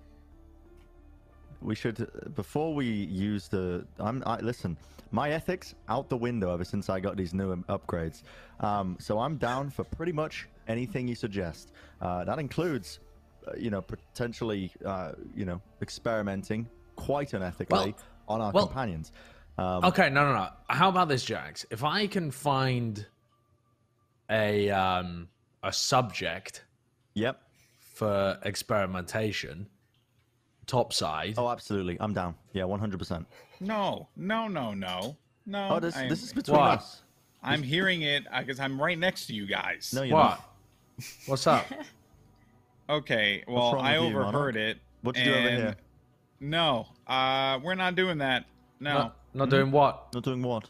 we should before we use the I'm I listen my ethics out the window ever since I got these new um, upgrades. Um, so I'm down for pretty much anything you suggest. Uh, that includes, uh, you know, potentially, uh, you know, experimenting quite unethically Well- on our well- companions. Um, Okay, no, no, no. How about this, Jax? If I can find a um a subject Yep. for experimentation, topside. Oh, absolutely. I'm down. Yeah, 100%. No, no, no, no, no. Oh, this I'm, this is between What? us. I'm hearing it because I'm right next to you guys. No, you're what? not. What's up? Okay, well, I with you, overheard it. What'd you do over here? No, uh, we're not doing that. No, Not, not doing what? Not doing what?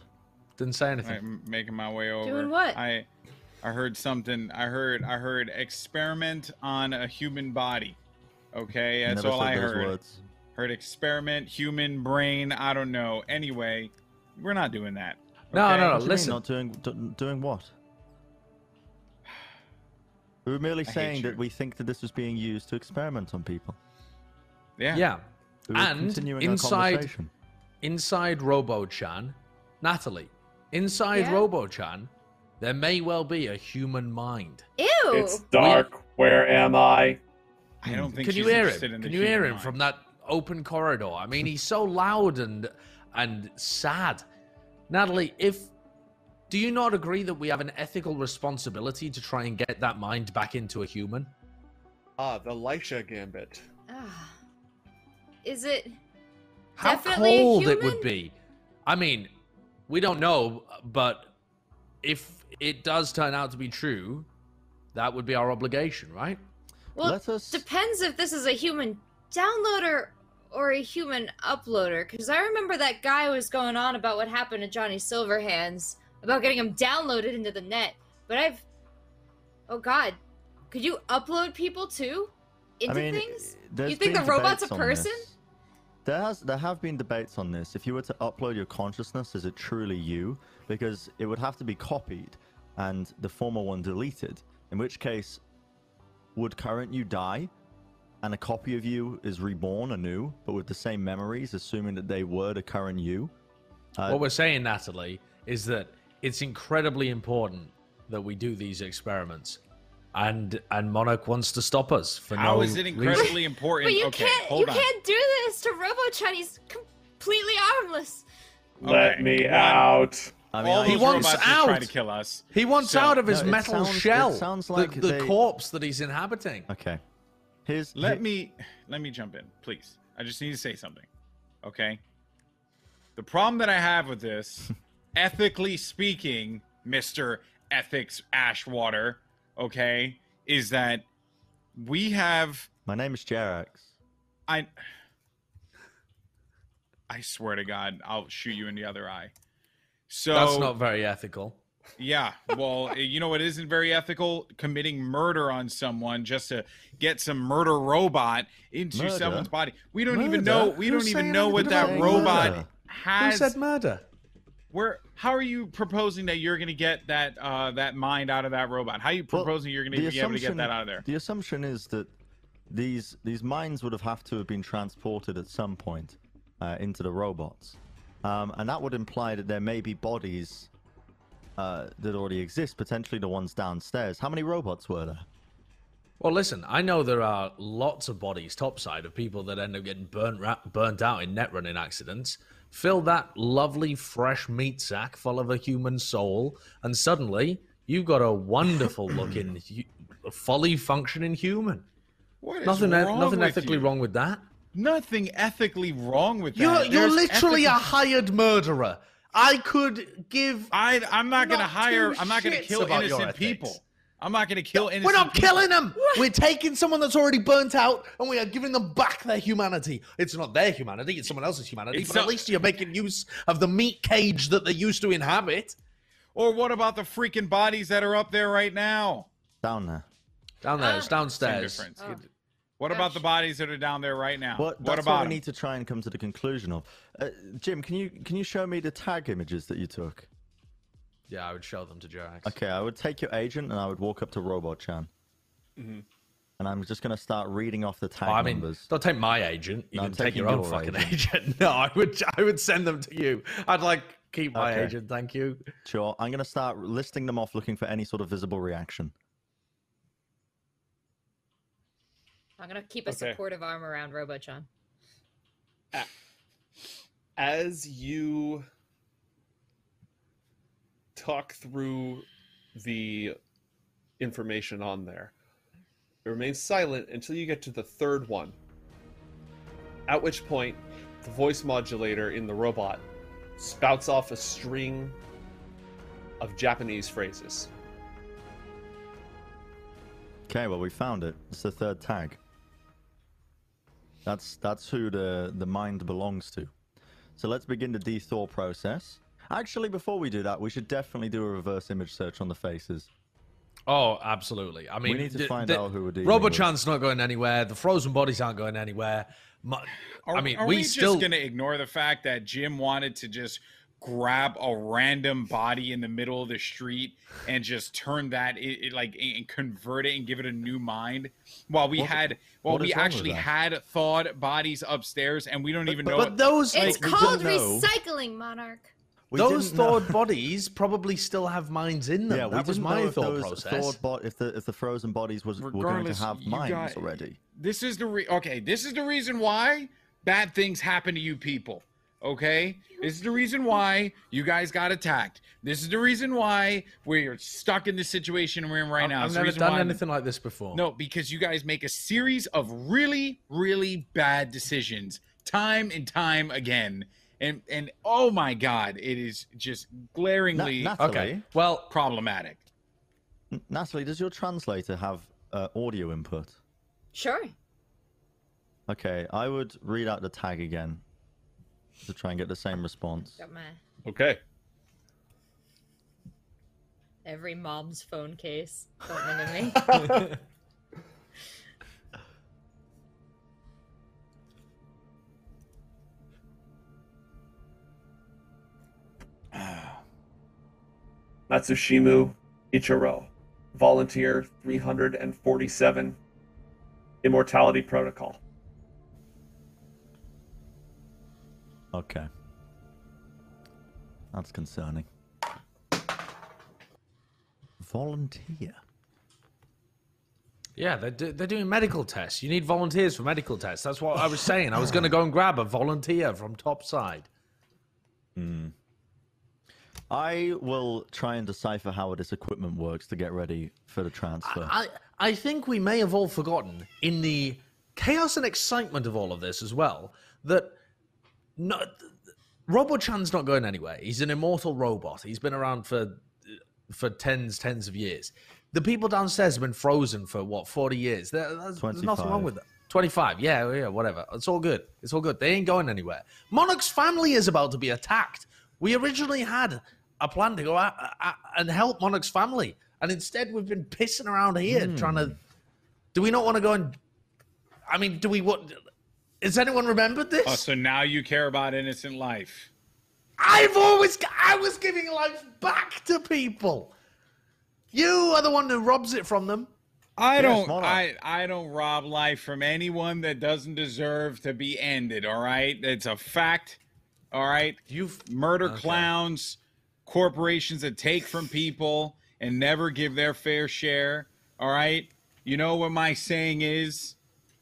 Didn't say anything. I'm making my way over. Doing what? I, I heard something. I heard. I heard experiment on a human body. Okay, that's Never all I heard. words. Heard experiment, human brain. I don't know. Anyway, we're not doing that. No, okay? no, no. What do you mean, listen. not doing doing what? We were merely I saying that we think that this was being used to experiment on people. Yeah. Yeah. We And inside- Inside Robo-chan, Natalie, inside Yeah? Robo-chan, there may well be a human mind. Ew. It's dark. Where am I? I don't think. Can you hear him? Can you hear him mind. from that open corridor? I mean, he's so loud and and sad. Natalie, if do you not agree that we have an ethical responsibility to try and get that mind back into a human? Ah, the Lisha gambit. Ah. Is it? How Definitely a cold it would be. I mean, we don't know, but if it does turn out to be true, that would be our obligation, right? Well, Let us- depends if this is a human downloader or a human uploader. Because I remember that guy was going on about what happened to Johnny Silverhands about getting him downloaded into the net. But I've, oh God, could you upload people too into I mean, things? You think the robot's a person? this. There has there have been debates on this. If you were to upload your consciousness, is it truly you? Because it would have to be copied and the former one deleted. In which case, would current you die and a copy of you is reborn anew, but with the same memories, assuming that they were the current you? Uh, what we're saying, Natalie, is that it's incredibly important that we do these experiments. And and Monarch wants to stop us for How no is it reason. incredibly important? But you okay, can't, hold you on. can't do this to RoboChan. He's completely armless. Let Okay, me out. I mean, All He wants robots just out. to kill us. He wants So- out of his No, metal sounds- it shell. sounds the- like the, they- corpse that he's inhabiting. Okay. Here's Let here- me let me jump in, please. I just need to say something. Okay? The problem that I have with this, ethically speaking, Mr. Ethics Ashwater, okay, is that we have My name is Jerax. I I swear to God, I'll shoot you in the other eye. So That's not very ethical. Yeah, well, you know what isn't very ethical? Committing murder on someone just to get some murder robot into Murder? someone's body. We don't even know. We Who's don't even know what that robot murder? Who said murder? Where how are you proposing that you're going to get that uh, that mind out of that robot? How are you Well, proposing you're going to be able to get assumption- that out of there? The assumption is that these these minds would have have to have been transported at some point uh, into the robots, um, and that would imply that there may be bodies uh, that already exist, potentially the ones downstairs. How many robots were there? Well, listen, I know there are lots of bodies topside of people that end up getting burnt ra- burnt out in net running accidents. Fill that lovely fresh meat sack full of a human soul, and suddenly you've got a wonderful looking, fully functioning human. What is Nothing, wrong nothing ethically wrong with that. Nothing ethically wrong with You're, that. you're There's literally a hired murderer. I could give. I I'm not going to hire. I'm not going to kill innocent people. I'm not going to kill innocent. We're not people. killing them. We're taking someone that's already burnt out and we are giving them back their humanity. It's not their humanity, it's someone else's humanity. It's but at least you're making use of the meat cage that they used to inhabit. Or what about the freaking bodies that are up there right now? Down there. Down there, it's Ah. downstairs. Same difference. Oh. What about the bodies that are down there right now? Well, what that's about what we need to try and come to the conclusion of. Uh, Jim, can you can you show me the tag images that you took? Yeah, I would show them to Jax. Okay, I would take your agent and I would walk up to Robot Chan. Mm-hmm. And I'm just going to start reading off the tag Oh, I mean, numbers. don't take my agent. You No, can take your own your fucking agent. agent. No, I would. I would send them to you. I'd like keep my Okay. agent. Thank you. Sure. I'm going to start listing them off, looking for any sort of visible reaction. I'm gonna keep a Okay. supportive arm around Robochan. as you talk through the information on there, it remains silent until you get to the third one. At which point, the voice modulator in the robot spouts off a string of Japanese phrases. Okay, well we found it. It's the third tag. That's that's who the the mind belongs to. So let's begin the de-thaw process. Actually, before we do that, we should definitely do a reverse image search on the faces. Oh, absolutely. I mean, we need to find the- out who we're dealing with. Robochan's not going anywhere. The frozen bodies aren't going anywhere. My, Are, I mean, are we, we, still. just going to ignore the fact that Jim wanted to just grab a random body in the middle of the street and just turn that it, it like and convert it and give it a new mind while we What- had while we is wrong with actually had thawed bodies upstairs and we don't even know But those It's we called recycling, Monarch. We those didn't know- thawed bodies probably still have minds in them. Yeah, we that was didn't my know if thought those process. thawed bo- if the if the frozen bodies was were going to have minds got- already. this is the re- okay this is the reason why bad things happen to you people okay this is the reason why you guys got attacked this is the reason why we're stuck in the situation we're in right now I've It's never reason done why- anything like this before. no because you guys make a series of really really bad decisions time and time again and and oh my god it is just Na- glaringly Natalie, Okay. Well, problematic Natalie, does your translator have uh, audio input? Sure. Okay, I would read out the tag again to try and get the same response. Got my Okay. every mom's phone case. Don't limit me. Matsushimu Ichiro, Volunteer 347, Immortality Protocol. Okay. That's concerning. Volunteer. yeah, they're, do- they're doing medical tests. You need volunteers for medical tests. That's what I was saying. I was going to go and grab a volunteer from topside. Hmm. I will try and decipher how this equipment works to get ready for the transfer. I, I think we may have all forgotten in the chaos and excitement of all of this as well that no, Robochan's not going anywhere. He's an immortal robot. He's been around for for tens, tens of years. The people downstairs have been frozen for what forty years. There, there's, there's nothing wrong with that. Twenty-five, yeah, yeah, whatever. It's all good. It's all good. They ain't going anywhere. Monarch's family is about to be attacked. We originally had a plan to go out uh, and help Monarch's family, and instead we've been pissing around here trying to. Do we not want to go and? I mean, do we what? Has anyone remembered this? oh so now you care about innocent life I've always, I was giving life back to people. You are the one who robs it from them. I Yes, don't Monarch. I I don't rob life from anyone that doesn't deserve to be ended, all right? It's a fact. All right? You've Murder Okay. clowns, corporations that take from people and never give their fair share, all right? You know what my saying is?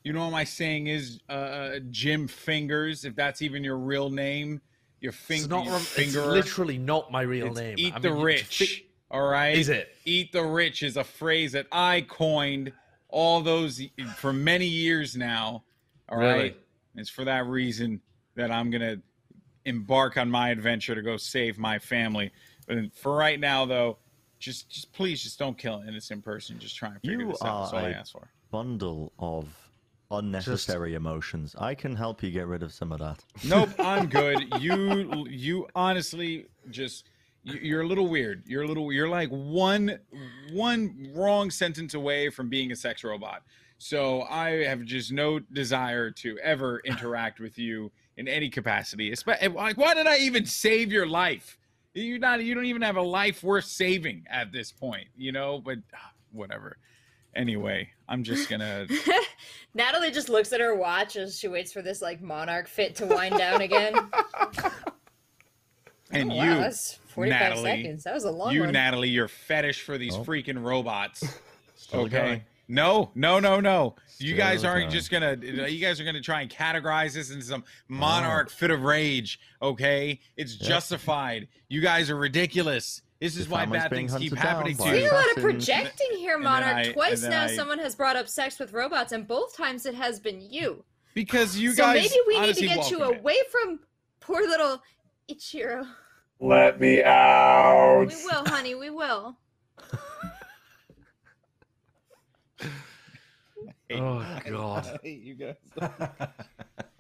You know what my saying is, uh, Jim Fingers, if that's even your real name. Your It's finger, not. your It's literally not my real It's name. Eat I the mean, rich. all right. Is it? Eat the rich is a phrase that I coined all those for many years now. All right. Really? It's for that reason that I'm gonna embark on my adventure to go save my family. But for right now, though, just just please just don't kill an innocent person. Just try and figure You this out. That's all are I a- ask for. Bundle of unnecessary emotions. I can help you get rid of some of that. Nope, I'm good. You you honestly just you're a little weird. You're a little you're like one one wrong sentence away from being a sex robot. So I have just no desire to ever interact with you in any capacity. Espe- Like why did I even save your life? You're not you don't even have a life worth saving at this point, you know, but ah, whatever. Anyway, I'm just gonna Natalie just looks at her watch as she waits for this like monarch fit to wind down again. and Oh, you wow, that's 45 Natalie, seconds. That was a long you one. Natalie, your fetish for these Oh. freaking robots. Still okay. Going. No, no, no, no. You guys aren't going. just gonna. You guys are gonna try and categorize this into some monarch fit of rage. Okay, it's Yep. justified. You guys are ridiculous. This is Your why bad things keep happening by to Seeing you. a lot of projecting here, Monarch. I- Twice now, I- someone has brought up sex with robots, and both times it has been you. Because you so guys. maybe we need to get you welcome it. away from poor little Ichiro. Let me out. We will, honey. We will. Oh God. I hate you guys.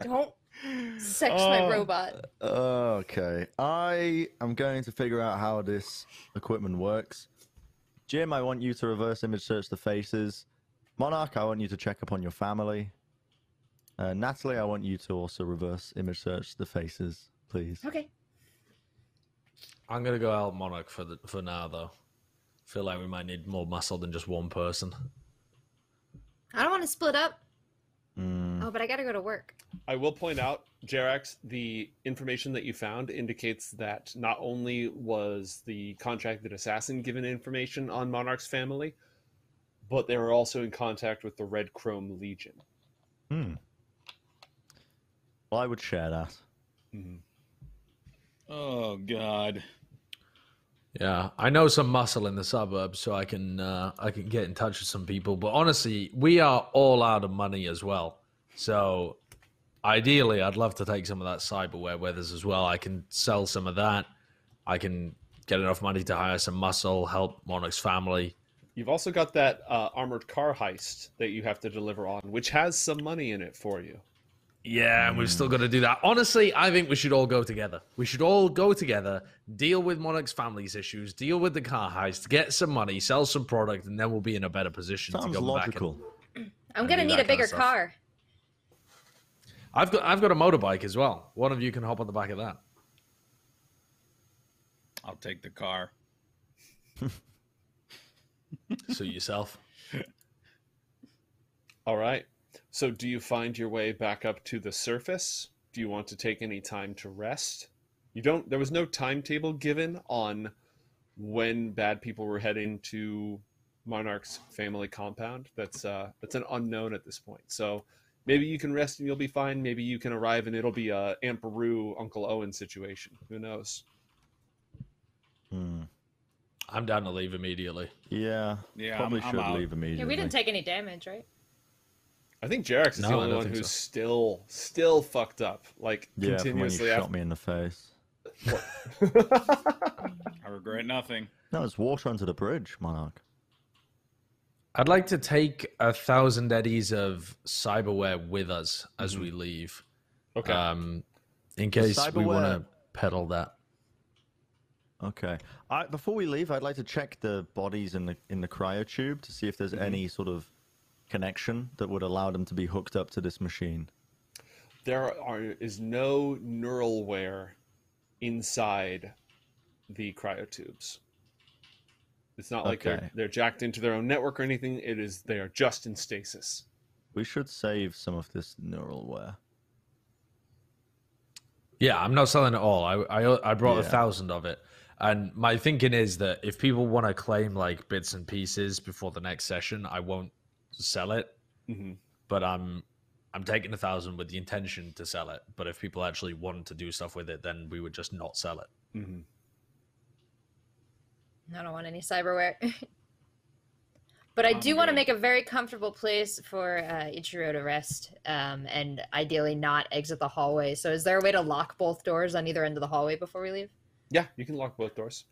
Don't sex my Oh. robot. Okay, I am going to figure out how this equipment works. Jim, I want you to reverse image search the faces. Monarch, I want you to check upon your family. Uh, Natalie, I want you to also reverse image search the faces, please. Okay. I'm gonna go out Monarch for the for now though. Feel like we might need more muscle than just one person. I don't want to split up. Mm, Oh, but I gotta go to work. I will point out, Jerax, the information that you found indicates that not only was the contracted assassin given information on Monarch's family, but they were also in contact with the Red Chrome Legion. hmm. Well, I would share that. Oh God. Yeah, I know some muscle in the suburbs, so I can uh, I can get in touch with some people. But honestly, we are all out of money as well. So ideally, I'd love to take some of that cyberware with us as well. I can sell some of that. I can get enough money to hire some muscle, help Monarch's family. You've also got that uh, armored car heist that you have to deliver on, which has some money in it for you. Yeah, and we've still got to do that. Honestly, I think we should all go together. We should all go together, deal with Monarch's family's issues, deal with the car heist, get some money, sell some product, and then we'll be in a better position Sounds to go back. logical. And... I'm gonna do need that a kind of bigger car. I've got I've got a motorbike as well. One of you can hop on the back of that. I'll take the car. Suit yourself. All right. So, do you find your way back up to the surface? Do you want to take any time to rest? You don't. There was no timetable given on when bad people were heading to Monarch's family compound. That's uh, that's an unknown at this point. So maybe you can rest and you'll be fine. Maybe you can arrive and it'll be a Aunt Beru, Uncle Owen situation. Who knows? Hmm. I'm down to leave immediately. Yeah, Yeah, probably I'm- I'm should leave immediately. Yeah, we didn't take any damage, right? I think Jerax is No, the only one who's so. still still fucked up. Like Yeah, from when you continuously shot me in the face. I regret nothing. No, it's water under the bridge, Monarch. I'd like to take a thousand eddies of cyberware with us as we leave. okay. Um, in case we want to peddle that. Okay. I, before we leave, I'd like to check the bodies in the in the cryo tube to see if there's any sort of connection that would allow them to be hooked up to this machine. there are is no neuralware inside the cryotubes. It's not like they're they're jacked into their own network or anything. It is they are just in stasis. We should save some of this neuralware. Yeah, I'm not selling it all. I I, I brought a thousand of it, and my thinking is that if people want to claim like bits and pieces before the next session, I won't sell it. hmm But I'm I'm taking a thousand with the intention to sell it. But if people actually want to do stuff with it, then we would just not sell it. hmm I don't want any cyberware. but I do want to make a very comfortable place for uh, Ichiro to rest, um, and ideally not exit the hallway. So, is there a way to lock both doors on either end of the hallway before we leave? Yeah, you can lock both doors.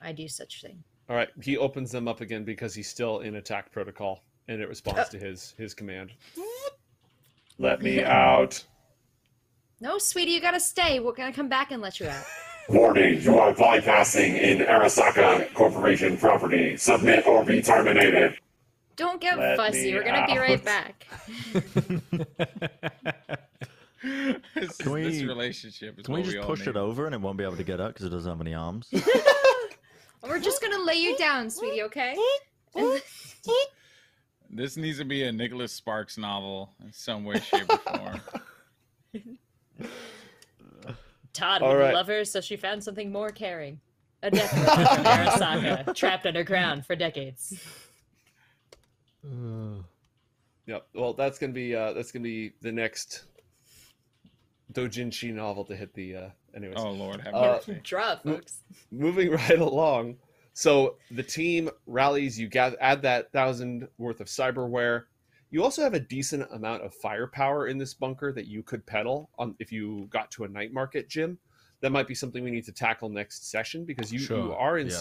I do such thing. All right, he opens them up again because he's still in attack protocol, and it responds to his his command. Let me out. No, sweetie, you gotta stay. We're gonna come back and let you out. Warning, you are bypassing in Arasaka Corporation property. Submit or be terminated. Don't get Let fussy. me We're gonna be right out. back. this, Can we- this relationship is Can we what just all push it need. over and it won't be able to get up because it doesn't have any arms? We're just gonna lay you down, sweetie. Okay? This needs to be a Nicholas Sparks novel in some way, shape, or form. Todd All would right. love her, so she found something more caring. A death wish from Arasaka, trapped underground for decades. Yep. Well, that's gonna be uh, that's gonna be the next Dojinshi novel to hit the. Uh, anyways, Oh Lord, have Uh, mercy. Draw it, folks. moving right along. So the team rallies. You gather, add that thousand worth of cyberware. You also have a decent amount of firepower in this bunker that you could pedal on if you got to a night market, Jim. That might be something we need to tackle next session because you, you are in yeah.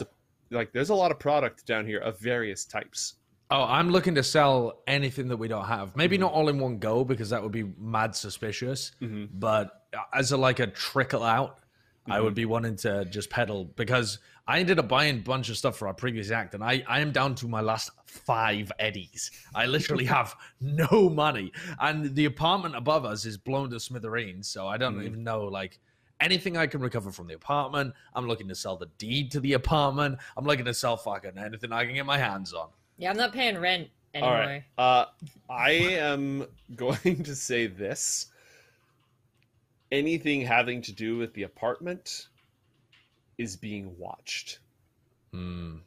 like there's a lot of product down here of various types. Oh, I'm looking to sell anything that we don't have. Maybe Mhm. not all in one go because that would be mad suspicious. Mhm. But as a like a trickle out, I Mhm. would be wanting to just pedal because I ended up buying a bunch of stuff for our previous act, and I I am down to my last five eddies. I literally have no money, and the apartment above us is blown to smithereens. So I don't Mhm. even know like. Anything I can recover from the apartment, I'm looking to sell the deed to the apartment. I'm looking to sell fucking anything I can get my hands on. Yeah, I'm not paying rent anymore. right. Uh, I am going to say this. Anything having to do with the apartment is being watched. Hmm.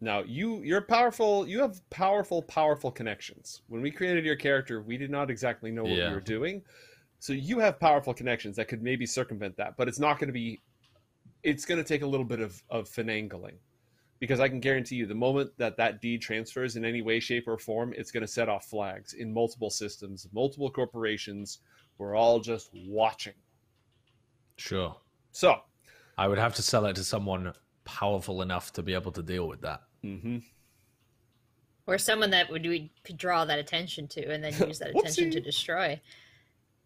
Now, you you're powerful. You have powerful, powerful connections. When we created your character, we did not exactly know what Yeah. we were doing. So you have powerful connections that could maybe circumvent that, but it's not going to be. It's going to take a little bit of of finagling, because I can guarantee you, the moment that that deed transfers in any way, shape, or form, it's going to set off flags in multiple systems, multiple corporations. We're all just watching. Sure. So, I would have to sell it to someone powerful enough to be able to deal with that. mhm. Or someone that would we could draw that attention to and then use that attention to destroy.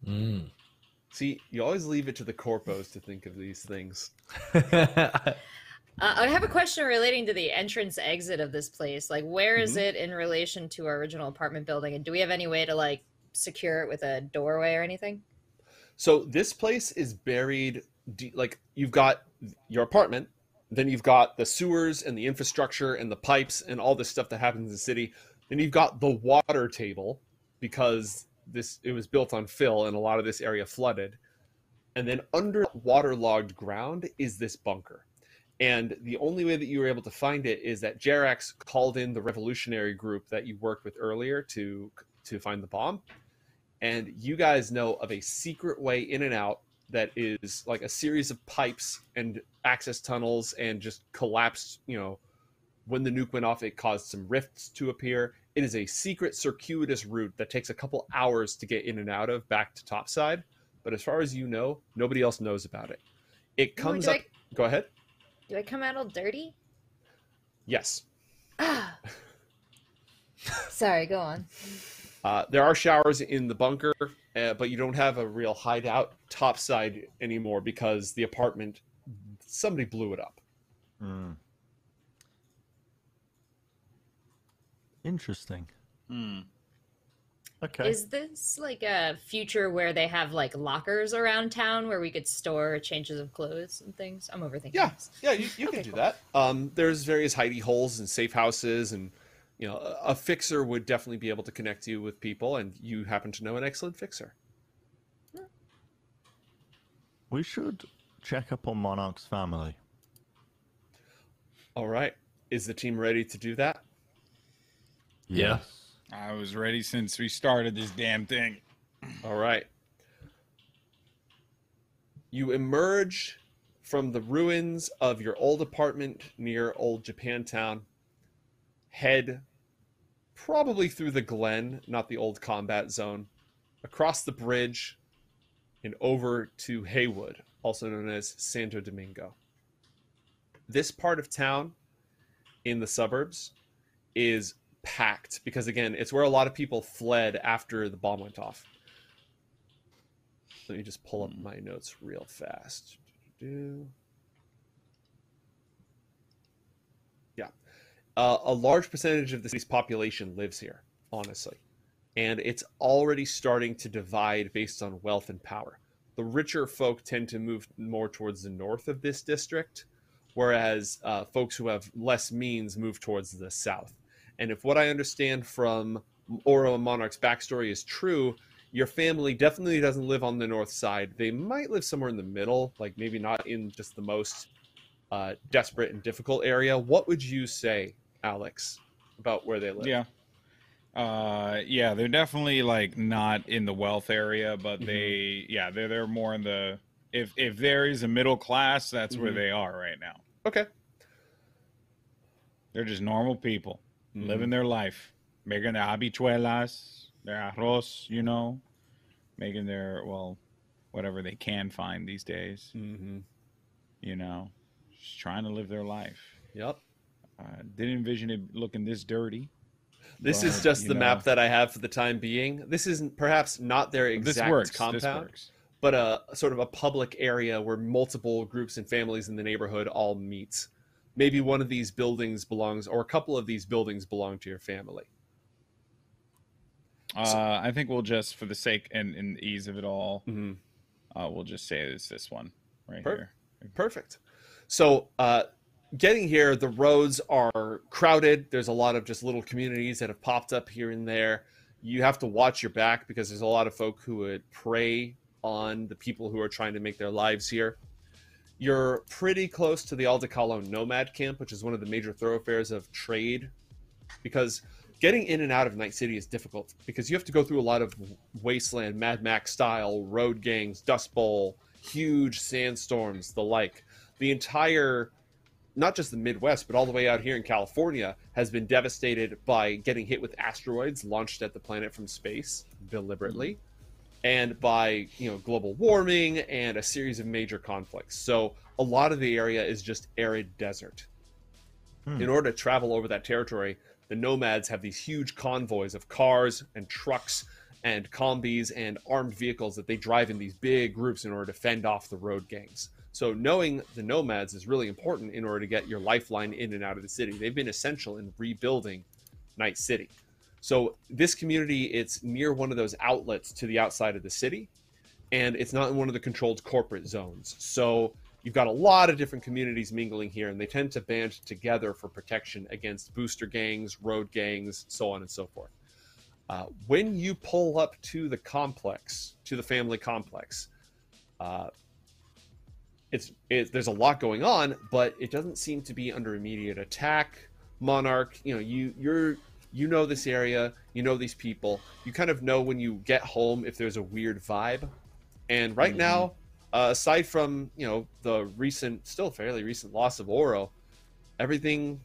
Mm. see, you always leave it to the corpos to think of these things. Uh, I have a question relating to the entrance exit of this place. Like, where is Mhm. it in relation to our original apartment building? And do we have any way to like secure it with a doorway or anything? So this place is buried. De- like you've got your apartment, then you've got the sewers and the infrastructure and the pipes and all this stuff that happens in the city. Then you've got the water table because this it was built on fill and a lot of this area flooded. And then under waterlogged ground is this bunker. And the only way that you were able to find it is that Jerax called in the revolutionary group that you worked with earlier to to find the bomb and you guys know of a secret way in and out that is like a series of pipes and access tunnels and just collapsed you know when the nuke went off it caused some rifts to appear it is a secret circuitous route that takes a couple hours to get in and out of back to topside but as far as you know nobody else knows about it it comes do up I- go ahead Do I come out all dirty? yes Ah. Sorry, go on. Uh, there are showers in the bunker, uh, but you don't have a real hideout topside anymore because the apartment somebody blew it up. Hmm. Interesting. Hmm. Okay. Is this like a future where they have like lockers around town where we could store changes of clothes and things? I'm overthinking. Yeah, this. yeah, you, you can do cool. that. Um, there's various hidey holes and safe houses, and you know, a, a fixer would definitely be able to connect you with people, and you happen to know an excellent fixer. We should check up on Monarch's family. All right, is the team ready to do that? Yeah. Yes. I was ready since we started this damn thing. All right. You emerge from the ruins of your old apartment near Old Japantown. Head probably through the Glen, not the old combat zone, across the bridge and over to Heywood, also known as Santo Domingo. This part of town in the suburbs is packed because again, it's where a lot of people fled after the bomb went off. Let me just pull up my notes real fast. Yeah. Uh, a large percentage of the city's population lives here, honestly. And it's already starting to divide based on wealth and power. The richer folk tend to move more towards the north of this district, whereas uh, folks who have less means move towards the south. And if what I understand from Oro and Monarch's backstory is true, your family definitely doesn't live on the north side. They might live somewhere in the middle, like maybe not in just the most uh, desperate and difficult area. What would you say, Alex, about where they live? Yeah. Uh yeah, they're definitely like not in the wealth area, but Mhm. they yeah, they're they're more in the if if there is a middle class, that's where Mhm. they are right now. Okay. They're just normal people Mhm. living their life, making their habichuelas, their arroz, you know, making their well, whatever they can find these days, Mm-hmm. you know, just trying to live their life. Yep. Uh, didn't envision it looking this dirty. This is just the know, map that I have for the time being. This isn't perhaps not their exact works. compound, but a sort of a public area where multiple groups and families in the neighborhood all meet. Maybe one of these buildings belongs, or a couple of these buildings belong to your family. Uh, I think we'll just, for the sake and, and ease of it all, Mm-hmm. uh, we'll just say it's this one right Per- here. Perfect. So, uh, getting here, the roads are crowded. There's a lot of just little communities that have popped up here and there. You have to watch your back because there's a lot of folk who would prey on the people who are trying to make their lives here. You're pretty close to the Aldecaldo Nomad Camp, which is one of the major thoroughfares of trade, because getting in and out of Night City is difficult because you have to go through a lot of wasteland, Mad Max style road gangs, Dust Bowl, huge sandstorms, the like. The entire, not just the Midwest, but all the way out here in California, has been devastated by getting hit with asteroids launched at the planet from space deliberately, and by you know global warming and a series of major conflicts. So a lot of the area is just arid desert. Hmm. In order to travel over that territory, the nomads have these huge convoys of cars and trucks and combis and armed vehicles that they drive in these big groups in order to fend off the road gangs. So knowing the nomads is really important in order to get your lifeline in and out of the city. They've been essential in rebuilding Night City. So this community, it's near one of those outlets to the outside of the city, and it's not in one of the controlled corporate zones. So you've got a lot of different communities mingling here, and they tend to band together for protection against booster gangs, road gangs, so on and so forth. Uh, when you pull up to the complex, to the family complex, uh, it's it, there's a lot going on, but it doesn't seem to be under immediate attack. Monarch, you know, you you're you know this area, you know these people. You kind of know when you get home if there's a weird vibe. And right Mhm. now, uh, aside from you know the recent, still fairly recent loss of Oro, everything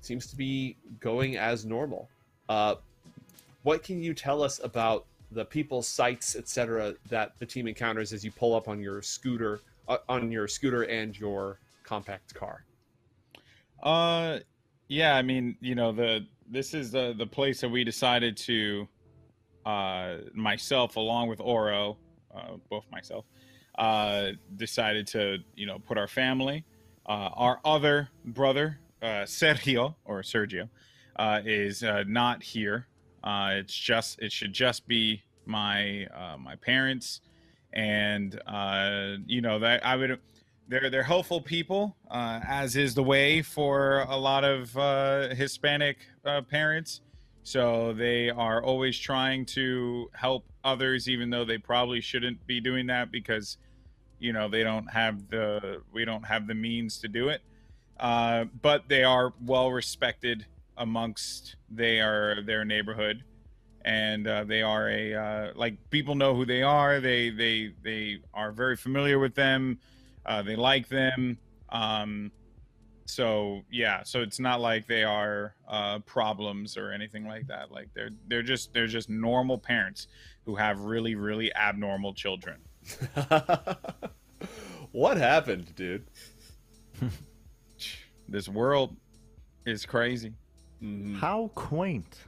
seems to be going as normal. Uh, what can you tell us about the people, sites, etc., that the team encounters as you pull up on your scooter, uh, on your scooter and your compact car? Uh, yeah. I mean, you know, the this is the the place that we decided to, uh, myself along with Oro, uh, both myself, uh, decided to you know put our family, uh, our other brother, uh, Sergio or Sergio, uh, is uh, not here. Uh, it's just it should just be my uh, my parents, and uh, you know that I would they're they're helpful people, uh, as is the way for a lot of uh, Hispanic uh, parents. So they are always trying to help others, even though they probably shouldn't be doing that because you know they don't have the we don't have the means to do it. Uh, but they are well respected amongst they are their neighborhood and uh, they are a uh, like people know who they are. They they they are very familiar with them. Uh, they like them. Um, so yeah so it's not like they are uh, problems or anything like that. Like they're they're just they're just normal parents who have really really abnormal children. What happened dude? This world is crazy. Mhm. How quaint.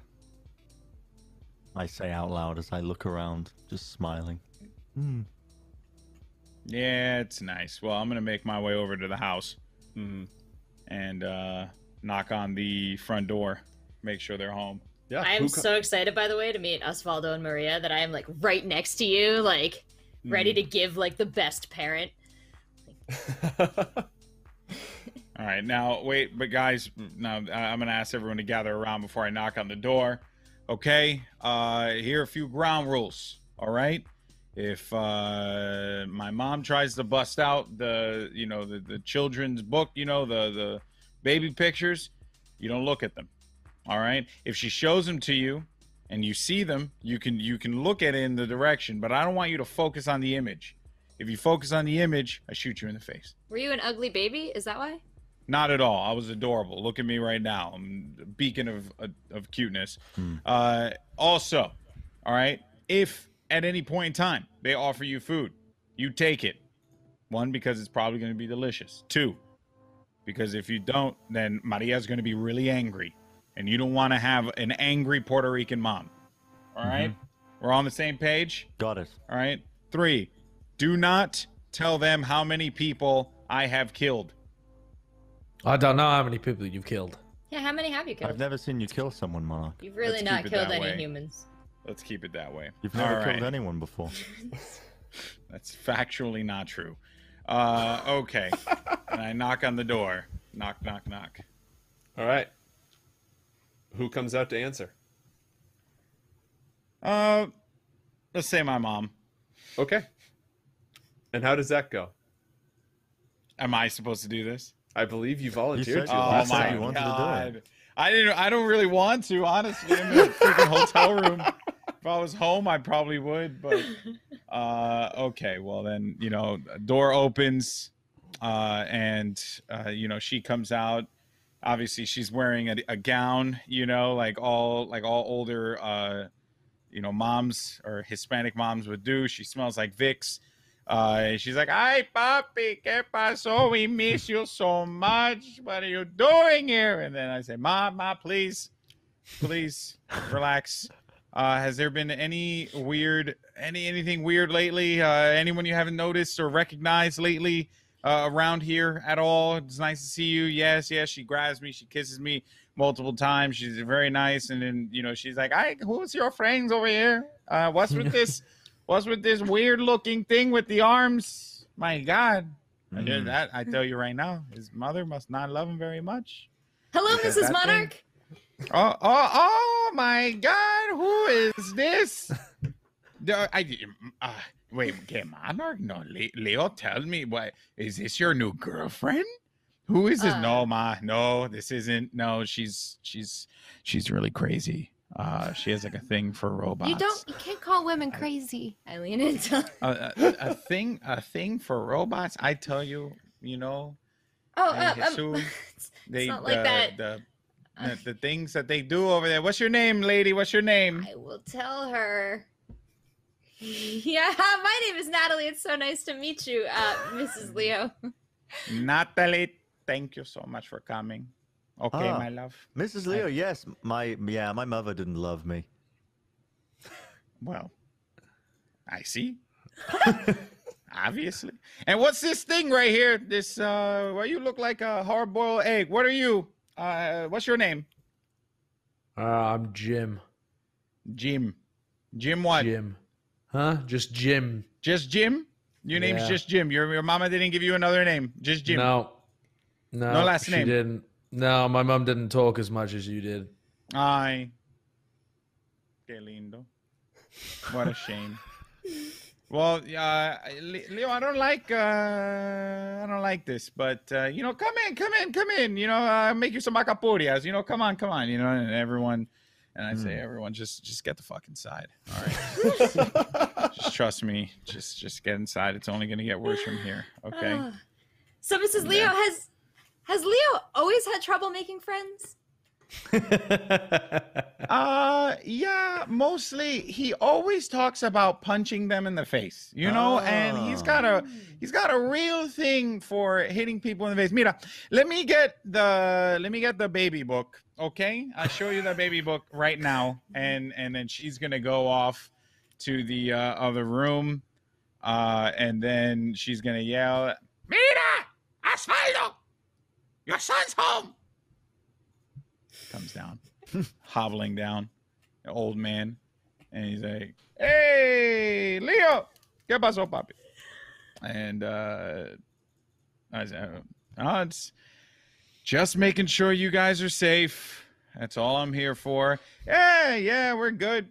I say out loud as I look around, just smiling. Hmm. yeah it's nice well i'm gonna make my way over to the house Mhm. and uh, knock on the front door make sure they're home yeah I am who co- so excited, by the way, to meet Osvaldo and Maria that I am like right next to you, like ready to give like the best parent. All right, now wait, but guys, now I'm gonna ask everyone to gather around before I knock on the door. Okay, uh, here are a few ground rules. All right, if uh, my mom tries to bust out the, you know, the, the children's book, you know, the the baby pictures, you don't look at them. All right, if she shows them to you and you see them, you can you can look at it in the direction, but I don't want you to focus on the image. If you focus on the image, I shoot you in the face. Were you an ugly baby? Is that why? Not at all. I was adorable. Look at me right now. I'm a beacon of of cuteness. Uh, also, all right. If at any point in time they offer you food, you take it. One because it's probably going to be delicious. Two, because if you don't, then Maria's going to be really angry, and you don't want to have an angry Puerto Rican mom. All right? We're on the same page. Got it. All right. Three, do not tell them how many people I have killed. I don't know how many people you've killed. Yeah, how many have you killed? I've never seen you kill someone, Monarch. You've really Let's not killed any way. humans. Let's keep it that way. You've never All killed right. anyone before. That's factually not true. Uh, okay. and I knock on the door. Knock, knock, knock. all right who comes out to answer Uh, let's say my mom. okay and how does that go Am I supposed to do this? I believe you volunteered said to Oh my you wanted to do it. god! I didn't. I don't really want to. Honestly, I'm in a freaking hotel room. If I was home, I probably would. But uh, okay, well then, you know, door opens, uh, and uh, you know she comes out. Obviously, she's wearing a, a gown. You know, like all like all older, uh, you know, moms or Hispanic moms would do. She smells like Vicks. Uh, she's like, "Ay, papi, ¿qué pasó? We miss you so much. What are you doing here?" And then I say, "Ma, ma, please, please relax. Uh, has there been any weird, any anything weird lately? Uh, anyone you haven't noticed or recognized lately uh, around here at all? It's nice to see you. Yes, yes. She grabs me, she kisses me multiple times. She's very nice, and then you know she's like, "I, who's your friends over here? Uh, what's with this?" What's with this weird looking thing with the arms? My God. I hear Mm. that. I tell you right now, his mother must not love him very much. Hello, Because Mrs. that Monarch. Oh, oh, oh my God. Who is this? The- I, uh, wait, okay, Monarch? No, Le- Leo, tell me, what is this your new girlfriend? Who is this? Uh, no, ma, no, this isn't. No, she's she's she's really crazy. Uh, she has like a thing for robots. You don't. You can't call women crazy. Lean into. a, a, a thing a thing for robots i tell you you know Oh, uh, um, it's, they not like the, that. The, the, the things that they do over there what's your name lady what's your name I will tell her. yeah, my name is Natalie. It's so nice to meet you, uh, Mrs. Leo. natalie thank you so much for coming okay Ah. my love Mrs. Leo, yes, my yeah, my mother didn't love me. well i see obviously and what's this thing right here this uh well you look like a hard-boiled egg what are you uh what's your name Uh, I'm Jim. Jim. Jim what? Jim. Huh? Just Jim. Just Jim? Your name's Yeah. just Jim. Your your mama didn't give you another name. Just Jim. No. No. No last she name. didn't. No, my mom didn't talk as much as you did. Ay. Qué lindo. What a shame. Well, uh, Leo, I don't like uh, I don't like this, but uh, you know, come in, come in, come in. You know, uh, make you some acapurias. You know, come on, come on. You know, and everyone, and I say, everyone, just just get the fuck inside. All right, just trust me. Just just get inside. It's only gonna get worse from here. Okay. Ugh. So, Mrs. Leo has has Leo always had trouble making friends? Uh yeah, mostly he always talks about punching them in the face, you know, and he's got a he's got a real thing for hitting people in the face. Mira, let me get the let me get the baby book, okay? I'll show you the baby book right now and and then she's going to go off to the uh, other room uh and then she's going to yell, "Mira, Osvaldo! Your son's home." Comes down hobbling down, an old man, and he's like, "Hey, Leo, ¿qué pasó, papi?" And uh, I said, "Oh, it's just making sure you guys are safe. That's all I'm here for. Yeah, yeah, we're good.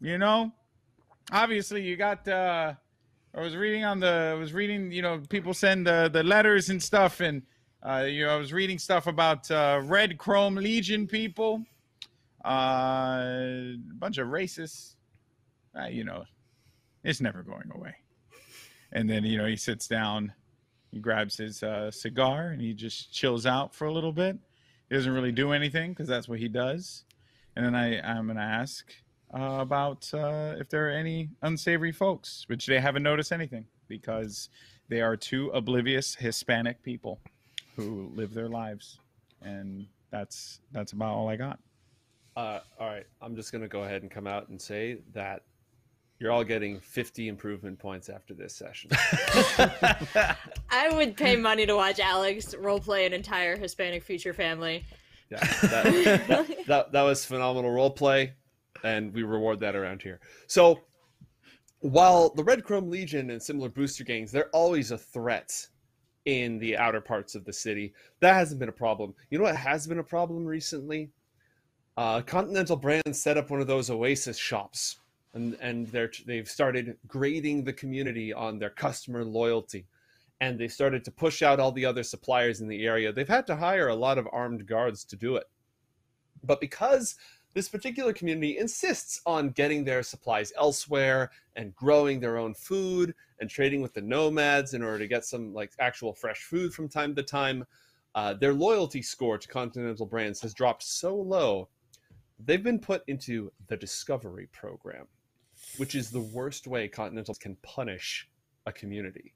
You know, obviously you got. uh I was reading on the. I was reading. You know, people send the the letters and stuff, and." Uh, you know, I was reading stuff about uh, Red Chrome Legion people, uh, a bunch of racists. Uh, you know, it's never going away. And then you know he sits down, he grabs his uh, cigar, and he just chills out for a little bit. He doesn't really do anything because that's what he does. And then I I'm gonna ask uh, about if there are any unsavory folks, which they haven't noticed anything because they are two oblivious Hispanic people who live their lives, and that's that's about all I got. Uh, all right, I'm just gonna go ahead and come out and say that you're all getting 50 improvement points after this session. I would pay money to watch Alex roleplay an entire Hispanic feature family. Yeah, that, that, that, that was phenomenal role play, and we reward that around here. So, while the Red Chrome Legion and similar booster gangs, they're always a threat in the outer parts of the city. That hasn't been a problem. You know what has been a problem recently? Uh, Continental Brands set up one of those Oasis shops, and and they're they've started grading the community on their customer loyalty, and they started to push out all the other suppliers in the area. They've had to hire a lot of armed guards to do it, but because this particular community insists on getting their supplies elsewhere and growing their own food and trading with the nomads in order to get some like actual fresh food from time to time. Uh, their loyalty score to Continental Brands has dropped so low, they've been put into the Discovery Program, which is the worst way Continental can punish a community.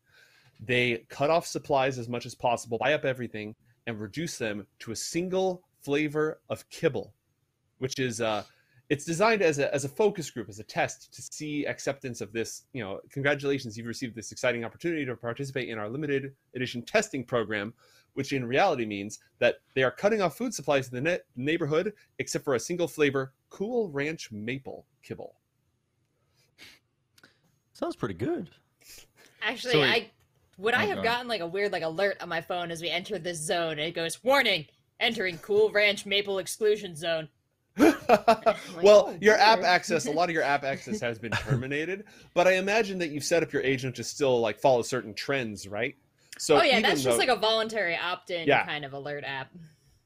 They cut off supplies as much as possible, buy up everything, and reduce them to a single flavor of kibble which is uh, it's designed as a, as a focus group as a test to see acceptance of this you know congratulations you've received this exciting opportunity to participate in our limited edition testing program which in reality means that they are cutting off food supplies in the net neighborhood except for a single flavor cool ranch maple kibble Sounds pretty good. Actually, So. I would oh I Oh, have go gotten like a weird like alert on my phone as we enter this zone. It goes warning, entering Cool Ranch Maple Exclusion Zone. well, your app access, a lot of your app access has been terminated, but I imagine that you've set up your agent to still like follow certain trends, right? So oh yeah, even that's just though- like a voluntary opt-in Yeah. kind of alert app.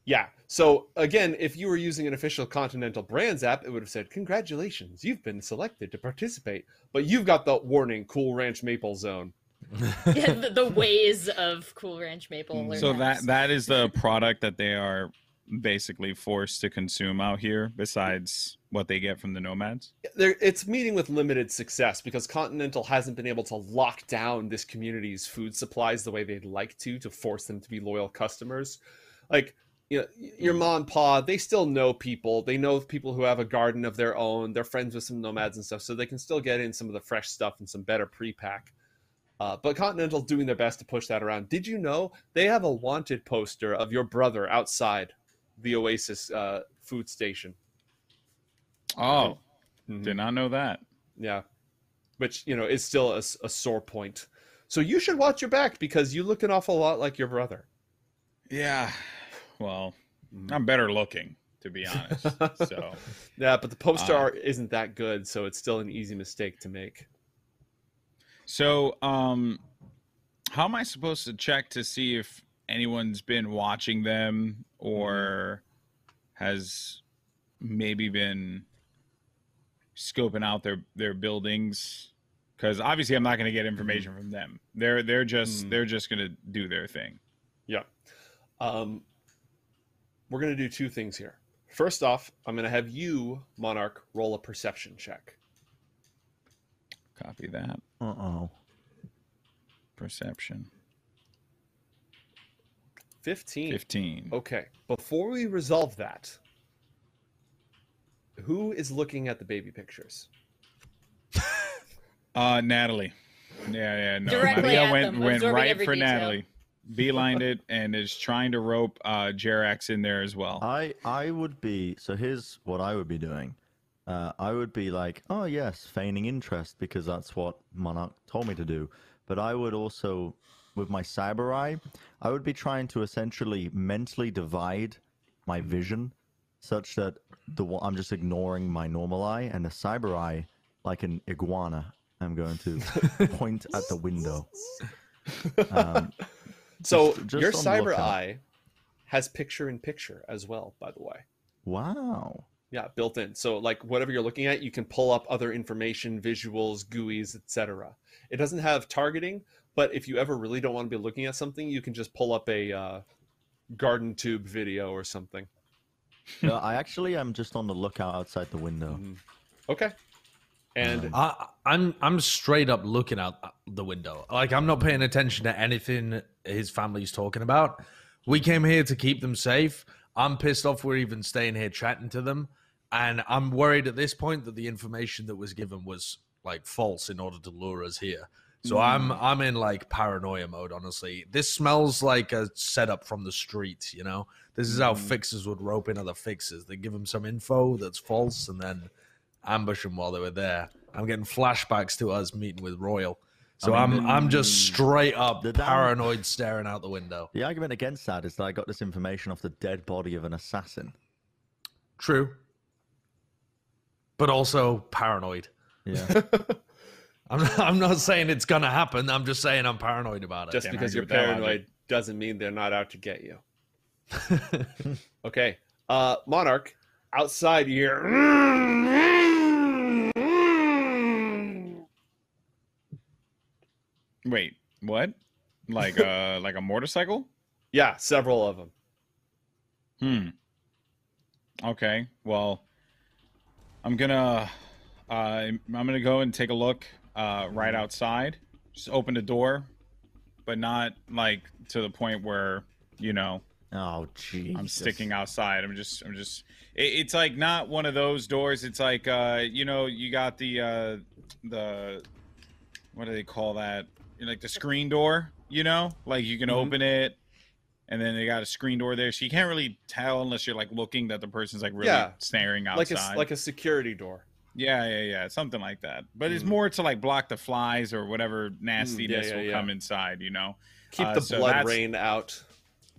Yeah. So again, if you were using an official Continental Brands app, it would have said, "Congratulations, you've been selected to participate." But you've got the warning, Cool Ranch Maple Zone. yeah, the, the ways of Cool Ranch Maple alert. So that that is the product that they are basically forced to consume out here. Besides what they get from the nomads. It's meeting with limited success because Continental hasn't been able to lock down this community's food supplies the way they'd like to to force them to be loyal customers. Like, you know, your mom and pa, they still know people. They know people who have a garden of their own. They're friends with some nomads and stuff, so they can still get in some of the fresh stuff and some better pre-pack. Uh, but Continental's doing their best to push that around. Did you know they have a wanted poster of your brother outside the Oasis uh, food station? Oh, Mhm. did not know that. Yeah, which you know is still a sore point. So you should watch your back because you look an awful lot like your brother. Yeah. Well, Mhm. I'm better looking, to be honest. so Yeah, but the poster Uh, art isn't that good, so it's still an easy mistake to make. So, um, how am I supposed to check to see if anyone's been watching them or has maybe been scoping out their their buildings? Because obviously, I'm not going to get information from them. They're they're just Mm. they're just going to do their thing. Yeah. Um, we're gonna do two things here. First off, I'm gonna have you, Monarch, roll a perception check. Copy that. Uh oh. Perception. Fifteen. Fifteen. Okay. Before we resolve that, who is looking at the baby pictures? Uh, Natalie. Yeah, yeah. No, Directly Maria at went them, went absorbing right for detail. Natalie. Beelined it and is trying to rope uh Jerax in there as well. I I would be so here's what I would be doing. Uh, I would be like, oh yes, feigning interest because that's what Monarch told me to do. But I would also, with my cyber eye, I would be trying to essentially mentally divide my vision, such that the I'm just ignoring my normal eye and the cyber eye, like an iguana, I'm going to point at the window. Um, So Just- just your cyber lookout. eye has picture in picture as well, by the way. wow. Yeah, built in. So like whatever you're looking at, you can pull up other information, visuals, GUIs, etc. It doesn't have targeting, but if you ever really don't want to be looking at something, you can just pull up a uh, garden tube video or something. No, I actually am just on the lookout outside the window. Mhm. Okay. And I, I'm I'm straight up looking out the window. Like I'm not paying attention to anything his family's talking about. We came here to keep them safe. I'm pissed off we're even staying here chatting to them, and I'm worried at this point that the information that was given was like false in order to lure us here. So I'm I'm in like paranoia mode. Honestly, this smells like a setup from the streets. You know, this is how mm. fixers would rope in other fixers. They give them some info that's false, and then ambush them while they were there. I'm getting flashbacks to us meeting with Royal. So I I mean, am I'm just mm. straight up the damn- paranoid staring out the window. The argument against that is that I got this information off the dead body of an assassin. True. But also paranoid. Yeah. I'm not, I'm not saying it's gonna happen. I'm just saying I'm paranoid about it. just Can't because you're with that logic. paranoid doesn't mean they're not out to get you. okay. Uh Monarch, outside here. Wait, what? Like uh like a motorcycle? Yeah, several of them. Hmm. Okay. Well, I'm gonna uh I'm gonna go and take a look uh right outside. Just open the door, but not like to the point where, you know, oh, jeez. I'm sticking outside. I'm just I'm just it, it's like not one of those doors. It's like uh you know, you got the uh the what do they call that? Like the screen door, you know? Like you can Mhm. open it and then they got a screen door there. So you can't really tell unless you're like looking that the person's like really Yeah. staring Like outside. a like a security door. Yeah, yeah, yeah, something like that. But it's Mhm. more to like block the flies or whatever nastiness Mm, yeah, will yeah. come inside, you know. Keep Uh, the so blood rain out.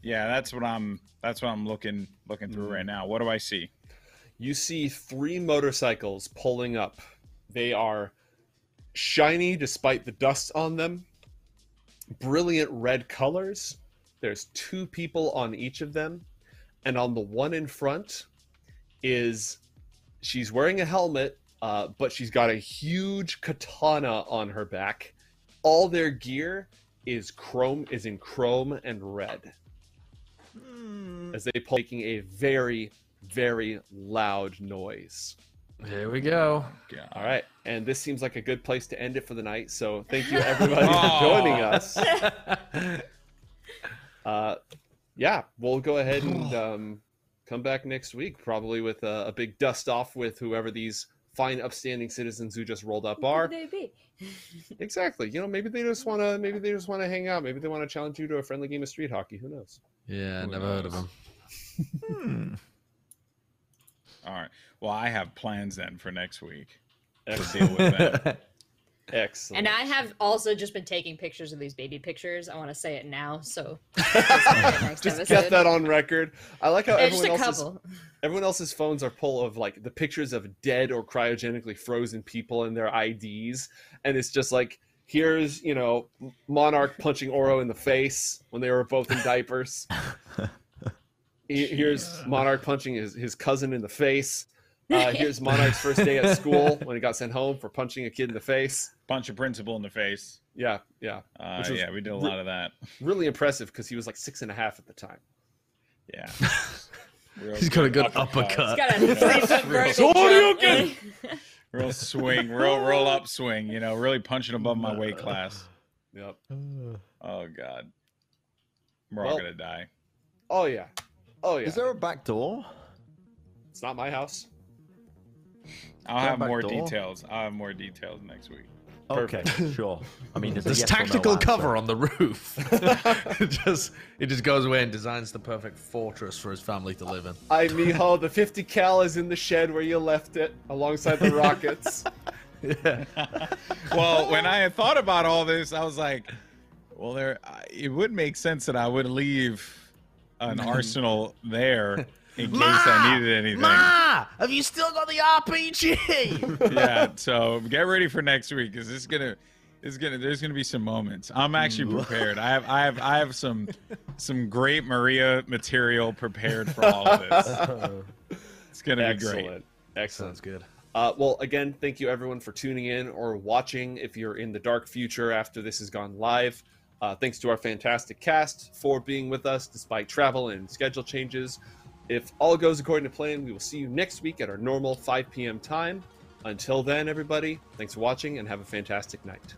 Yeah, that's what I'm that's what I'm looking looking through Mm. right now. What do I see? You see three motorcycles pulling up. They are shiny despite the dust on them. Brilliant red colors. There's two people on each of them. And on the one in front is she's wearing a helmet, uh, but she's got a huge katana on her back. All their gear is chrome is in chrome and red. As they pull making a very, very loud noise. Here we go. God. All right, and this seems like a good place to end it for the night. So thank you everybody for joining us. Uh, yeah, we'll go ahead and um, come back next week, probably with a, a big dust off with whoever these fine, upstanding citizens who just rolled up Who are. could they be? Exactly. You know, maybe they just want to. Maybe they just want to hang out. Maybe they want to challenge you to a friendly game of street hockey. Who knows? Yeah, Who never heard of them. Hmm. All right. Well, I have plans then for next week to deal with that. Excellent. And I have also just been taking pictures of these baby pictures. I want to say it now, so just get that on record. I like how Yeah, everyone else's everyone else's phones are full of like the pictures of dead or cryogenically frozen people and their IDs, and it's just like here's you know Monarch punching Oro in the face when they were both in diapers. Here's Monarch punching his, his cousin in the face. Uh, here's Monarch's first day at school when he got sent home for punching a kid in the face. Punch a principal in the face. Yeah, yeah. Uh, Which yeah, we did a re- lot of that. Really impressive because he was like six and a half at the time. Yeah. He's got a good uppercut. Got a three foot vertical Shoryuken! jump. Real swing, real roll up swing. You know, really punching above my weight class. Yep. Oh God, we're all gonna die. Oh yeah. Oh yeah. Is there a back door? It's not my house. I'll have more door. details. I'll have more details next week. Okay, sure. I mean, it's a There's yes or no tactical cover on the roof. it just it just goes away and designs the perfect fortress for his family to live in. I Miho, the 50 cal is in the shed where you left it, alongside the rockets. Yeah. Well, when I had thought about all this, I was like, well, there. It would make sense that I would leave an arsenal there in case I needed anything. Ma, have you still got the RPG? yeah so get ready for next week because it's gonna it's gonna there's gonna be some moments i'm actually prepared i have i have i have some some great maria material prepared for all of this it's gonna be great Excellent. Excellent. Sounds good. Uh, well, again, thank you everyone for tuning in or watching if you're in the dark future after this has gone live. Uh, thanks to our fantastic cast for being with us despite travel and schedule changes. If all goes according to plan, we will see you next week at our normal 5 p.m. time. Until then, everybody, thanks for watching and have a fantastic night.